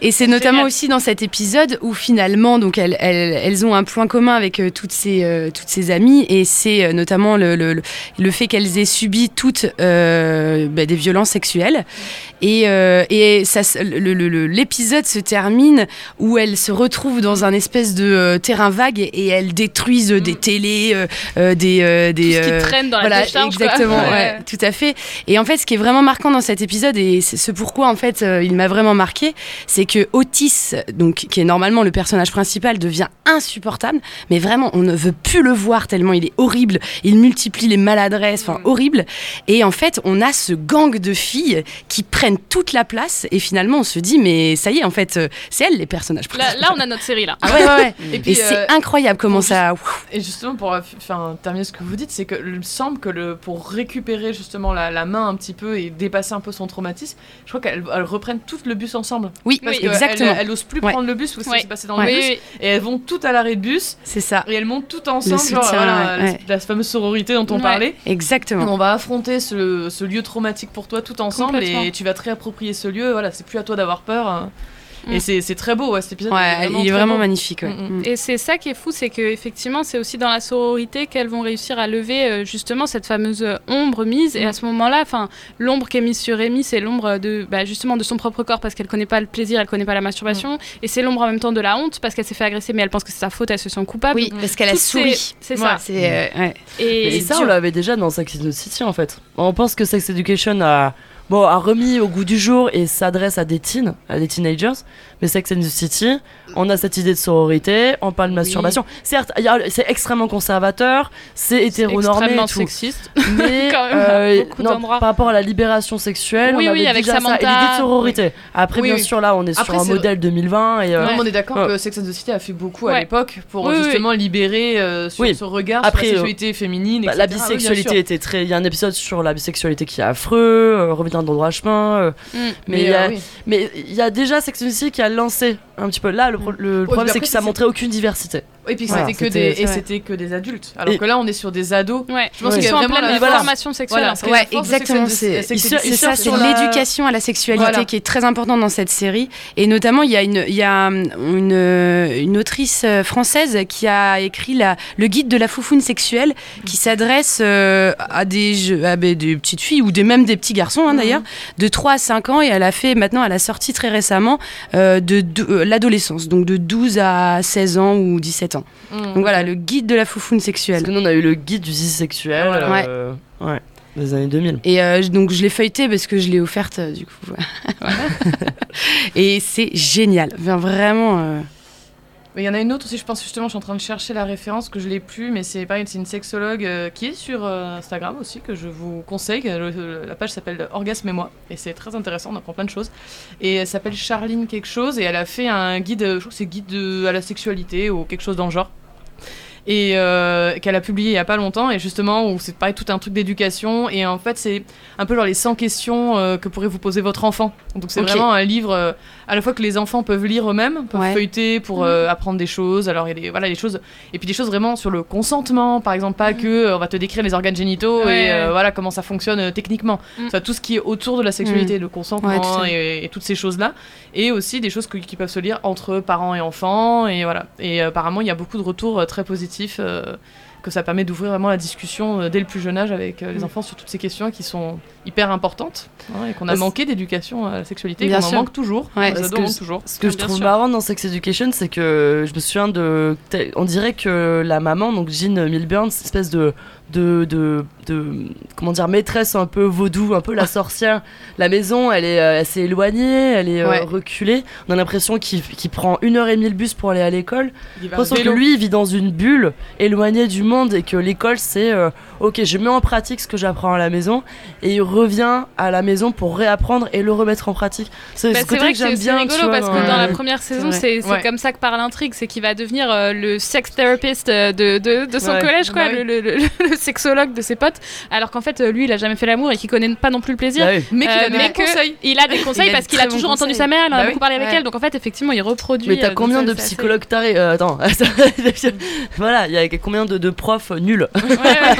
Et c'est notamment aussi dans cet épisode où finalement, donc elles, elles, elles ont un point commun avec euh, toutes ces euh, toutes ces amies et c'est euh, notamment le, le, fait qu'elles aient subi toutes euh, bah, des violences sexuelles et euh, et ça l'épisode se termine où elles se retrouvent dans un espèce de euh, terrain vague et, et elles détruisent des télés, euh, euh, des des Tout ce qui traîne dans la voilà, décharge. exactement, Ouais. tout à fait. Et en fait, ce qui est vraiment marquant dans cet épisode et c'est ce pourquoi en fait euh, il m'a vraiment marqué, c'est que Otis, donc qui est normalement le personnage principal, devient insupportable. Mais vraiment, on ne veut plus le voir tellement il est horrible. Il multiplie les maladresses, enfin horrible. Et en fait, on a ce gang de filles qui prennent toute la place et finalement on se dit mais ça y est, en fait, euh, c'est elles les personnages Là, principaux. là, on a notre série là. Ah ouais, ouais, ouais. Et c'est euh, incroyable comment ça. Et justement, pour enfin, terminer ce que vous dites, c'est que il me semble que le, pour récupérer justement la, la main un petit peu et dépasser un peu son traumatisme, je crois qu'elles elles reprennent tout le bus ensemble. Oui, Parce oui, que exactement. Elles, elles osent plus Ouais. prendre le bus parce que Ouais. c'est passé dans Ouais. le Oui, bus. oui. Et elles vont toutes à l'arrêt de bus C'est ça. et elles montent toutes ensemble, Le genre soutien, voilà, ouais, ouais. la fameuse sororité dont on parlait. Exactement. On va affronter ce, ce lieu traumatique pour toi tout ensemble et tu vas te réapproprier ce lieu. Voilà, c'est plus à toi d'avoir peur. hein. Mm. Et c'est c'est très beau, ouais, cet épisode. Ouais, il est vraiment beau. magnifique. ouais. Mm, mm. Mm. Et c'est ça qui est fou, c'est que effectivement, c'est aussi dans la sororité qu'elles vont réussir à lever euh, justement cette fameuse euh, ombre mise. Et à ce moment-là, enfin, l'ombre qui est mise sur Amy, c'est l'ombre de bah, justement de son propre corps parce qu'elle connaît pas le plaisir, elle connaît pas la masturbation, et c'est l'ombre en même temps de la honte parce qu'elle s'est fait agresser, mais elle pense que c'est sa faute, elle se sent coupable. Oui, parce qu'elle a souri. C'est ça. Euh, ouais. Et, Et ça, on l'avait déjà dans Sex and the City en fait. On pense que Sex Education a, bon, a remis au goût du jour et s'adresse à des teens, à des teenagers. Mais Sex and the City, on a cette idée de sororité, on parle de masturbation. Certes, c'est extrêmement conservateur, c'est hétéronormé et extrêmement tout. sexiste. Mais Quand même, euh, non, par rapport à la libération sexuelle, Oui, on oui, avait avec déjà ça. Et Samantha. l'idée de sororité. Après, Oui, bien oui. sûr, là, on est Après, sur un modèle 2020 et. euh, Non, on est d'accord Ouais. que Sex and the City a fait beaucoup Ouais. à l'époque pour Oui, oui, justement libérer euh, sur Oui. ce regard Après, sur euh, la sexualité féminine. Bah, la bisexualité était très. Il y a un épisode sur la bisexualité qui est affreux, euh, revenir dans le droit chemin. euh, Mm. mais Mais, il y a- euh, oui. mais il y a déjà Sex and the City qui a lancé un petit peu. Là, le, pro- le problème, c'est que ça montrait aucune diversité. Et puis Voilà, c'était que des et c'était que des adultes. Alors Et- que là, on est sur des ados. Ouais, Je pense Ouais. qu'il y a sont en vraiment pleine la voilà. formation sexuelle. Voilà, Ouais, exactement. C'est ça, c'est la- l'éducation à la sexualité Voilà. qui est très importante dans cette série. Et notamment, il y a une, il y a hum, une, euh, une autrice euh, française qui a écrit la, le guide de la foufoune sexuelle qui s'adresse euh, à, des, à ben, des petites filles ou des, même des petits garçons hein, Mhm. d'ailleurs, de 3 à 5 ans. Et elle a fait maintenant, elle a sorti très récemment euh, de, de- euh, l'adolescence, donc de 12 à 16 ans ou 17 ans. Mm. Donc voilà, le guide de la foufoune Parce sexuelle. que nous, on a eu le guide du zizi sexuel. Ouais. euh, ouais. Des années 2000. Et euh, donc je l'ai feuilleté parce que je l'ai offerte euh, du coup. Et c'est génial, Enfin, vraiment. Mais Il y en a une autre aussi, je pense justement, je suis en train de chercher la référence que je l'ai plus, mais c'est pareil, c'est une sexologue euh, qui est sur euh, Instagram aussi, que je vous conseille. que le- le- la page s'appelle Orgasme et moi, et c'est très intéressant, on apprend plein de choses. Et elle s'appelle Charline quelque chose, et elle a fait un guide, je crois que c'est guide de- à la sexualité ou quelque chose dans le genre. et euh, qu'elle a publié il y a pas longtemps et justement où c'est pareil tout un truc d'éducation et en fait c'est un peu genre les 100 questions euh, que pourrait vous poser votre enfant donc c'est vraiment un livre à la fois que les enfants peuvent lire eux-mêmes peuvent Ouais. feuilleter pour euh, apprendre des choses. Alors il y a des voilà des choses et puis des choses vraiment sur le consentement par exemple pas que euh, on va te décrire les organes génitaux Ouais, et euh, voilà comment ça fonctionne euh, techniquement. Mm. Soit tout ce qui est autour de la sexualité le consentement Ouais, et, et toutes ces choses là et aussi des choses que- qui peuvent se lire entre parents et enfants et voilà. Et apparemment il y a beaucoup de retours très positifs que ça permet d'ouvrir vraiment la discussion dès le plus jeune âge avec les enfants sur toutes ces questions qui sont hyper importantes hein, et qu'on a Parce- manqué d'éducation à la sexualité qu'on en manque toujours Ouais. Parce que toujours Ce que je Bien trouve sûr. marrant dans Sex Education, c'est que je me souviens de. On dirait que la maman, donc Jean Milburn, c'est une espèce de, de, de, de- Comment dire, maîtresse un peu vaudou, un peu la sorcière. La maison, elle est euh, assez éloignée, elle est euh, reculée. On a l'impression qu'il prend une heure et demie le bus pour aller à l'école. L'impression que lui, il vit dans une bulle, éloigné du monde, et que l'école, c'est euh, ok, je mets en pratique ce que j'apprends à la maison, et il revient à la maison pour réapprendre et le remettre en pratique. C'est Bah, ce c'est côté vrai que que j'aime c'est bien. rigolo tu vois, parce que dans- dans la première saison, c'est c'est Ouais. comme ça que part l'intrigue, c'est qu'il va devenir euh, le sex therapist euh, de, de, de son Ouais. collège, quoi, Bah oui. le, le- le- le sexologue de ses potes, alors qu'en fait, euh, lui, il a jamais fait l'amour et qu'il connaît pas non plus le plaisir. Bah oui. mais qu'il Euh, a des conseils Il a des conseils parce qu'il a toujours entendu sa mère, il en a beaucoup parlé avec elle, donc en fait, effectivement, il reproduit. Mais t'as combien de c'est psychologues tarés Attends, voilà, il y a combien de, de profs nuls Ouais, ouais.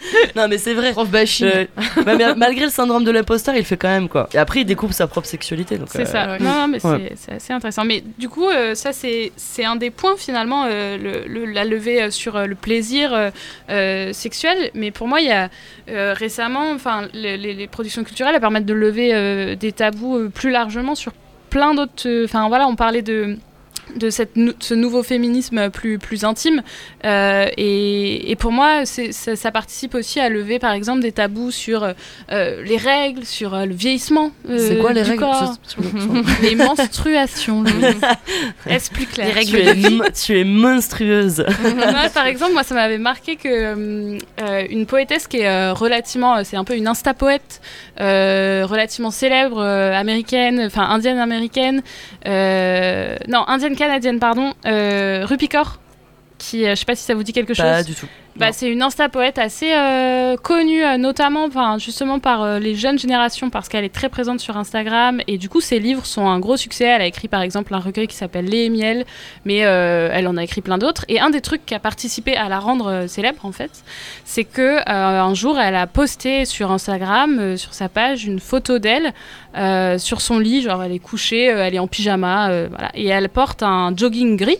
Non, mais c'est vrai. prof bashing Euh, bah, mais malgré le syndrome de l'imposteur, il fait quand même quoi. Et après, il découvre sa propre sexualité. C'est euh, ça. ouais. Non, non, mais Ouais. c'est- assez intéressant. Mais du coup, euh, ça, c'est c'est un des points finalement, euh, le- le- la levée euh, sur euh, le plaisir euh, euh, sexuel. Mais pour moi, il y a euh, récemment, enfin, les, productions culturelles elles permettent de lever euh, des tabous euh, plus largement sur plein d'autres. euh, Enfin, voilà, on parlait de de cette ce nouveau féminisme plus, plus intime. Euh, et, et pour moi, ça, ça participe aussi à lever, par exemple, des tabous sur euh, les règles, sur euh, le vieillissement. euh, C'est quoi les du règles? Je- Les menstruations. Est-ce plus clair? Les tu, es, tu es monstrueuse. Par exemple, moi, ça m'avait marqué que une poétesse qui est euh, relativement, c'est un peu une insta-poète, euh, relativement célèbre, euh, américaine, enfin indienne américaine, euh, non indienne canadienne, pardon, euh, Rupi Kaur, qui, euh, je sais pas si ça vous dit quelque Pas chose. du tout. Bah, c'est une insta-poète assez euh, connue, euh, notamment enfin, justement par euh, les jeunes générations, parce qu'elle est très présente sur Instagram. Et du coup, ses livres sont un gros succès. Elle a écrit par exemple un recueil qui s'appelle Les et Miel, mais euh, elle en a écrit plein d'autres. Et un des trucs qui a participé à la rendre célèbre, en fait, c'est que un jour, elle a posté sur Instagram, sur sa page, une photo d'elle sur son lit. Genre, elle est couchée, elle est en pyjama, voilà. Et elle porte un jogging gris.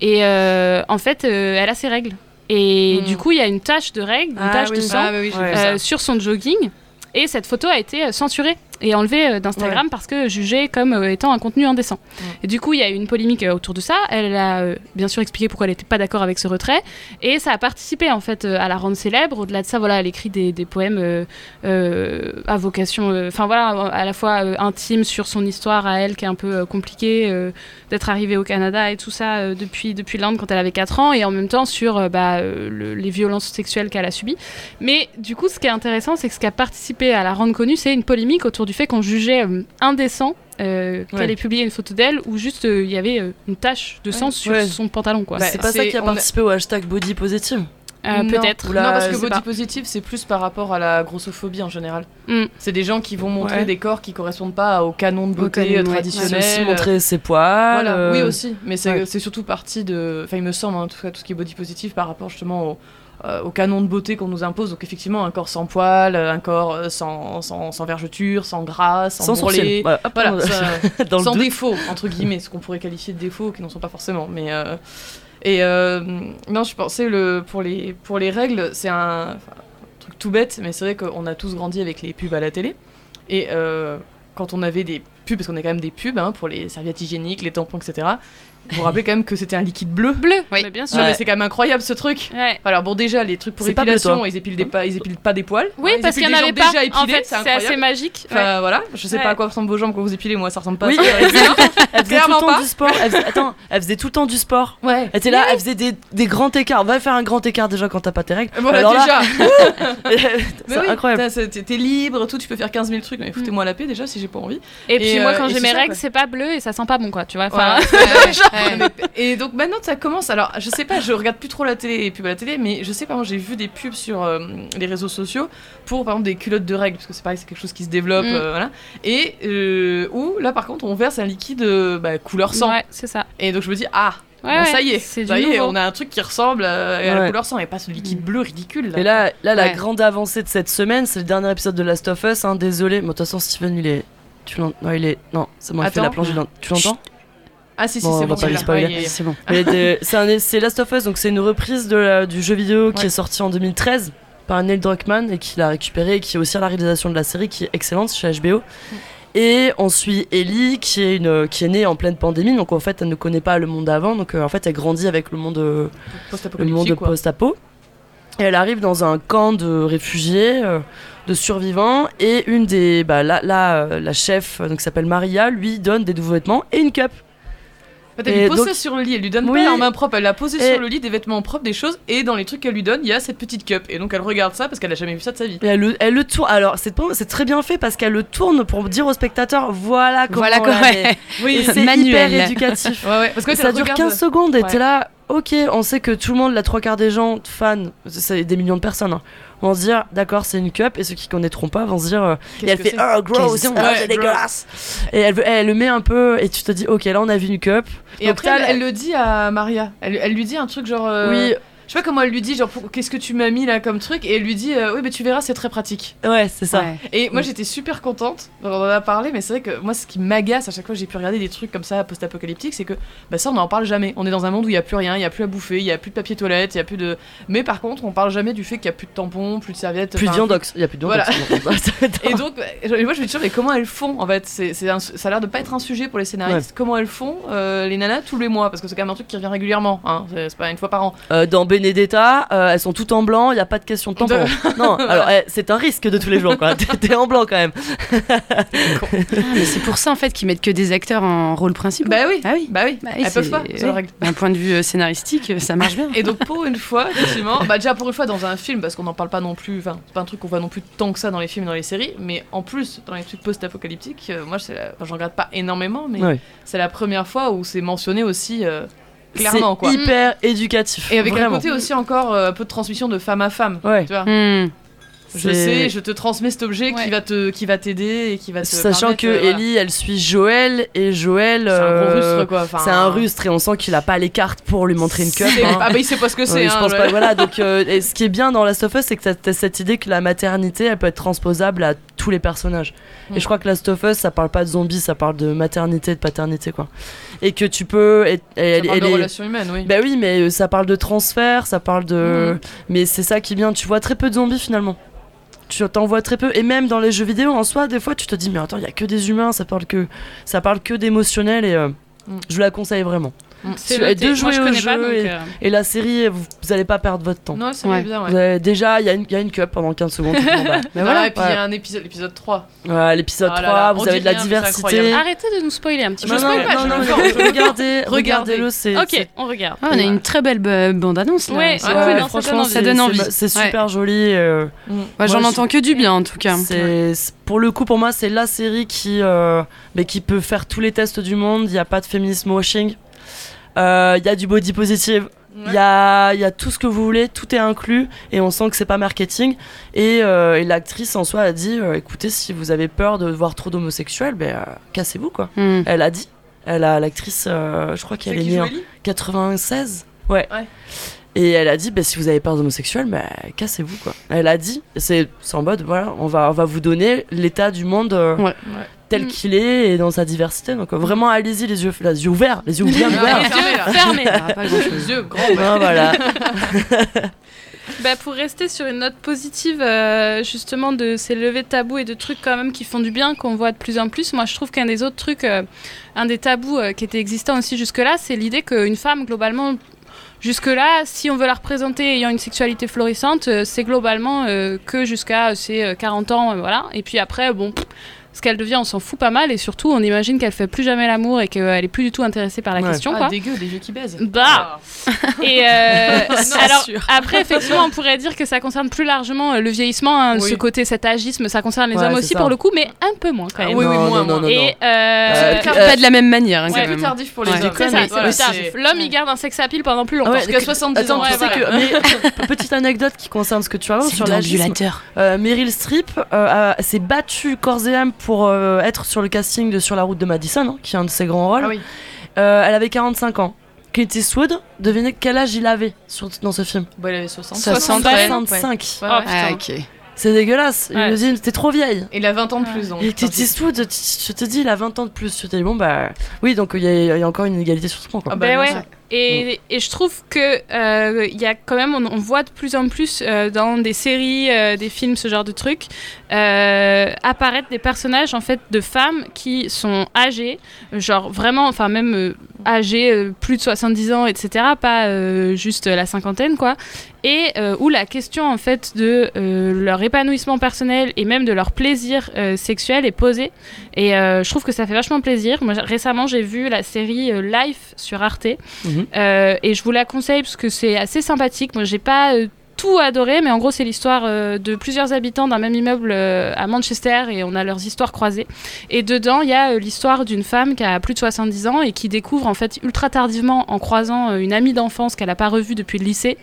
Et euh, en fait, euh, elle a ses règles. Et Mm. du coup, il y a une tache de règle, une Ah tache de sang Ah, bah oui, euh, sur son jogging. Et cette photo a été euh, censurée et enlevée euh, d'Instagram parce que jugée comme euh, étant un contenu indécent. Et du coup, il y a eu une polémique euh, autour de ça. Elle a euh, bien sûr expliqué pourquoi elle n'était pas d'accord avec ce retrait. Et ça a participé en fait à la rendre célèbre. Au-delà de ça, voilà, elle écrit des, des poèmes euh, euh, à vocation, enfin voilà, à la fois intime sur son histoire à elle qui est un peu compliquée, d'être arrivée au Canada et tout ça depuis, depuis l'Inde quand elle avait 4 ans, et en même temps sur bah, le- les violences sexuelles qu'elle a subies. Mais du coup, ce qui est intéressant, c'est que ce qui a participé à la rendre connue, c'est une polémique autour du fait qu'on jugeait euh, indécent euh, qu'elle Ouais. ait publié une photo d'elle où juste euh, il y avait euh, une tache de sang sur Ouais. son pantalon, quoi. Bah, c'est pas ça qui a on a- participé au hashtag body positive. Euh, Non. Peut-être. Non, parce que body pas. positive, c'est plus par rapport à la grossophobie en général. Mm. C'est des gens qui vont montrer Ouais. des corps qui correspondent pas au canon de beauté canon. C'est traditionnel. aussi montrer ses poils. Voilà, euh, oui aussi, mais c'est ouais. c'est surtout partie de. Enfin, il me semble, en tout cas, tout ce qui est body positive par rapport justement au, au canon de beauté qu'on nous impose. Donc, effectivement, un corps sans poils, un corps euh, sans, sans, sans vergeture, sans gras, sans, Sans bourrelet. Voilà, hop, Voilà, on- ça- dans le sans défaut, entre guillemets, ce qu'on pourrait qualifier de défauts qui n'en sont pas forcément. Mais euh, et euh, non, je pensais le pour les pour les règles, c'est un, truc tout bête, mais c'est vrai qu'on a tous grandi avec les pubs à la télé et euh, quand on avait des pubs, parce qu'on a quand même des pubs hein, pour les serviettes hygiéniques, les tampons, etc. Vous vous rappelez quand même que c'était un liquide bleu. Bleu, Oui. mais bien sûr. Non, Ouais. mais c'est quand même incroyable ce truc. Ouais. Alors bon déjà les trucs pour bleu, épilation, toi. ils épilent des pas, ils épilent pas des poils. Oui, hein, parce qu'il y en avait pas. déjà en épilées, fait, c'est assez magique. Ouais. Enfin voilà, je sais Ouais. pas à quoi ressemblent vos jambes quand vous épilez, moi ça ressemble pas. Oui, à ça. elle faisait, tout le temps du sport. Elle faisait, attends, elle faisait tout le temps du sport. Ouais. Elle était là, elle faisait des, des grands écarts. Va faire un grand écart déjà quand t'as pas tes règles. Voilà Alors déjà. Mais c'est oui, incroyable. T'es libre, tout, tu peux faire 15 000 trucs, mais foutez-moi la paix déjà si j'ai pas envie. Et puis moi, euh, quand j'ai mes règles, c'est pas bleu et ça sent pas bon, quoi. Tu vois. Ouais. Et donc maintenant ça commence. Alors je sais pas, je regarde plus trop la télé et pubs à la télé, mais je sais pas, moi j'ai vu des pubs sur euh, les réseaux sociaux pour par exemple des culottes de règles, parce que c'est pareil, c'est quelque chose qui se développe, Mm. euh, voilà. Et euh, où là par contre on verse un liquide bah, couleur sang. Ouais, c'est ça. Et donc je me dis ah. Ouais, bah, ça y est, c'est ça du y est, on a un truc qui ressemble à, à la couleur sang et pas ce liquide bleu ridicule. Là. Et là, là la grande avancée de cette semaine, c'est le dernier épisode de Last of Us. Hein, désolé, mais de toute façon, Steven, il est. Tu l'entends Non, il est. Non, c'est moi qui fais Attends. la planche. il Tu l'entends? Ah si si Bon, c'est on bon. là. C'est bon. Mais de- c'est un- c'est Last of Us, donc c'est une reprise de la- du jeu vidéo qui Ouais. est sorti en 2013 par Neil Druckmann et qui l'a récupéré et qui est aussi à la réalisation de la série qui est excellente chez HBO. Mm. Et on suit Ellie qui est, une, qui est née en pleine pandémie, donc en fait elle ne connaît pas le monde d'avant, donc euh, en fait elle grandit avec le monde, post-apo. Et elle arrive dans un camp de réfugiés, euh, de survivants, et une des, bah, la, la, euh, la chef, donc qui s'appelle Maria, lui donne des nouveaux vêtements et une cup. Elle Et lui pose donc- ça sur le lit, elle lui donne Oui. pas en main propre, elle l'a posé Et- sur le lit, des vêtements propres, des choses, et dans les trucs qu'elle lui donne, il y a cette petite cup. Et donc elle regarde ça parce qu'elle a jamais vu ça de sa vie. Et elle, le- elle le tourne. Alors, c'est très bien fait parce qu'elle le tourne pour dire aux spectateurs voilà comment Voilà ouais. Et c'est Manuel. hyper éducatif. Ouais, ouais, parce que ça dure regarde- 15 secondes et Ouais. t'es là, ok, on sait que tout le monde, la trois quarts des gens, fans, c'est des millions de personnes, hein, vont se dire d'accord, c'est une cup, et ceux qui connaîtront pas vont se dire. euh, et Qu'est-ce elle que fait oh gross, oh, c'est Ouais, dégueulasse. Et elle, elle le met un peu, et tu te dis ok, là on a vu une cup. Et Donc après, elle, elle le dit à Maria. Elle, elle lui dit un truc genre. euh, Oui, Je sais pas comment elle lui dit, genre, qu'est-ce que tu m'as mis là comme truc Et elle lui dit, euh, oui, mais tu verras, c'est très pratique. ouais, c'est ça. Ouais. Et moi j'étais super contente, on en a parlé, mais c'est vrai que moi ce qui m'agace à chaque fois que j'ai pu regarder des trucs comme ça post-apocalyptiques, c'est que bah, ça on n'en parle jamais. On est dans un monde où il y a plus rien, il y a plus à bouffer, il y a plus de papier toilette, il y a plus de. Mais par contre, on parle jamais du fait qu'il y a plus de tampons, plus de serviettes. Plus de viandox, il y a plus de viandox. Et donc, bah, moi je me dis mais comment elles font en fait? C'est, c'est un- Ça a l'air de pas être un sujet pour les scénaristes. Comment elles font euh, les nanas tous les mois? Parce que c'est quand même un truc qui revient régulièrement, hein, c'est, c'est pas une fois par an. Euh, dans Benedetta, euh, elles sont toutes en blanc, il n'y a pas de question de tampon. non, alors eh, c'est un risque de tous les jours, quoi. T'es en blanc quand même. Ah, mais c'est pour ça en fait qu'ils mettent que des acteurs en rôle principal. Bah oui, Ah oui. bah oui, Bah oui, elles peuvent pas, règle. D'un point de vue euh, scénaristique, euh, ça marche bien. Et donc pour une fois, effectivement, bah déjà pour une fois dans un film, parce qu'on n'en parle pas non plus, enfin c'est pas un truc qu'on voit non plus tant que ça dans les films et dans les séries, mais en plus dans les trucs post-apocalyptiques, euh, moi c'est la- enfin, j'en regarde pas énormément, mais Ouais. c'est la première fois où c'est mentionné aussi euh, clairement C'est quoi. hyper éducatif. Et avec un côté aussi encore euh, un peu de transmission de femme à femme. Ouais. Tu vois, Hmm. je sais, je te transmets cet objet Ouais. qui va te qui va t'aider et qui va te Sachant que euh, voilà. Ellie, elle suit Joël et Joël. c'est un gros euh, rustre quoi. Enfin, C'est un rustre et on sent qu'il a pas les cartes pour lui montrer une c'est- hein. Ah bah il sait pas ce que c'est. je hein, pense ouais. pas. Voilà. Donc, euh, et ce qui est bien dans Last of Us, c'est que t'as- cette idée que la maternité, elle peut être transposable à tous les personnages. Et je crois que Last of Us, ça parle pas de zombies, ça parle de maternité, de paternité, quoi. Et que tu peux. Et, et Ça parle elle de est- relations humaines, oui. Bah oui, mais euh, ça parle de transfert, ça parle de. Mhm. Mais c'est ça qui bien. Tu vois très peu de zombies finalement. Tu t'en vois très peu. Et même dans les jeux vidéo en soi, des fois, tu te dis, mais attends, il y a que des humains, ça parle que, ça parle que d'émotionnel et euh, Mm. je la conseille vraiment. C'est Tu- noté. de Moi, jouer je au pas, jeu donc, et- euh, Et la série, vous, vous allez pas perdre votre temps. Non, ça Ouais. bien, ouais. Avez- déjà, il y, a une- il y a une cup pendant 15 secondes. va. Mais Ah, voilà, et puis il y a un épisode, l'épisode 3. Ouais, l'épisode Ah là 3, là, vous on avez de la rien, c'est diversité. Arrêtez de nous spoiler un petit peu. Je non, non, je non, regardez, Regardez. regardez-le, c'est Ok, c'est- on regarde. Ah, on a une très belle bande-annonce là. Ouais, C'est- franchement, donne envie. Ça donne envie. c'est- C'est super joli. euh, Ouais, J'en Moi, entends que du bien en tout cas. C'est c'est- pour le coup pour moi c'est la série qui euh, mais qui peut faire tous les tests du monde. Il n'y a pas de féminisme washing. Euh, Il y a du body positive. Il y, a, il y a tout ce que vous voulez, tout est inclus et on sent que c'est pas marketing. Et, euh, et l'actrice en soi a dit euh, écoutez, si vous avez peur de voir trop d'homosexuels, ben, euh, cassez-vous quoi. Hmm. Elle a dit. Elle a l'actrice, euh, je crois C'est qu'elle est née en Ellie 96. Ouais. Ouais. Et elle a dit, bah, si vous avez peur d'homosexuels, bah, cassez-vous quoi. Elle a dit, c'est c'est en mode, voilà, on va, on va vous donner l'état du monde euh, Ouais. Tel Mm. qu'il est et dans sa diversité. Donc euh, vraiment, allez-y les yeux, les yeux ouverts, les yeux bien ouverts. les yeux là. Fermé. Ah, pas. Les yeux grands. Ah, voilà. Bah, pour rester sur une note positive, euh, justement, de ces levées de tabous et de trucs quand même qui font du bien, qu'on voit de plus en plus, moi je trouve qu'un des autres trucs, euh, un des tabous euh, qui était existant aussi jusque-là, c'est l'idée qu'une femme, globalement, jusque-là, si on veut la représenter ayant une sexualité florissante, euh, c'est globalement euh, que jusqu'à ses euh, 40 ans, euh, voilà. Et puis après, bon. Ce qu'elle devient, on s'en fout pas mal, et surtout, on imagine qu'elle fait plus jamais l'amour et qu'elle est plus du tout intéressée par la Ouais. question, Ah, quoi. dégueu, des vieux qui baisent. Bah. Et euh, C'est alors sûr. après effectivement on pourrait dire que ça concerne plus largement euh, le vieillissement, hein, Oui. ce côté cet agisme, ça concerne les Ouais, hommes aussi ça. pour le coup, mais un peu moins quand Ah même. oui, oui, Non, moins, non, non, moins. non, Et euh, Euh, Pas, pas de la même manière, hein, C'est plus tardif pour les Ouais. hommes. L'homme il garde un sex appeal pendant plus longtemps. Ouais, Jusqu'à 70 Attends, ans. que, petite anecdote qui concerne ce que tu as sur l'agisme. l'ambulateur. Euh, Meryl Streep s'est battue corps et âme pour euh, être sur le casting de Sur la route de Madison, hein, qui est un de ses grands rôles. Ah oui. Euh, elle avait 45 ans. Clint Eastwood, devinez quel âge il avait sur- dans ce film? Bon, elle avait 60. 60, ouais. 65. Ouais, Oh, ouais. Ah, putain. ok. C'est dégueulasse. Il Ouais. me dit, t'es trop vieille. Il a 20 ans de plus. donc. Et Clint Eastwood, je te dis, il a 20 ans de plus. Je te dis, bon, bah. Oui, donc il y, a- il y a encore une égalité sur ce point, quoi. Ah bah, Ben ouais. Sûr. Et, et je trouve que euh, il y a quand même, on, on voit de plus en plus euh, dans des séries, euh, des films, ce genre de trucs, euh, apparaître des personnages en fait de femmes qui sont âgées, genre vraiment, enfin même âgées, euh, plus de 70 ans, etc. Pas euh, juste la cinquantaine, quoi. Et euh, où la question en fait de euh, leur épanouissement personnel et même de leur plaisir sexuel est posée. Et je trouve que ça fait vachement plaisir. Moi, récemment, j'ai vu la série Life sur Arte. Mhm. Et je vous la conseille parce que c'est assez sympathique. Moi, j'ai pas adoré, mais en gros, c'est l'histoire euh, de plusieurs habitants d'un même immeuble euh, à Manchester et on a leurs histoires croisées. Et dedans, il y a euh, l'histoire d'une femme qui a plus de 70 ans et qui découvre en fait ultra tardivement en croisant une amie d'enfance qu'elle n'a pas revue depuis le lycée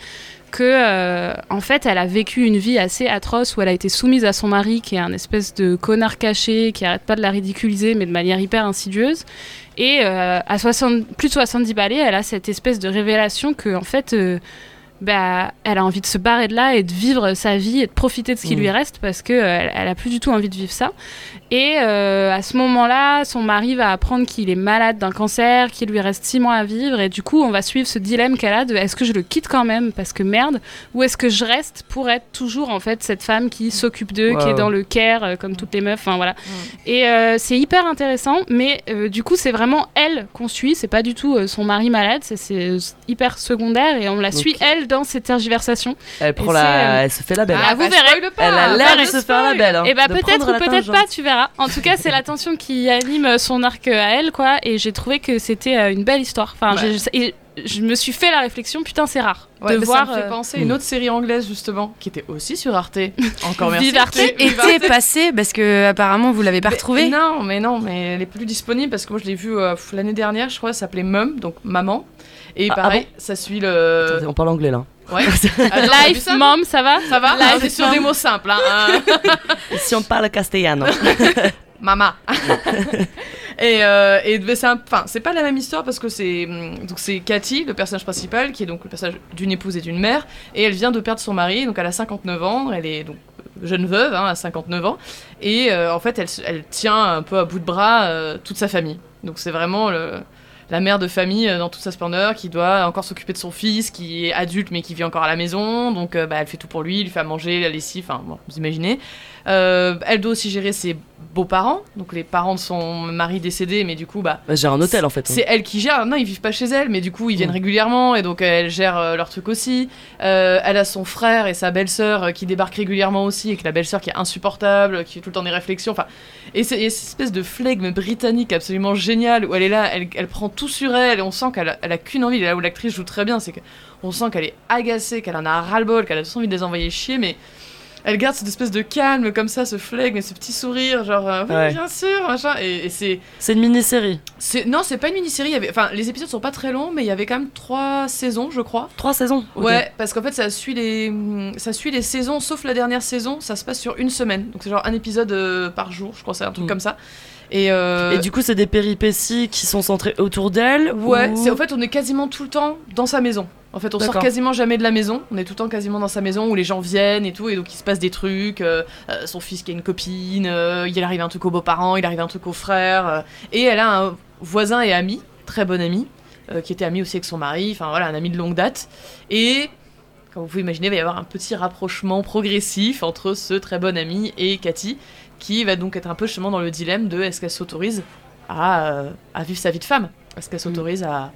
que en fait elle a vécu une vie assez atroce où elle a été soumise à son mari qui est un espèce de connard caché qui arrête pas de la ridiculiser mais de manière hyper insidieuse et à 60, plus de 70 balais elle a cette espèce de révélation que en fait bah, elle a envie de se barrer de là et de vivre sa vie et de profiter de ce qui Mm. lui reste parce que euh, elle, a plus du tout envie de vivre ça. Et euh, à ce moment-là, son mari va apprendre qu'il est malade d'un cancer, qu'il lui reste six mois à vivre et du coup, on va suivre ce dilemme qu'elle a de est-ce que je le quitte quand même parce que merde ou est-ce que je reste pour être toujours en fait cette femme qui s'occupe d'eux, qui est dans le care euh, comme toutes les meufs, enfin voilà. Et euh, c'est hyper intéressant, mais du coup, c'est vraiment elle qu'on suit, c'est pas du tout son mari malade, c'est- c'est hyper secondaire et on la suit elle dans ses tergiversations. Elle, prend la... euh, elle se fait la belle. Ah, vous verrez. Elle a l'air de Pareil, se faire la belle. hein, Et bah de peut-être ou la peut-être pas, tu verras. En tout cas, c'est l'attention qui anime son arc à elle, quoi. Et j'ai trouvé que c'était euh, une belle histoire. Enfin, Ouais. je me suis fait la réflexion, putain, c'est rare Ouais, de voir. ça me fait euh, penser à une autre série anglaise justement qui était aussi sur Arte. Encore merci. Vive Arte. Qui était passé parce que apparemment vous l'avez pas Mais- retrouvé. Non, mais non, mais elle est plus disponible parce que moi je l'ai vue euh, l'année dernière, je crois, ça s'appelait Mum, donc maman. Et Ah, ah pareil, ça suit le. Attendez, on parle anglais là. Ouais. Ah, non, t'as vu Life, ça mom, ça va Ça va Life, On est sur mom. des mots simples. Hein. si on parle castellano. Mama. et euh, et mais c'est un- enfin c'est pas la même histoire parce que c'est hum, donc c'est Cathy le personnage principal qui est donc le personnage d'une épouse et d'une mère et elle vient de perdre son mari donc elle a 59 ans elle est donc jeune veuve hein, à 59 ans et euh, en fait elle, se- elle tient un peu à bout de bras euh, toute sa famille donc c'est vraiment le la mère de famille euh, dans toute sa splendeur qui doit encore s'occuper de son fils qui est adulte mais qui vit encore à la maison. Donc euh, bah, elle fait tout pour lui il lui fait à manger la lessive enfin bon, vous imaginez Euh, elle doit aussi gérer ses beaux-parents donc les parents de son mari décédé mais du coup bah Bah, J'ai un hôtel en fait. c'est elle qui gère. Non, ils vivent pas chez elle, mais du coup, ils viennent Mm. régulièrement et donc elle gère euh, leur truc aussi. Euh, elle a son frère et sa belle-sœur euh, qui débarquent régulièrement aussi, et que la belle-sœur qui est insupportable, qui fait tout le temps des réflexions. Enfin, et c'est et cette espèce de flegme britannique absolument géniale où elle est là, elle, elle prend tout sur elle et on sent qu'elle a, elle a qu'une envie. Et là où l'actrice joue très bien, c'est qu'on sent qu'elle est agacée, qu'elle en a ras-le-bol, qu'elle a juste envie de les envoyer chier, mais. Elle garde cette espèce de calme comme ça, ce flegme et ce petit sourire, genre euh, oui, Ouais. bien sûr, machin. Et, et c'est C'est une mini-série. c'est non, c'est pas une mini-série. avait- Enfin, les épisodes sont pas très longs, mais il y avait quand même trois saisons, je crois. Trois saisons. Ouais, parce qu'en fait, ça suit les, ça suit les saisons, sauf la dernière saison, ça se passe sur une semaine. Donc c'est genre un épisode euh, par jour, je crois, c'est un truc Mm. comme ça. Et, euh, Et du coup, c'est des péripéties qui sont centrées autour d'elle. ouais, ou- c'est en fait, on est quasiment tout le temps dans sa maison. En fait, on sort quasiment jamais de la maison. On est tout le temps quasiment dans sa maison où les gens viennent et tout, et donc il se passe des trucs. euh, euh, son fils qui a une copine, euh, il arrive un truc aux beaux-parents, il arrive un truc aux frères, euh, et elle a un voisin et ami, très bon ami, qui était ami aussi avec son mari. Enfin voilà, un ami de longue date. Et comme vous pouvez imaginer, il va y avoir un petit rapprochement progressif entre ce très bon ami et Cathy, qui va donc être un peu justement dans le dilemme de est-ce qu'elle s'autorise à, à vivre sa vie de femme? Est-ce qu'elle s'autorise à,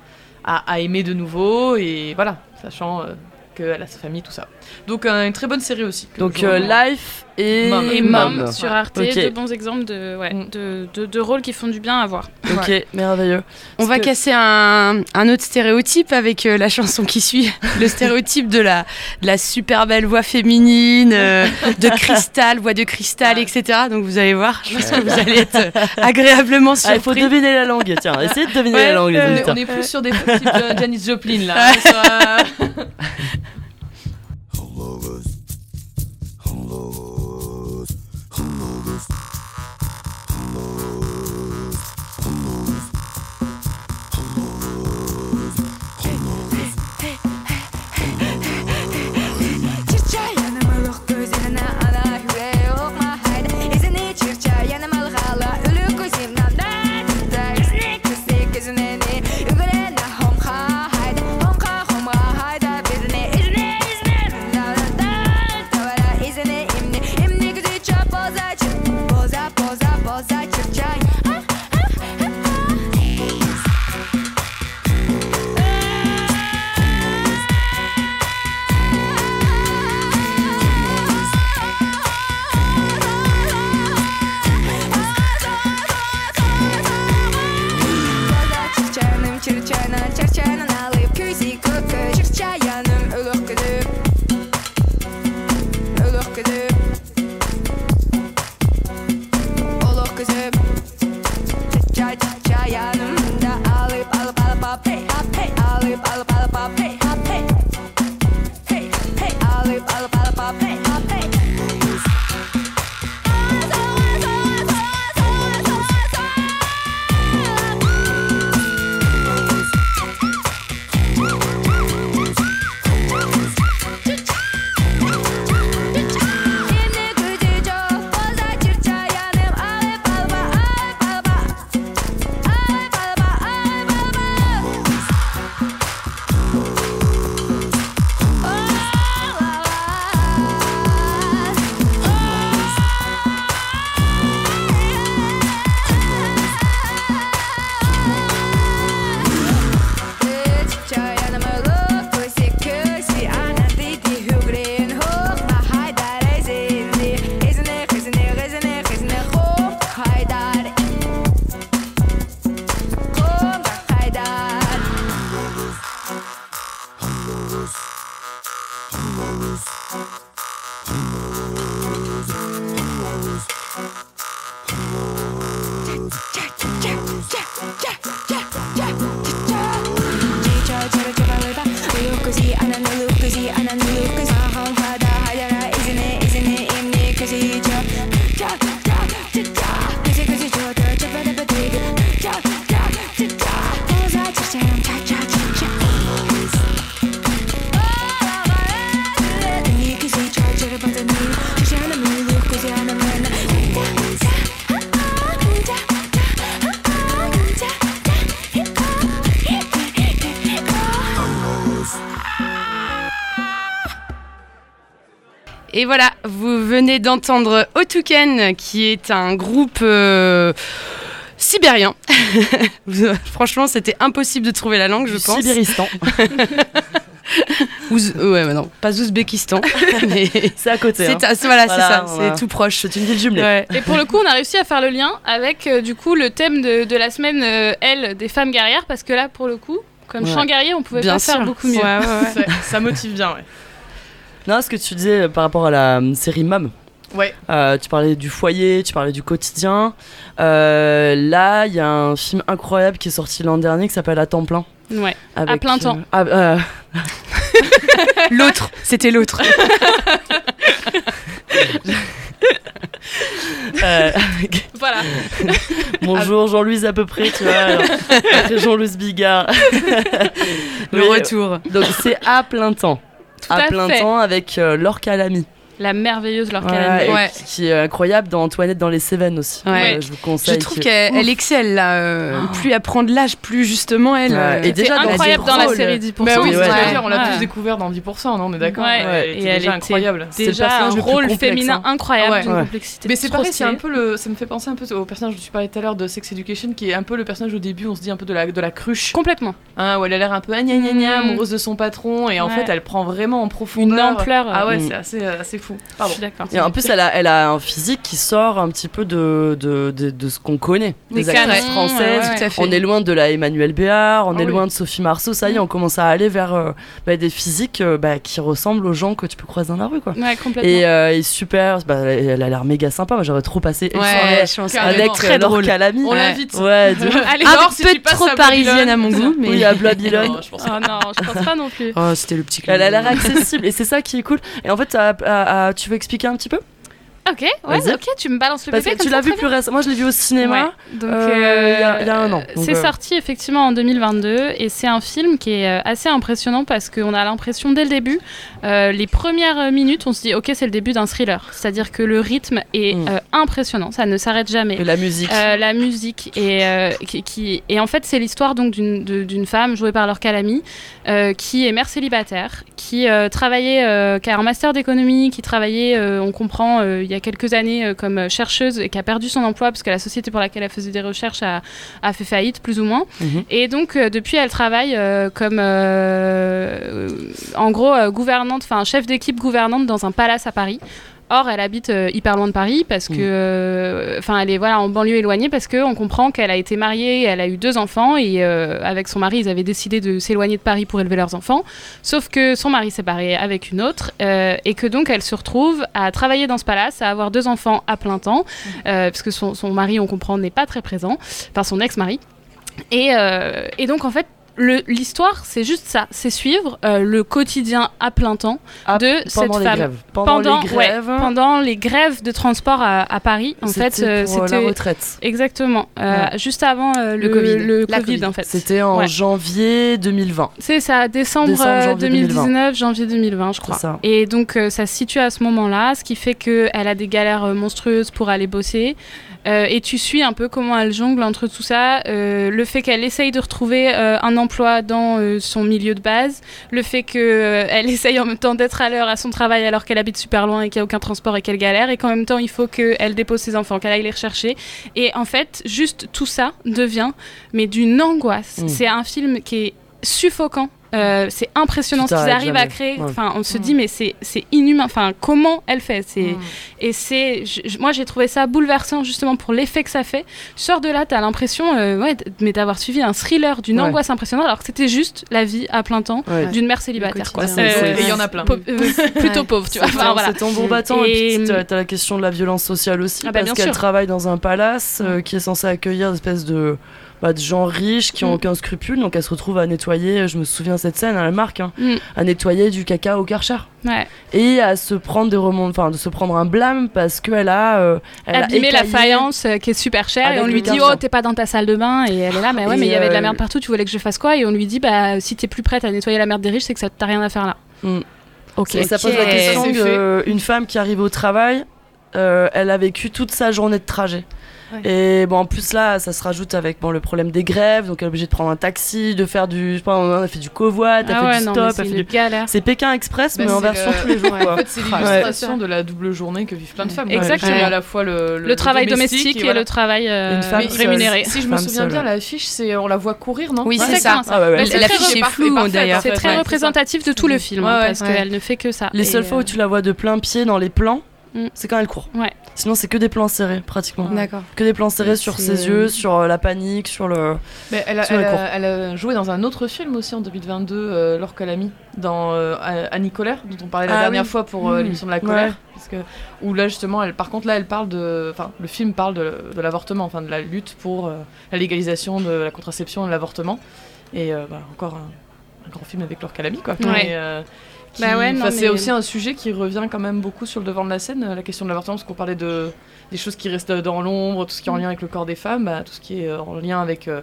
à, à aimer de nouveau Et voilà, sachant euh, qu'elle a sa famille, tout ça. Donc une très bonne série aussi. Donc euh. Life, et Mom. Et Mom. Mom sur Arte, deux bons exemples de, ouais, Mm. de, de, de rôles qui font du bien à voir. Ok, merveilleux. On va que- casser un, un autre stéréotype avec euh, la chanson qui suit. Le stéréotype de la, de la super belle voix féminine, euh, de cristal, voix de cristal, etc. Donc vous allez voir, je pense que vous allez être euh, agréablement Ah, il faut surpris. deviner la langue. Tiens, essayez de deviner Ouais, la langue, euh, On est, auditeurs. on est plus sur des trucs type euh, Janis Joplin là. da alıp alıp alıp alıp hey Et voilà, vous venez d'entendre Otuken, qui est un groupe euh, sibérien. Franchement, c'était impossible de trouver la langue, je pense. Sibéristan. Ouz- ouais, bah non, pas Ouzbékistan, mais C'est à côté. hein. c'est voilà, ça, voilà. c'est tout proche. C'est une ville jumelée. Ouais. Et pour le coup, on a réussi à faire le lien avec euh, du coup le thème de, de la semaine, euh, elle, des femmes guerrières, parce que là, pour le coup, comme Ouais. chant guerrier, on pouvait Bien pas faire beaucoup mieux. Ouais, ouais, ouais. ça, ça motive bien, ouais. Non, ce que tu disais euh, par rapport à la euh, série Mom. Ouais. Euh, tu parlais du foyer, tu parlais du quotidien. Euh, là, il y a un film incroyable qui est sorti l'an dernier qui s'appelle À temps plein. Ouais. Avec, plein temps. euh, ah, L'autre, c'était l'autre. euh, avec- Voilà. Bonjour Jean-Louis à peu près, tu vois. alors, après Jean-Louis Bigard. Le retour. Donc c'est à plein temps. Tout à à plein fait. temps avec euh, Laure Calamy. La merveilleuse Laure Ouais, Ouais. Qui est incroyable dans Antoinette dans les Cévennes aussi. Ouais. Euh, je vous Je conseille. trouve qui- qu'elle elle excelle là. euh, Plus elle prend de l'âge, plus justement elle. Ouais, euh, et C'est déjà, dans incroyable dans la série 10%. Bah oui, on l'a Ouais. tous découvert dans 10%, non, on est d'accord Ouais. Ouais, Et elle était elle déjà incroyable. Déjà un plus rôle féminin hein. incroyable, d'une complexité. Mais c'est pareil, c'est un peu le, ça me fait penser un peu au personnage dont tu parlais tout à l'heure de Sex Education, qui est un peu le personnage au début, on se dit un peu de la, de la cruche, Complètement. hein, où elle a l'air un peu gna gna gna, Mm. amoureuse de son patron, et en fait elle prend vraiment en profondeur. Une ampleur. Ah ouais, Mm. c'est assez, euh, assez fou. fou. Je Pardon. suis d'accord. Et en plus, elle a, elle a un physique qui sort un petit peu de, de, de, de ce qu'on connaît. Des Des actrices françaises. ouais, ouais. Tout à fait. On est loin de la Emmanuel Béard, on Ah est oui. loin de Sophie Marceau. Ça y est, on commence à aller vers euh, bah, des physiques euh, bah, qui ressemblent aux gens que tu peux croiser dans la rue. Quoi. Ouais, complètement. Et, euh, et super, bah, elle a l'air méga sympa. Moi, j'aurais trop passé une soirée avec Très drôle. On l'invite. Ouais, de... Allez, Un Laure, si peu trop à parisienne à mon goût, mais. Oui, à Babylone. Oh non, je pense pas non plus. Oh, c'était le petit Elle a l'air accessible et c'est ça qui est cool. Et en fait, à- à- à- tu veux expliquer un petit peu? Ok, ouais, ok, tu me balances le Parce bébé que tu l'as vu plus récemment. Moi, je l'ai vu au cinéma. Ouais. Donc, euh, il y a- il y a un an. C'est euh, sorti effectivement en 2022 et c'est un film qui est euh, assez impressionnant parce qu'on a l'impression dès le début, euh, les premières minutes, on se dit ok c'est le début d'un thriller, c'est-à-dire que le rythme est Mm. euh, impressionnant, ça ne s'arrête jamais. Et la musique. Euh, la musique et euh, qui, qui- et en fait c'est l'histoire donc d'une femme jouée par Laure Calamy euh, qui est mère célibataire qui euh, travaillait euh, qui a un master d'économie qui travaillait euh, on comprend euh, il y a quelques années euh, comme chercheuse et qui a perdu son emploi parce que la société pour laquelle elle faisait des recherches a, a fait faillite plus ou moins Mhm. et donc euh, depuis elle travaille euh, comme en gros gouvernante enfin chef d'équipe gouvernante dans un palace à Paris Or, elle habite euh, hyper loin de Paris parce que, euh, enfin, elle est voilà en banlieue éloignée parce que on comprend qu'elle a été mariée, elle a eu deux enfants et euh, avec son mari, ils avaient décidé de s'éloigner de Paris pour élever leurs enfants. Sauf que son mari s'est barré avec une autre et que donc elle se retrouve à travailler dans ce palace, à avoir deux enfants à plein temps, euh, parce que son, son mari, on comprend, n'est pas très présent, enfin son ex-mari. Et, euh, et donc en fait. L'histoire, c'est juste ça, c'est suivre euh, le quotidien à plein temps Ah, de cette pendant les femme grèves. Pendant, les ouais, grèves. pendant les grèves de transport à, à Paris. En fait, c'était euh, pour la c'était retraite. exactement euh, juste avant euh, le, Le Covid. le La Covid, Covid. en fait. C'était en Ouais. janvier 2020. C'est ça, décembre, Décembre, euh, janvier 2019, janvier 2020, je C'est crois. ça. Et donc, euh, ça se situe à ce moment-là, ce qui fait qu'elle a des galères monstrueuses pour aller bosser. Euh, et tu suis un peu comment elle jongle entre tout ça. Euh, le fait qu'elle essaye de retrouver euh, un emploi dans son milieu de base. Le fait qu'elle essaye en même temps d'être à l'heure à son travail alors qu'elle habite super loin et qu'il n'y a aucun transport et qu'elle galère. Et qu'en même temps, il faut qu'elle dépose ses enfants, qu'elle aille les rechercher. Et en fait, juste tout ça devient, mais d'une angoisse. Mm. C'est un film qui est suffocant. Euh, c'est impressionnant Tu ce qu'ils arrivent à créer. Ouais. Enfin, on se Mm. dit mais c'est c'est inhumain. Enfin, comment elle fait? C'est Mm. et c'est moi j'ai trouvé ça bouleversant justement pour l'effet que ça fait. Tu sors de là, t'as l'impression euh, ouais, mais d'avoir suivi un thriller d'une Ouais. angoisse impressionnante alors que c'était juste la vie à plein temps Ouais. d'une mère célibataire. Quoi. Euh, Et il y en a plein. euh, plutôt pauvre, tu vois. C'est Enfin, voilà. c'est tambour battant. Et, Et- puis, t'as la question de la violence sociale aussi, Ah bah, parce qu'elle travaille dans un palace euh, qui est censé accueillir des espèces de, bah, de gens riches qui ont Mm. aucun scrupule. Donc elle se retrouve à nettoyer, je me souviens de cette scène, elle marque, hein, Mm. à nettoyer du caca au Karcher. Ouais. Et à se prendre des remont- enfin de se prendre un blâme parce qu'elle a, euh, elle a abîmer la faïence euh, qui est super chère et on lui dit oh t'es pas dans ta salle de bain et elle est là mais ouais Et, mais il y avait de la euh, merde partout tu voulais que je fasse quoi? Et on lui dit bah si t'es plus prête à nettoyer la merde des riches c'est que ça t'as rien à faire là Mm. ok Et ça pose la question d'une femme qui arrive au travail, euh, elle a vécu toute sa journée de trajet. Ouais. Et bon, en plus là, ça se rajoute avec bon, le problème des grèves, donc elle est obligée de prendre un taxi, de faire du. Je sais pas, on a fait du covoit, elle ah fait ouais du non stop, elle c'est fait du. galère C'est Pékin Express, Bah, mais en version le- tous les jours. En Quoi. fait, c'est l'illustration de la double journée que vivent plein de femmes. Exactement. C'est à la fois le, le, travail domestique et, voilà. le travail euh, Une femme Mais seule. rémunéré Si je me souviens seule. bien, l'affiche, c'est on la voit courir, non? Oui, c'est ça. L'affiche très est floue, d'ailleurs. c'est très représentatif de tout le film hein, parce qu'elle ne fait que ça Les seules fois euh, où tu la vois de plein pied dans les plans, Mm. c'est quand elle court. Ouais. Sinon, c'est que des plans serrés, pratiquement. D'accord. Que des plans serrés sur ses yeux, sur euh, la panique, sur le. Mais elle, a, Sur elle, a- elle a joué dans un autre film aussi en 2022, euh, Laure Calamy, dans euh, Annie Colère, dont on parlait la Ah dernière oui. fois pour euh, Mmh. l'émission de la colère. Ouais. Parce que, où là, justement, elle, par contre, là, elle parle de. Enfin, le film parle de, de l'avortement, enfin, de la lutte pour euh, la légalisation de la contraception et de l'avortement. Et euh, bah, encore un, un grand film avec Laure Calamy, quoi. Ouais. Et, euh, qui- Bah ouais, C'est aussi un sujet qui revient quand même beaucoup sur le devant de la scène, euh, la question de l'avortement, parce qu'on parlait de des choses qui restent dans l'ombre, tout ce qui est en lien avec le corps des femmes, bah, tout ce qui est euh, en lien avec euh,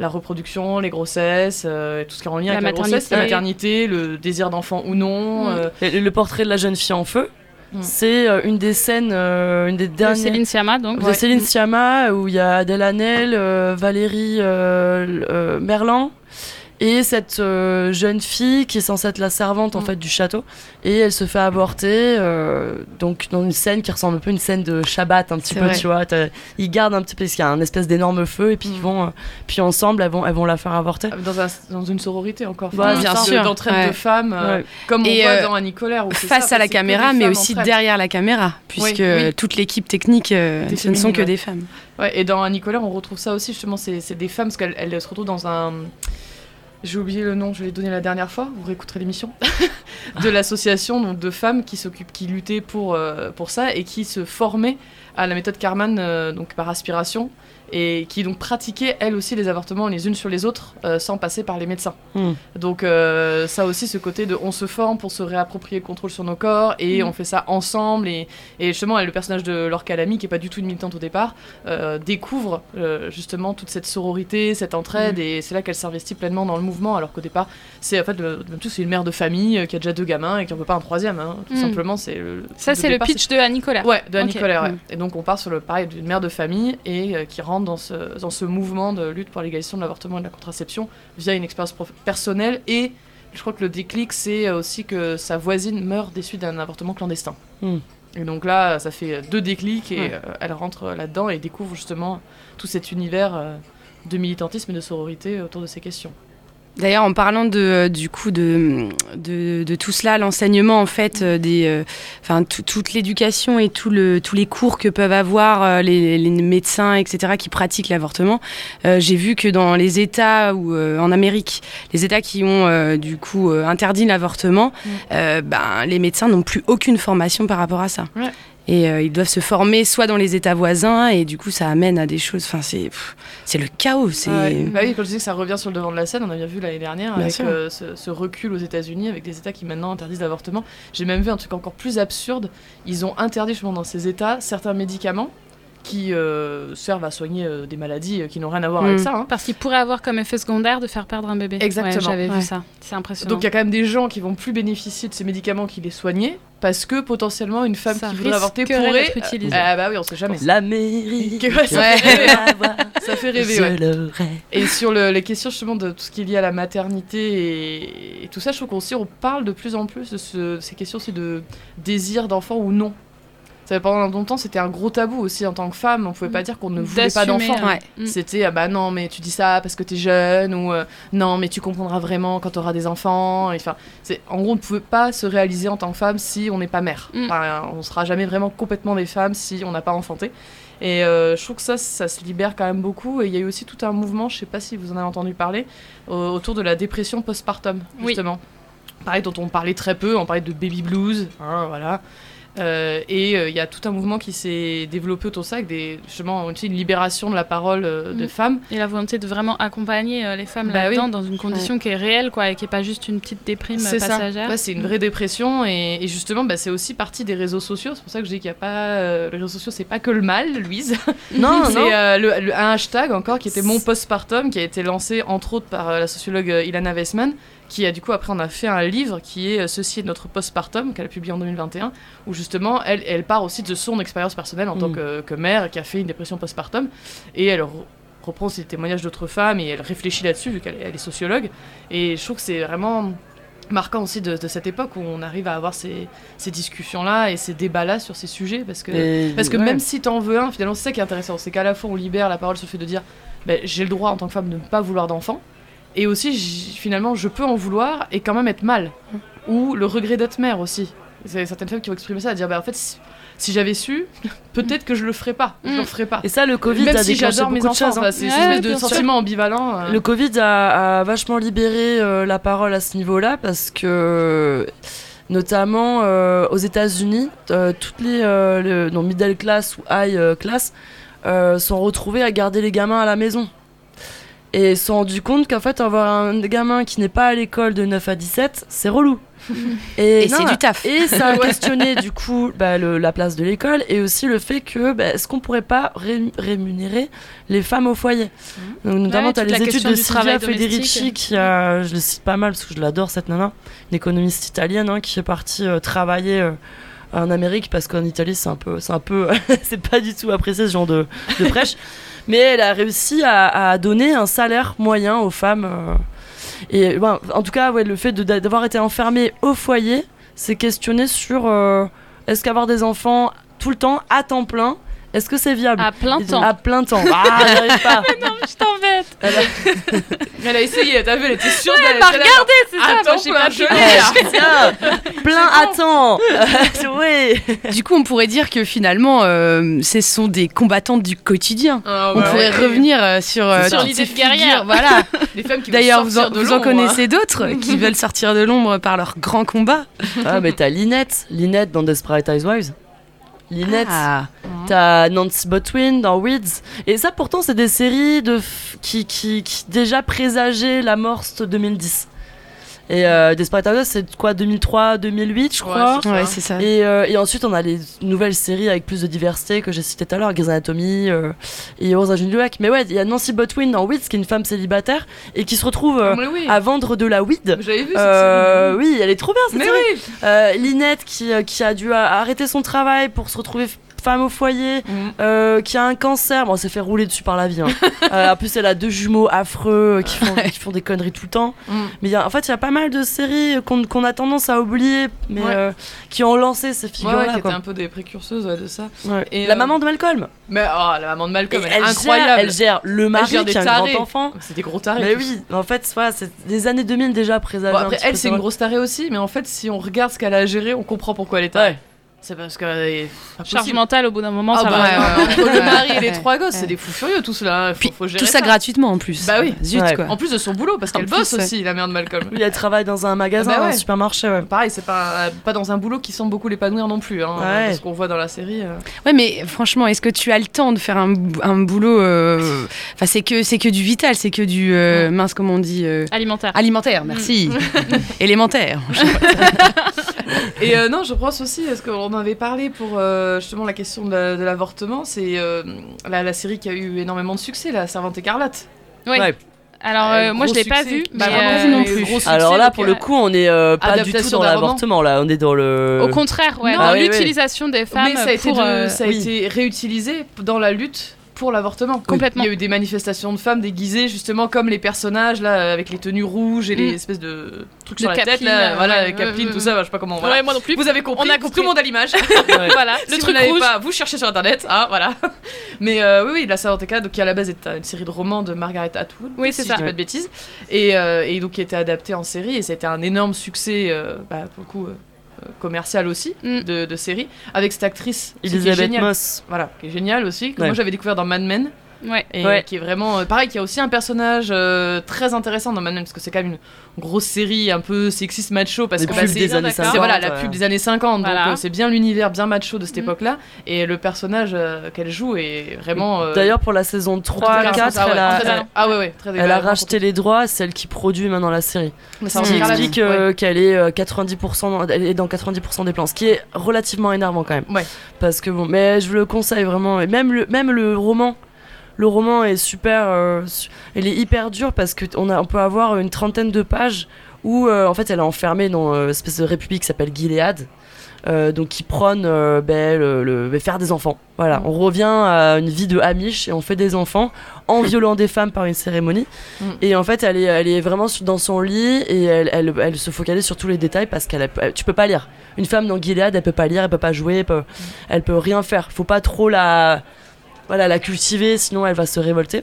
la reproduction, les grossesses, euh, tout ce qui est en lien La avec la grossesse, la maternité. le désir d'enfant ou non. Mm. euh, Et le portrait de la jeune fille en feu, Mm. c'est euh, une des scènes, euh, une des de dernières. Céline Sciamma donc de ouais. Céline Sciamma, où il y a Adèle Hanel, euh, Valérie euh, euh, Merlan Et cette euh, jeune fille qui est censée être la servante en Mm. fait du château, et elle se fait avorter, euh, donc dans une scène qui ressemble un peu à une scène de Shabbat un petit peu, vrai. tu vois. Ils gardent un petit peu parce qu'il y a un espèce d'énorme feu, et puis Mm. ils vont, euh, puis ensemble elles vont, elles vont la faire avorter. Dans, un- dans une sororité encore. Ouais, Enfin, bien sûr. D'entraide Ouais. de femmes, euh, Ouais. comme on voit dans Annie Colère. face ça, à la caméra, mais aussi derrière la caméra, puisque oui. toute l'équipe technique, euh, ce ne sont que ouais. des femmes. Ouais, et dans Annie Colère, on retrouve ça aussi, justement, c'est des femmes, parce qu'elles elles se retrouvent dans un... J'ai oublié le nom, je l'ai donné la dernière fois, vous réécouterez l'émission, de l'association de femmes qui s'occupent, qui luttaient pour, euh, pour ça et qui se formaient à la méthode Karman, euh, donc par aspiration, et qui donc pratiquaient elles aussi les avortements les unes sur les autres euh, sans passer par les médecins. Mm. Donc euh, ça aussi ce côté de on se forme pour se réapproprier le contrôle sur nos corps et Mm. on fait ça ensemble et, et justement le personnage de Laure Calamy qui est pas du tout une militante au départ euh, découvre euh, justement toute cette sororité, cette entraide Mm. et c'est là qu'elle s'investit pleinement dans le mouvement alors qu'au départ c'est en fait le- tout c'est une mère de famille qui a déjà deux gamins et qui en veut pas un troisième hein, tout simplement c'est Ça, c'est le pitch de Annie Colère. Ouais, de ouais. Mm. Et donc on part sur le pareil d'une mère de famille et qui rentre dans ce, dans ce mouvement de lutte pour l'égalisation de l'avortement et de la contraception via une expérience personnelle et je crois que le déclic c'est aussi que sa voisine meurt des suites d'un avortement clandestin. Mm. Et donc là, ça fait deux déclics et Ouais. euh, elle rentre là-dedans et découvre justement tout cet univers euh, de militantisme et de sororité autour de ces questions. D'ailleurs, en parlant de, euh, du coup de, de, de tout cela, l'enseignement en fait, euh, des, euh, enfin tout- toute l'éducation et tout le, tous les cours que peuvent avoir euh, les, les médecins, etc., qui pratiquent l'avortement, euh, j'ai vu que dans les États ou en Amérique, les États qui ont du coup interdit l'avortement, Mm. ben les médecins n'ont plus aucune formation par rapport à ça. Ouais. Et euh, ils doivent se former soit dans les États voisins, et du coup ça amène à des choses. Enfin, c'est c'est le chaos. C'est Ouais. Bah oui, quand je disais que ça revient sur le devant de la scène, on a bien vu l'année dernière Bien avec euh, ce, ce recul aux États-Unis, avec des États qui maintenant interdisent l'avortement. J'ai même vu un truc encore plus absurde. Ils ont interdit justement dans ces États certains médicaments qui euh, servent à soigner euh, des maladies euh, qui n'ont rien à voir avec Mm. ça. hein. Parce qu'il pourrait avoir comme effet secondaire de faire perdre un bébé. Exactement. Ouais, J'avais Ouais. vu ça. C'est impressionnant. Donc il y a quand même des gens qui vont plus bénéficier de ces médicaments qui les soignaient parce que potentiellement une femme Ça qui voudrait avorter pourrait. d'être utilisé. Ah bah oui, on sait jamais. L'Amérique. Ouais, ça rêver. Ça fait rêver, le. Et sur le- les questions justement de tout ce qui est lié à la maternité et, et tout ça, je trouve qu'on parle de plus en plus de, ce- de ces questions aussi de désir d'enfant ou non. Ça fait pendant longtemps, c'était un gros tabou aussi en tant que femme. On pouvait pas dire qu'on ne voulait pas D'assumer, d'enfant. Ouais. Mm. C'était ah bah non mais tu dis ça parce que t'es jeune ou euh, non mais tu comprendras vraiment quand t'auras des enfants. Et, Enfin, c'est en gros on ne pouvait pas se réaliser en tant que femme si on n'est pas mère. Mm. Enfin, on sera jamais vraiment complètement des femmes si on n'a pas enfanté. Et euh, je trouve que ça, ça se libère quand même beaucoup. Et il y a eu aussi tout un mouvement, je sais pas si vous en avez entendu parler, au- autour de la dépression postpartum, Oui. justement. Pareil, dont on parlait très peu, on parlait de baby blues, hein, voilà. Euh, et euh, il y a tout un mouvement qui s'est développé autour de ça, avec des, justement aussi une libération de la parole euh, de Mm. femmes. Et la volonté de vraiment accompagner euh, les femmes Bah là-dedans oui. dans une condition qui est réelle, quoi, et qui est pas juste une petite déprime passagère. Ouais, c'est une vraie dépression et, et justement bah, c'est aussi partie des réseaux sociaux. C'est pour ça que je dis qu'il n'y a pas euh, les réseaux sociaux, c'est pas que le mal, Louise. Non, non. c'est euh, le, le- un hashtag encore qui était mon postpartum qui a été lancé entre autres par euh, la sociologue euh, Ilana Weissman qui a du coup après on a fait un livre qui est euh, Ceci est notre postpartum qu'elle a publié en 2021 où justement elle, elle part aussi de son expérience personnelle en tant Mm. que, que mère qui a fait une dépression postpartum et elle re- reprend les témoignages d'autres femmes et elle réfléchit là-dessus vu qu'elle est- sociologue et je trouve que c'est vraiment marquant aussi de, de cette époque où on arrive à avoir ces, ces discussions-là et ces débats-là sur ces sujets parce que Et- parce que ouais. même si t'en veux un, finalement, c'est ça qui est intéressant. C'est qu'à la fois, on libère la parole sur le fait de dire ben, j'ai le droit en tant que femme de ne pas vouloir d'enfant. Et aussi, finalement, je peux en vouloir et quand même être mal. Ou le regret d'être mère aussi. C'est certaines femmes qui vont exprimer ça, à dire ben, en fait, si, si j'avais su, peut-être que je le ferais pas. Je Mm. le ferais pas. Et ça, le Covid même a si j'adore mes enfants, choses. hein. c'est Ouais, une espèce de bien sûr. sentiment ambivalent. euh. Le Covid a, a vachement libéré euh, la parole à ce niveau-là parce que, notamment euh, aux États-Unis, euh, toutes les euh, le- non, middle class ou high class sont retrouvées à garder les gamins à la maison. Et se sont rendus compte qu'en fait, avoir un gamin qui n'est pas à l'école de 9 à 17, c'est relou. Et c'est du taf. Et ça a questionné du coup bah, le- la place de l'école et aussi le fait que bah, est-ce qu'on pourrait pas ré- rémunérer les femmes au foyer? Donc, Notamment, Ouais, tu as les études de Silvia Federici qui a, je le cite pas mal parce que je l'adore cette nana, une économiste italienne hein, qui est partie euh, travailler. euh, en Amérique parce qu'en Italie c'est un peu c'est un peu c'est pas du tout apprécié ce genre de, de prêche mais elle a réussi à, à donner un salaire moyen aux femmes euh, Et ben, en tout cas, ouais, le fait d'avoir été enfermé au foyer, c'est questionner sur euh, est-ce qu'avoir des enfants tout le temps, à temps plein, est-ce que c'est viable? À plein temps. À plein temps. Ah, j'y arrive pas. Non, je Elle a- Elle a essayé, t'as vu, elle était sûre Elle m'a elle a- regardé, c'est ça. Attends, Moi, j'ai plein pas plein à temps. oui. Du coup, on pourrait dire que finalement, euh, ce sont des combattantes du quotidien. Ah, On ouais, pourrait ouais. revenir euh, sur, euh, Sur toutes l'idée de guerrière. Voilà. Les femmes qui veulent D'ailleurs, vous, en, vous en connaissez d'autres qui veulent sortir de l'ombre par leur grand combat. Ah, mais t'as Linette, Linette dans Desperate Housewives. Linette. Ah. T'as Nancy Botwin dans Weeds. Et ça, pourtant, c'est des séries de qui, qui, qui déjà présageaient la morse 2010. Et euh, Desperate Housewives, c'est quoi 2003, 2008, je Ouais, crois. c'est ça. Ouais, c'est ça. Et, euh, et ensuite, on a les nouvelles séries avec plus de diversité que j'ai citées tout à l'heure, Grey's Anatomy euh, et Orange is the New Black. Mais ouais, il y a Nancy Botwin dans Weeds, qui est une femme célibataire et qui se retrouve euh, oui. à vendre de la weed. J'avais vu cette Euh, série. oui, elle est trop bien cette Mais série. oui. Euh, Linette qui, qui a dû arrêter son travail pour se retrouver femme au foyer, Mhm. euh, qui a un cancer. Bon, elle s'est fait rouler dessus par la vie. hein. Euh, en plus, elle a deux jumeaux affreux euh, qui font, qui font des conneries tout le temps. Mhm. Mais y a- en fait, il y a pas mal de séries qu'on a tendance à oublier, mais Ouais. qui ont lancé ces ouais, figures-là. qui était quoi. un peu des précurseuses de ça. Et, la euh, maman de Malcolm. Mais oh, la maman de Malcolm, elle est incroyable. Gère, elle gère le mari gère qui a un tarés. grand enfant. C'est des gros tarés. Mais oui, en fait, voilà, c'est des années 2000 déjà présagées. Bon, après, elle, c'est une grosse tarée aussi, mais en fait, si on regarde ce qu'elle a à gérer, on comprend pourquoi elle est tarée. C'est parce qu'elle est pas Charge mentale, au bout d'un moment, Ah ça bah, va. ouais, le mari et les trois gosses, c'est des fous furieux tout cela. Faut, Puis, faut gérer tout ça, gratuitement en plus. Bah oui. Zut, Ouais. quoi. En plus de son boulot, parce qu'elle bosse aussi, la mère de Malcolm. Oui, elle travaille dans un magasin, Ah bah ouais. un supermarché. Ouais. Pareil, c'est pas, pas dans un boulot qui semble beaucoup l'épanouir non plus, hein, Ouais. de ce qu'on voit dans la série. euh. Ouais, mais franchement, est-ce que tu as le temps de faire un, un boulot euh, Enfin, c'est que c'est que du vital, c'est que du euh, mince, comment on dit euh, Alimentaire. Alimentaire, merci. Élémentaire. Et euh, non, je pense aussi, parce qu'on en avait parlé pour euh, justement la question de, la- de l'avortement, c'est euh, la, la série qui a eu énormément de succès, La Servante écarlate. Oui. Ouais. Alors, Euh, moi, je gros l'ai pas succès. vu. Bah, mais, non plus. gros succès, Alors là, pour euh, le coup, on est euh, pas du tout dans l'avortement. Là, on est dans le. Au contraire, ouais, Ah oui, oui. l'utilisation des femmes Mais ça a, été, pour, de- euh, ça a oui. été réutilisé dans la lutte pour l'avortement. Complètement. Il y a eu des manifestations de femmes déguisées justement comme les personnages là avec les tenues rouges et les Mm. espèces de trucs De sur la tête là, euh, voilà, ouais, tout ça, je sais pas comment. Voilà. Ouais, moi non plus. Vous avez compris, On a tout compris. le monde à l'image. voilà, le vous truc rouge. pas, vous cherchez sur internet, ah voilà. Mais euh, oui, oui, la Écarlate, donc qui à la base est une série de romans de Margaret Atwood, Oui, si c'est je ça. dis pas de bêtises, et, euh, et donc qui a été adaptée en série et ça a été un énorme succès, euh, bah, pour le coup commercial aussi Mm. de, de série, avec cette actrice aussi qui est Elisabeth. Moss. Voilà, qui est géniale aussi, que Ouais. moi j'avais découvert dans Mad Men. Ouais. Et Ouais. qui est vraiment euh, pareil, qui a aussi un personnage euh, très intéressant dans Mad Men parce que c'est quand même une grosse série un peu sexiste macho parce que bah, c'est des années d'accord. 50. c'est voilà la ouais. pub des années 50 Voilà. donc euh, c'est bien l'univers bien macho de cette Mm. époque là et le personnage euh, qu'elle joue est vraiment euh, D'ailleurs, pour la saison 3, très 4, ah ouais, elle a, ah ouais ouais très elle a racheté les droits, c'est elle qui produit maintenant la série. Mais Ce ça qui explique euh, qu'elle est euh, 90%, dans- elle est dans 90% des plans, ce qui est relativement énervant quand même. Ouais. Parce que bon, mais je vous le conseille vraiment. Et même le, même le roman, le roman est super, euh, est hyper dur parce que on, a, on peut avoir une trentaine de pages où euh, en fait elle est enfermée dans euh, une espèce de république qui s'appelle Gilead. euh, donc qui prône euh, ben, le, le- ben, faire des enfants. Voilà, Mm. on revient à une vie de Amish et on fait des enfants en violant des femmes par une cérémonie. Mm. Et en fait, elle est, elle est vraiment dans son lit et elle, elle, elle se focalise sur tous les détails parce qu'elle, tu peux pas lire. Une femme dans Gilead, elle peut pas lire, elle peut pas jouer, elle peut, elle peut rien faire. Faut pas trop la, voilà, la cultiver, sinon elle va se révolter.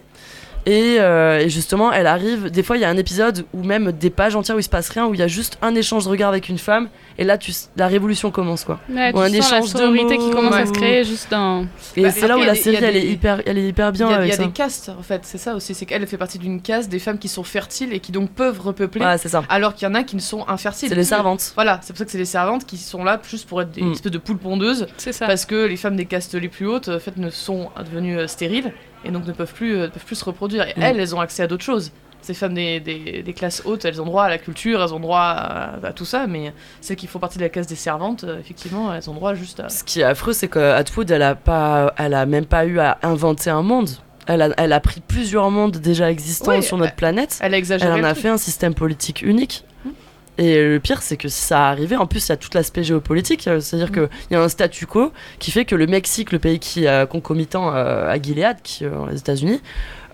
Et, euh, et justement, elle arrive. Des fois, il y a un épisode ou même des pages entières où il se passe rien, où il y a juste un échange de regard avec une femme, et là, tu, la révolution commence quoi. Ouais, Ou un sens la échange de sororité qui mots, commence à se créer juste dans. Et Bah, c'est là où la série, elle est hyper, elle est hyper il bien y a, il avec y a ça. des castes en fait, c'est ça aussi, c'est qu'elle fait partie d'une caste des femmes qui sont fertiles et qui donc peuvent repeupler, Ouais, c'est ça. alors qu'il y en a qui ne sont infertiles. C'est les servantes. Voilà, c'est pour ça que c'est les servantes qui sont là juste pour être des Mm. espèces de poules pondeuses C'est ça. parce que les femmes des castes les plus hautes en fait ne sont devenues euh, stériles et donc ne peuvent plus euh, ne peuvent plus se reproduire et Mm. elles elles ont accès à d'autres choses ces femmes des, des, des classes hautes elles ont droit à la culture elles ont droit à, à tout ça mais celles qui font partie de la classe des servantes euh, effectivement elles ont droit juste à Ce qui est affreux, c'est que Atwood, elle a pas, elle a même pas eu à inventer un monde. Elle a, elle a pris plusieurs mondes déjà existants Oui, sur notre planète. elle a exagéré Elle en a fait un système politique unique. Et le pire, c'est que si ça arrivait, en plus, il y a tout l'aspect géopolitique. euh, C'est-à-dire Mm. qu'il y a un statu quo qui fait que le Mexique, le pays qui est concomitant euh, à Gilead, qui est aux États-Unis,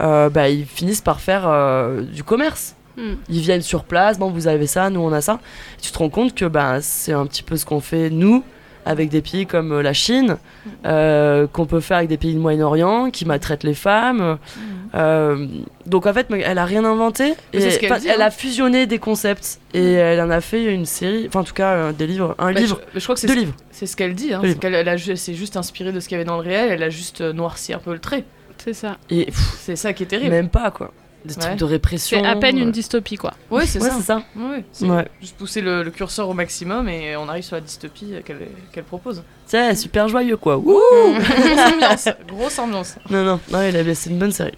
euh, bah, ils finissent par faire euh, du commerce. Mm. Ils viennent sur place, bon, vous avez ça, nous on a ça. tu te rends compte que ben, c'est un petit peu ce qu'on fait nous avec des pays comme euh, la Chine, euh, qu'on peut faire avec des pays du Moyen-Orient, qui maltraitent les femmes. Euh, donc en fait, elle a rien inventé. Et- dit, elle hein. a fusionné des concepts et elle en a fait une série, enfin en tout cas euh, des livres, un Bah, livre, je, je crois que c'est deux ce- livres. C'est ce qu'elle dit. Hein, c'est qu'elle s'est juste inspirée de ce qu'il y avait dans le réel. Elle a juste noirci un peu le trait. C'est ça. Et C'est ça qui est terrible. même pas quoi. Des Ouais. trucs de répression. C'est à peine euh, une dystopie, quoi. Ouais, c'est Ouais, ça. c'est ça. Ouais, c'est Ouais. juste pousser le, le curseur au maximum et on arrive sur la dystopie euh, qu'elle propose. C'est super joyeux quoi. Wouh grosse ambiance. Grosse ambiance. non, non, non, il a- c'est une bonne série.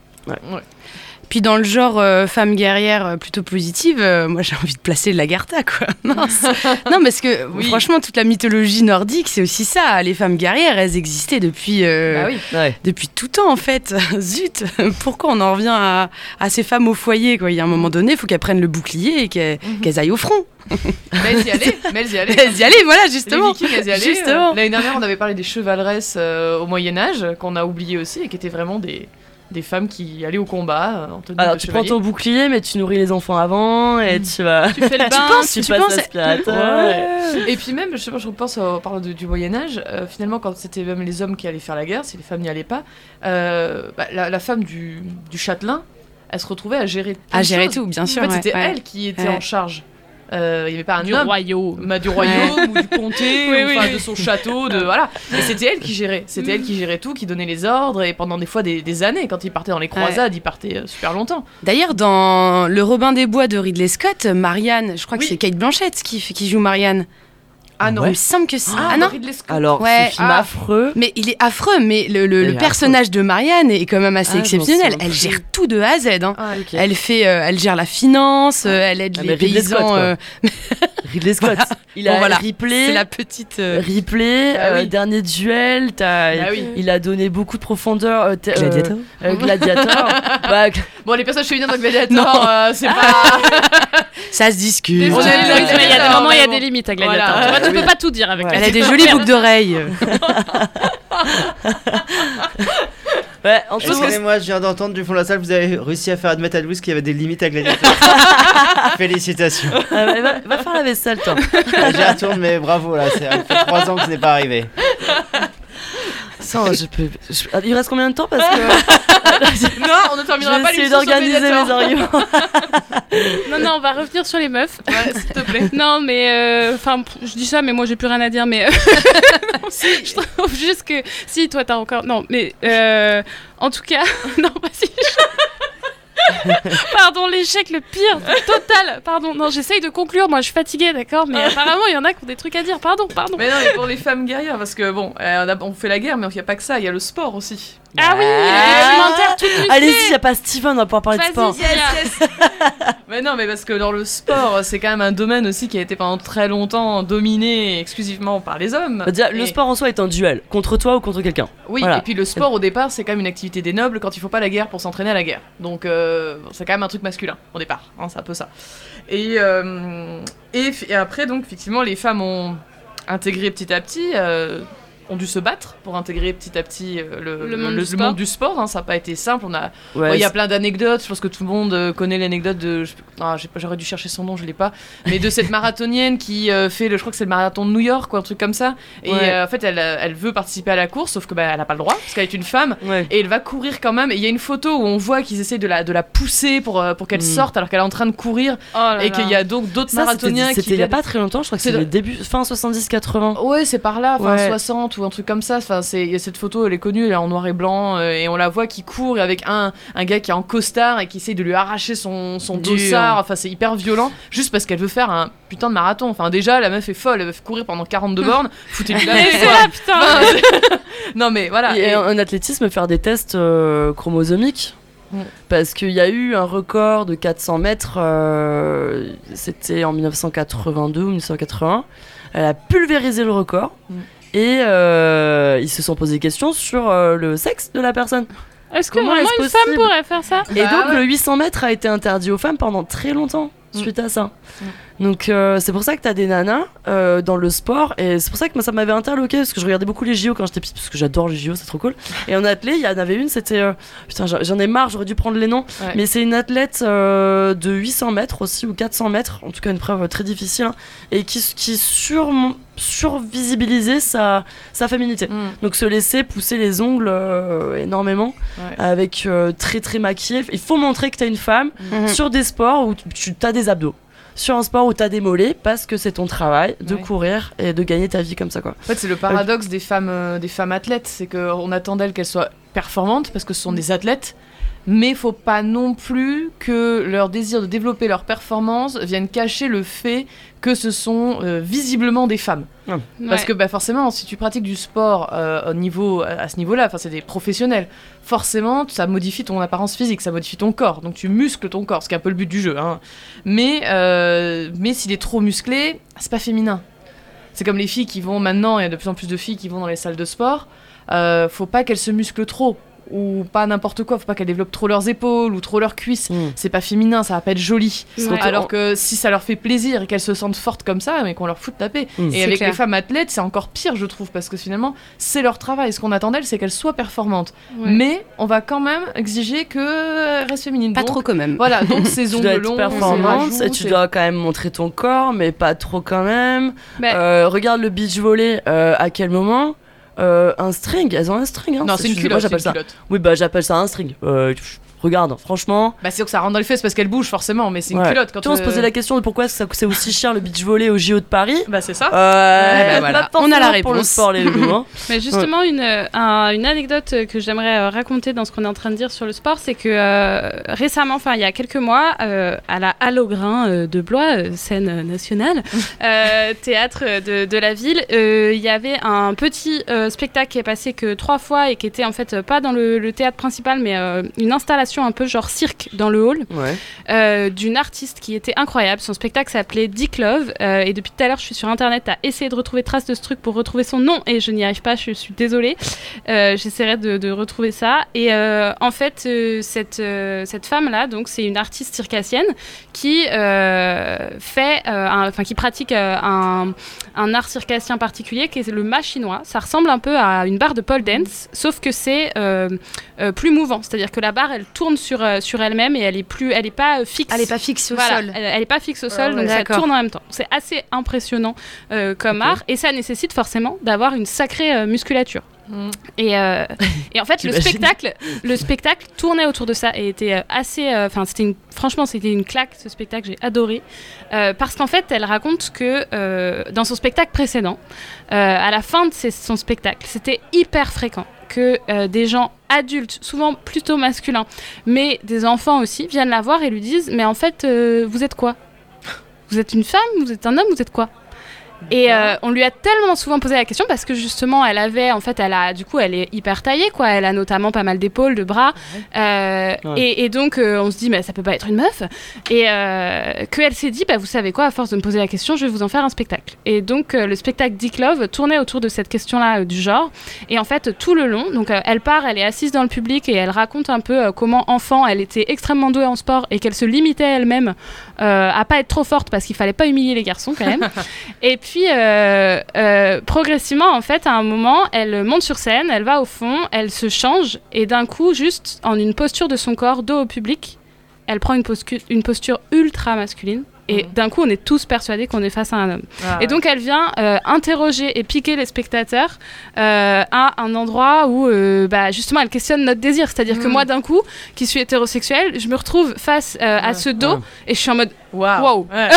Puis dans le genre euh, femme guerrière euh, plutôt positive, euh, moi j'ai envie de placer l'Agartha quoi. Mince. non parce que Oui. franchement toute la mythologie nordique c'est aussi ça. Les femmes guerrières elles existaient depuis euh, Bah oui. Ouais. depuis tout temps en fait. Zut, pourquoi on en revient à, à ces femmes au foyer quoi? Il y a un moment donné, il faut qu'elles prennent le bouclier et qu'elles Mhm. qu'elles aillent au front. Mais elles y allaient. Mais elles y allaient. Elles y allaient, voilà Les justement. Vikings, elles y allaient. Justement. L'année dernière, on avait parlé des chevaleresses euh, au Moyen Âge, qu'on a oublié aussi, et qui étaient vraiment des, des femmes qui allaient au combat euh, en tenue Alors de tu prends ton bouclier mais tu nourris les enfants avant et tu vas. Tu fais le bain. penses tu tu passes penses- l'aspirateur. Ouais. Et puis même, je sais pas, je repense au parlant du Moyen Âge. euh, finalement, quand c'était même les hommes qui allaient faire la guerre, si les femmes n'y allaient pas, euh, bah, la, la femme du, du châtelain, elle se retrouvait à gérer. À gérer choses. tout, bien sûr. En fait, ouais, c'était ouais. elle qui était Ouais. en charge. Euh, Il n'y avait pas un Du homme. royaume. bah, du royaume ou du comté, Oui, ou, oui, enfin, oui. de son château, de voilà. Et c'était elle qui gérait, c'était elle qui gérait tout, qui donnait les ordres et pendant des fois des, des années, quand il partait dans les croisades, il partait euh, super longtemps. D'ailleurs, dans Le Robin des Bois de Ridley Scott, Marianne, je crois que c'est Kate Blanchett qui joue Marianne. Ah non, Il me semble que c'est. Ah, non Ridley Scott. Alors Ouais. ce film Ah. affreux. Mais il est affreux, mais le, le- personnage de Marianne est quand même assez Ah, exceptionnel. Elle gère tout de A à Z. hein. Ah, Ok. Elle fait, euh, elle gère la finance, euh, elle aide Ah, les mais Ridley Scott, paysans. quoi. euh, Ridley Scott. Il a Bon, voilà. Ripley. c'est la petite. euh, Ripley, Ah euh, oui. dernier duel, t'as- Bah oui. il a donné beaucoup de profondeur. euh, euh, Gladiator. euh, Gladiator. Bah, Bon, les personnages féminines dans Gladiator, Non. euh, c'est pas. Ça se discute. Il y a des moments, il y a des limites à Gladiator. Oui. peux pas tout dire avec Ouais. Elle a des jolies boucles d'oreilles. ouais, en tout cas, Excusez-moi, je viens d'entendre du fond de la salle, vous avez réussi à faire admettre à Louis qu'il y avait des limites à Gladiator. Félicitations. euh, va, va faire la vaisselle, toi. J'y retourne, mais bravo, là, ça fait trois ans que ce n'est pas arrivé. Sans, je peux. je- Il reste combien de temps parce que non, on ne je terminera vais pas essayer l'émission sur d'organiser mes arguments. Non, non, on va revenir sur les meufs. Ouais, s'il te plaît. Non, mais euh, enfin, je dis ça, mais moi j'ai plus rien à dire. Mais euh, je trouve juste que si toi t'as encore non, mais euh, en tout cas, non, vas-y. Pardon, l'échec le pire, total. Pardon, non, j'essaye de conclure. Moi, je suis fatiguée, d'accord, mais apparemment il y en a qui ont des trucs à dire. Pardon, pardon. Mais non, mais pour les femmes guerrières, parce que bon, euh, on, a- on fait la guerre, mais il n'y a pas que ça, il y a le sport aussi. Ah oui, les documentaires tout. Allez-y, y a pas Steven, on va pouvoir parler de sport. Sia. Mais non, mais parce que dans le sport, c'est quand même un domaine aussi qui a été pendant très longtemps dominé exclusivement par les hommes. Bah, déjà, le sport en soi est un duel, contre toi ou contre quelqu'un. Oui, Voilà. et puis le sport au départ, c'est quand même une activité des nobles quand il faut pas la guerre pour s'entraîner à la guerre. Donc euh, c'est quand même un truc masculin au départ, hein, c'est un peu ça. Et, euh, et après, donc effectivement, les femmes ont intégré petit à petit. euh, ont dû se battre pour intégrer petit à petit euh, le, Le monde du sport. du sport. hein. Ça n'a pas été simple. On a, Ouais, Ouais, Il y a plein d'anecdotes. Je pense que tout le monde euh, connaît l'anecdote de. ah, J'aurais dû chercher son nom, je l'ai pas. Mais de cette marathonienne qui euh, fait le. Je crois que c'est le marathon de New York ou un truc comme ça. Et Ouais. euh, en fait, elle, elle veut participer à la course, sauf que bah, elle a pas le droit parce qu'elle est une femme. Ouais. Et elle va courir quand même. Et il y a une photo où on voit qu'ils essayent de la, de la pousser pour, pour qu'elle Mm. sorte alors qu'elle est en train de courir. Oh là et qu'il y a donc d'autres marathoniens qui. c'était il y a pas très longtemps, je crois que C'est le début, fin 70-80. Ouais, c'est par là, Ouais. 60 ou un truc comme ça. Enfin, c'est il y a cette photo, elle est connue, elle est en noir et blanc, euh, et on la voit qui court avec un, un gars qui est en costard et qui essaye de lui arracher son, son Dur. dossard. Enfin, c'est hyper violent, juste parce qu'elle veut faire un putain de marathon. Enfin, déjà, la meuf est folle, elle veut courir pendant 42 bornes. Foutez-lui la Mais paix, c'est quoi. là, putain. Enfin, non, mais voilà. Et et- en athlétisme, faire des tests euh, chromosomiques. Mm. Parce qu'il y a eu un record de 400 mètres, euh, c'était en 1982 ou 1981. Elle a pulvérisé le record. Mm. Et euh, ils se sont posé des questions sur euh, le sexe de la personne. Est-ce que vraiment une femme pourrait faire ça et Bah donc ouais. le 800 mètres a été interdit aux femmes pendant très longtemps. suite à ça. Donc euh, c'est pour ça que t'as des nanas euh, dans le sport et c'est pour ça que moi ça m'avait interloqué parce que je regardais beaucoup les JO quand j'étais petite parce que j'adore les JO c'est trop cool et en athlète il y en avait une c'était euh, putain j'en ai marre j'aurais dû prendre les noms Ouais. mais c'est une athlète euh, de 800 mètres aussi ou 400 mètres en tout cas une preuve très difficile hein, et qui, qui sur, survisibilisait sa, sa féminité Mm. donc se laisser pousser les ongles euh, énormément Ouais. avec euh, très très maquillé il faut montrer que t'es une femme Mhm. sur des sports où tu as des abdos. Sur un sport où tu as des mollets parce que c'est ton travail de Ouais. courir et de gagner ta vie comme ça quoi. En fait, c'est le paradoxe des femmes, euh, des femmes athlètes, c'est qu'on attend d'elles qu'elles soient performantes parce que ce sont des athlètes, mais il faut pas non plus que leur désir de développer leur performance vienne cacher le fait que ce sont euh, visiblement des femmes. Parce Ouais. que bah, forcément, si tu pratiques du sport euh, au niveau, à ce niveau-là, enfin c'est des professionnels, forcément ça modifie ton apparence physique, ça modifie ton corps, donc tu muscles ton corps, ce qui est un peu le but du jeu. Hein. Mais, euh, mais s'il est trop musclé, c'est pas féminin. C'est comme les filles qui vont maintenant, il y a de plus en plus de filles qui vont dans les salles de sport, faut pas qu'elles se musclent trop. Ou pas n'importe quoi, faut pas qu'elles développent trop leurs épaules ou trop leurs cuisses. Mm. C'est pas féminin, ça va pas être joli. Ouais. Alors que si ça leur fait plaisir et qu'elles se sentent fortes comme ça, mais qu'on leur fout de taper. Mm. Et avec clair. les femmes athlètes, c'est encore pire, je trouve, parce que finalement, c'est leur travail. Ce qu'on attend d'elles, c'est qu'elles soient performantes. Ouais. Mais on va quand même exiger qu'elles restent féminines. Pas Donc, trop quand même. Voilà, donc ces ongles longs, performante et tu dois quand même montrer ton corps, mais pas trop quand même. Bah, Euh, regarde le beach volley, euh, à quel moment? Euh, Un string, elles ont un string. Hein, Non, c'est une moi, culotte. c'est j'appelle ça. culotte. Oui, bah j'appelle ça un string. Euh, regarde, franchement. Bah, c'est sûr que ça rentre dans les fesses parce qu'elle bouge forcément, mais c'est une ouais. culotte quand Tu vois, on se euh, posait la question de pourquoi ça- c'est aussi cher le beach volley au JO de Paris. Bah, c'est ça. Euh, bah voilà. On a la forcément pour le réponse. sport, les loulous. Hein. Mais justement, une, euh, un- une anecdote euh, que j'aimerais euh, raconter dans ce qu'on est en train de dire sur le sport, c'est que euh, récemment, enfin il y a quelques mois, euh, à la Halle au Grain euh, de Blois, euh, scène euh, nationale, euh, théâtre de, de la ville, euh, il y avait un petit euh, spectacle qui est passé que trois fois et qui était en fait euh, pas dans le, le théâtre principal, mais euh, une installation un peu genre cirque dans le hall Ouais. euh, d'une artiste qui était incroyable. Son spectacle s'appelait Dick Love. euh, et depuis tout à l'heure, je suis sur internet à essayer de retrouver trace de ce truc pour retrouver son nom et je n'y arrive pas. Je suis désolée. Euh, J'essaierai de, de retrouver ça. Et en fait, cette, cette femme-là, donc c'est une artiste circassienne qui fait, enfin qui pratique un, un art circassien particulier qui est le mât chinois. Ça ressemble un peu à une barre de pole dance, sauf que c'est euh, euh, plus mouvant. C'est-à-dire que la barre, elle tourne sur, euh, sur elle-même et elle est plus, elle est pas euh, fixe. Elle est pas fixe au Voilà, sol. Elle, elle est pas fixe au sol, donc ça tourne en même temps. C'est assez impressionnant euh, comme art et ça nécessite forcément d'avoir une sacrée euh, musculature. Mm. Et, euh, et en fait, le spectacle, le spectacle tournait autour de ça et était assez. euh, Enfin, c'était franchement, c'était une claque ce spectacle. J'ai adoré Euh, parce qu'en fait, elle raconte que dans son spectacle précédent, à la fin de ses- son spectacle, c'était hyper fréquent que euh, des gens adultes, souvent plutôt masculins, mais des enfants aussi, viennent la voir et lui disent Mais en fait, euh, vous êtes quoi? Vous êtes une femme? Vous êtes un homme? Vous êtes quoi? Et euh, on lui a tellement souvent posé la question parce que justement, elle avait, en fait, elle a, du coup, elle est hyper taillée, quoi. Elle a notamment pas mal d'épaules, de bras, Euh, Ouais. et, et donc euh, on se dit, mais ça peut pas être une meuf. Et qu'elle s'est dit, bah vous savez quoi, à force de me poser la question, je vais vous en faire un spectacle. Et donc le spectacle Dick Love tournait autour de cette question-là du genre. Et en fait, tout le long, donc elle part, elle est assise dans le public et elle raconte un peu comment enfant, elle était extrêmement douée en sport et qu'elle se limitait elle-même à pas être trop forte parce qu'il fallait pas humilier les garçons quand même. Et puis, euh, euh, progressivement, en fait, à un moment, elle monte sur scène, elle va au fond, elle se change, et d'un coup, juste en une posture de son corps, dos au public, elle prend une, une posture ultra masculine. Et Mhm. d'un coup, on est tous persuadés qu'on est face à un homme. Ah, Et donc, elle vient euh, interroger et piquer les spectateurs euh, à un endroit où, euh, bah, justement, elle questionne notre désir. C'est-à-dire que Mhm. moi, d'un coup, qui suis hétérosexuelle, je me retrouve face euh, à ce dos Ouais. et je suis en mode Waouh. Wow. Ouais.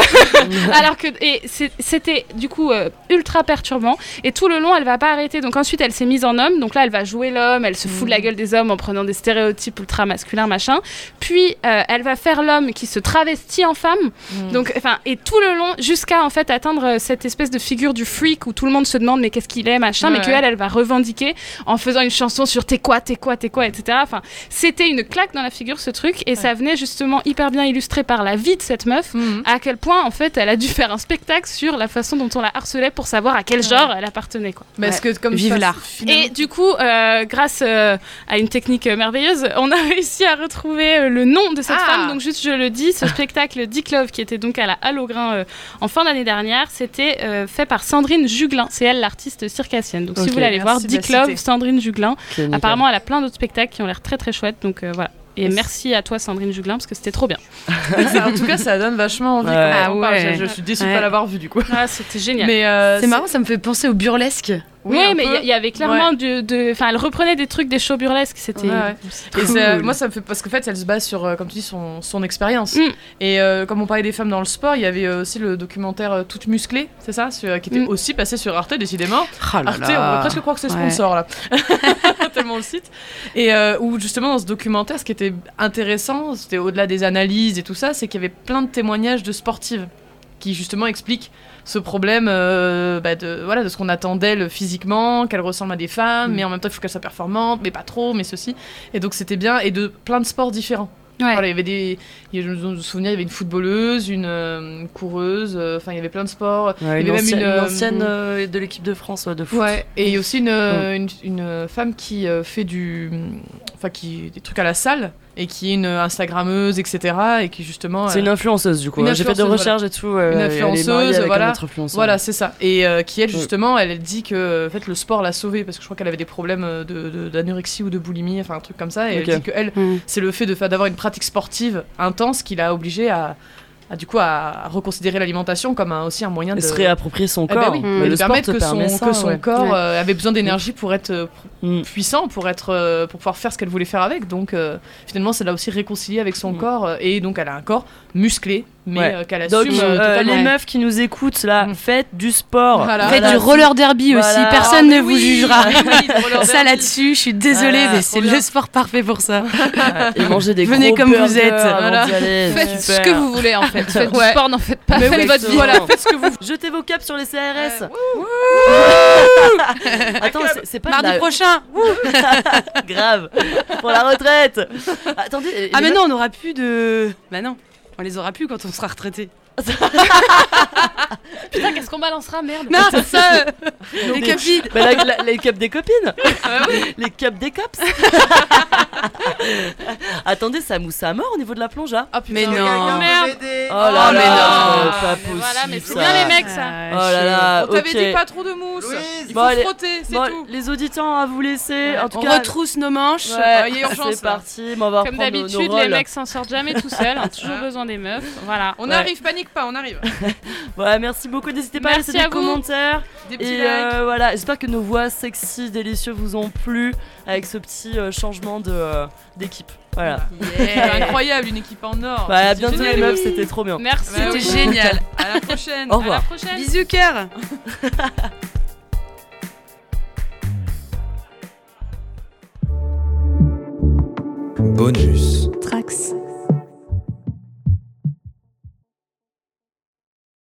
alors que c'était du coup euh, ultra perturbant. Et tout le long elle va pas arrêter. Donc ensuite elle s'est mise en homme. Donc là elle va jouer l'homme. Elle se fout de la gueule des hommes en prenant des stéréotypes ultra masculins machin. Puis euh, elle va faire l'homme qui se travestit en femme. Mm. donc enfin et tout le long jusqu'à en fait atteindre euh, cette espèce de figure du freak où tout le monde se demande mais qu'est-ce qu'il est machin. Mais Ouais. que elle elle va revendiquer en faisant une chanson sur t'es quoi t'es quoi t'es quoi etc enfin c'était une claque dans la figure ce truc. Et ça venait justement hyper bien illustré par la vie de cette meuf Mhm. à quel point en fait elle a dû faire un spectacle sur la façon dont on la harcelait pour savoir à quel genre elle appartenait quoi. Mais est-ce que comme Vive l'art. finalement- Et du coup, euh, grâce euh, à une technique euh, merveilleuse, on a réussi à retrouver euh, le nom de cette Ah. femme. Donc juste, je le dis, ce spectacle Dick Love, qui était donc à la Halle au Grain euh, en fin d'année dernière, c'était euh, fait par Sandrine Juglin. C'est elle l'artiste circassienne. Donc si vous voulez aller Merci voir Dick Love. Sandrine Juglin. Apparemment, elle a plein d'autres spectacles qui ont l'air très très chouettes. Donc euh, voilà. Et Yes. merci à toi, Sandrine Juglin, parce que c'était trop bien. Ça, en tout cas, ça donne vachement envie. Ouais. quand on Ah parle. Je, je suis déçue de Ouais. pas l'avoir vu du coup. Ah, c'était génial. Mais euh, C'est marrant, ça me fait penser au burlesque. Oui, mais il y, avait clairement du, de. Enfin, elle reprenait des trucs des shows burlesques. C'était. Ouais, ouais. Cool. Et moi, ça me fait parce qu'en fait, elle se base sur, euh, comme tu dis, son, son expérience. Mm. Et euh, comme on parlait des femmes dans le sport, il y avait euh, aussi le documentaire Toutes musclées, c'est ça, sur- qui était Mm. aussi passé sur Arte, décidément. Oh là Arte, là. on peut presque croire que c'est Ouais. sponsor là, tellement le site. Et euh, où justement dans ce documentaire, ce qui était intéressant, c'était au-delà des analyses et tout ça, c'est qu'il y avait plein de témoignages de sportives qui justement expliquent ce problème euh, bah, de voilà de ce qu'on attend d'elles physiquement, qu'elles ressemblent à des femmes, Mm. mais en même temps il faut qu'elles soient performantes, mais pas trop, mais ceci. Et donc c'était bien et de plein de sports différents. Ouais. Voilà, il y avait des, il y a- je me souviens, il y avait une footballeuse, une euh, coureuse, euh, enfin il y avait plein de sports. Ouais, il y une, avait même une, une ancienne, euh, de l'équipe de France ouais, de foot. Ouais, et il y a aussi une, euh, une, une femme qui euh, fait du. Enfin, qui. des trucs à la salle, et qui est une Instagrammeuse, etc. Et qui justement. C'est euh, une influenceuse du coup. J'ai fait des influenceuse, recherches et tout. euh, Une elle est mariée influenceuse, voilà. Voilà, c'est ça. Et euh, qui, elle, Ouais. justement, elle, dit que en fait, le sport l'a sauvée, parce que je crois qu'elle avait des problèmes euh, de- de- d'anorexie ou de boulimie, enfin un truc comme ça. Et elle dit que elle, Mm. c'est le fait de fa- d'avoir une pratique sportive intense qui l'a obligée à, à, du coup, à reconsidérer l'alimentation comme un- aussi un moyen de. se réapproprier son Eh ben corps. oui, Mais et le de sport permettre que son, permet ça, que son ouais. corps Ouais. euh, avait besoin d'énergie pour être euh, Mm. puissant, pour être, euh, pour pouvoir faire ce qu'elle voulait faire avec. Donc euh, finalement, c'est là aussi réconcilier avec son Mm. corps et donc elle a un corps musclé, mais Ouais. euh, qu'elle Donc, assume. euh, euh, les meufs qui nous écoutent là, Mm. faites du sport. Voilà. Faites Voilà, du roller derby aussi, personne Ah, ne vous jugera. oui, roller Ça là-dessus, je suis désolée, Voilà, mais c'est le sport parfait pour ça. Et manger des Venez gros comme vous êtes. Faites ce que vous voulez en fait. Faites Ouais. du sport, n'en faites pas. Mais Faites oui, votre vie. voilà, faites ce que vous Jetez vos caps sur les CRS. Attends, c'est- pas Mardi prochain. grave pour la retraite. Attendez. Ah mais non, on n'aura plus de. Bah non, on les aura plus quand on sera retraité. Putain, qu'est-ce qu'on balancera Merde. Non, c'est ça. les copines. Bah, la- la- les cups des copines. les cups des cops. Attendez, ça mousse à mort au niveau de la plonge là. Ah, putain, Mais non. regarde, Merde. Oh là Oh, mais là, non. pas Mais possible. voilà, mais c'est bien les mecs ça. Ah, Oh là là, On t'avait ok. dit pas trop de mousse. Louise. Il Bon, faut allez. frotter, c'est Bon, tout. les auditeurs à vous laisser. En tout On cas, retrousse nos manches. Ouais, c'est parti. on va Comme d'habitude, les mecs s'en sortent jamais tout seuls. ont toujours besoin des meufs. Voilà. On arrive, panique pas, on arrive. Ouais, merci beaucoup. N'hésitez pas Merci à laisser à des vous. commentaires. Des petits Et likes. euh, voilà, j'espère que nos voix sexy, délicieux vous ont plu avec ce petit euh, changement de, euh, d'équipe. Voilà. Incroyable, une équipe en or. Bah, à bientôt génial. les meufs, c'était trop bien. Merci. Bah oui. C'était génial. À la prochaine. Au À revoir. la prochaine. Bisous cœur. Bonus.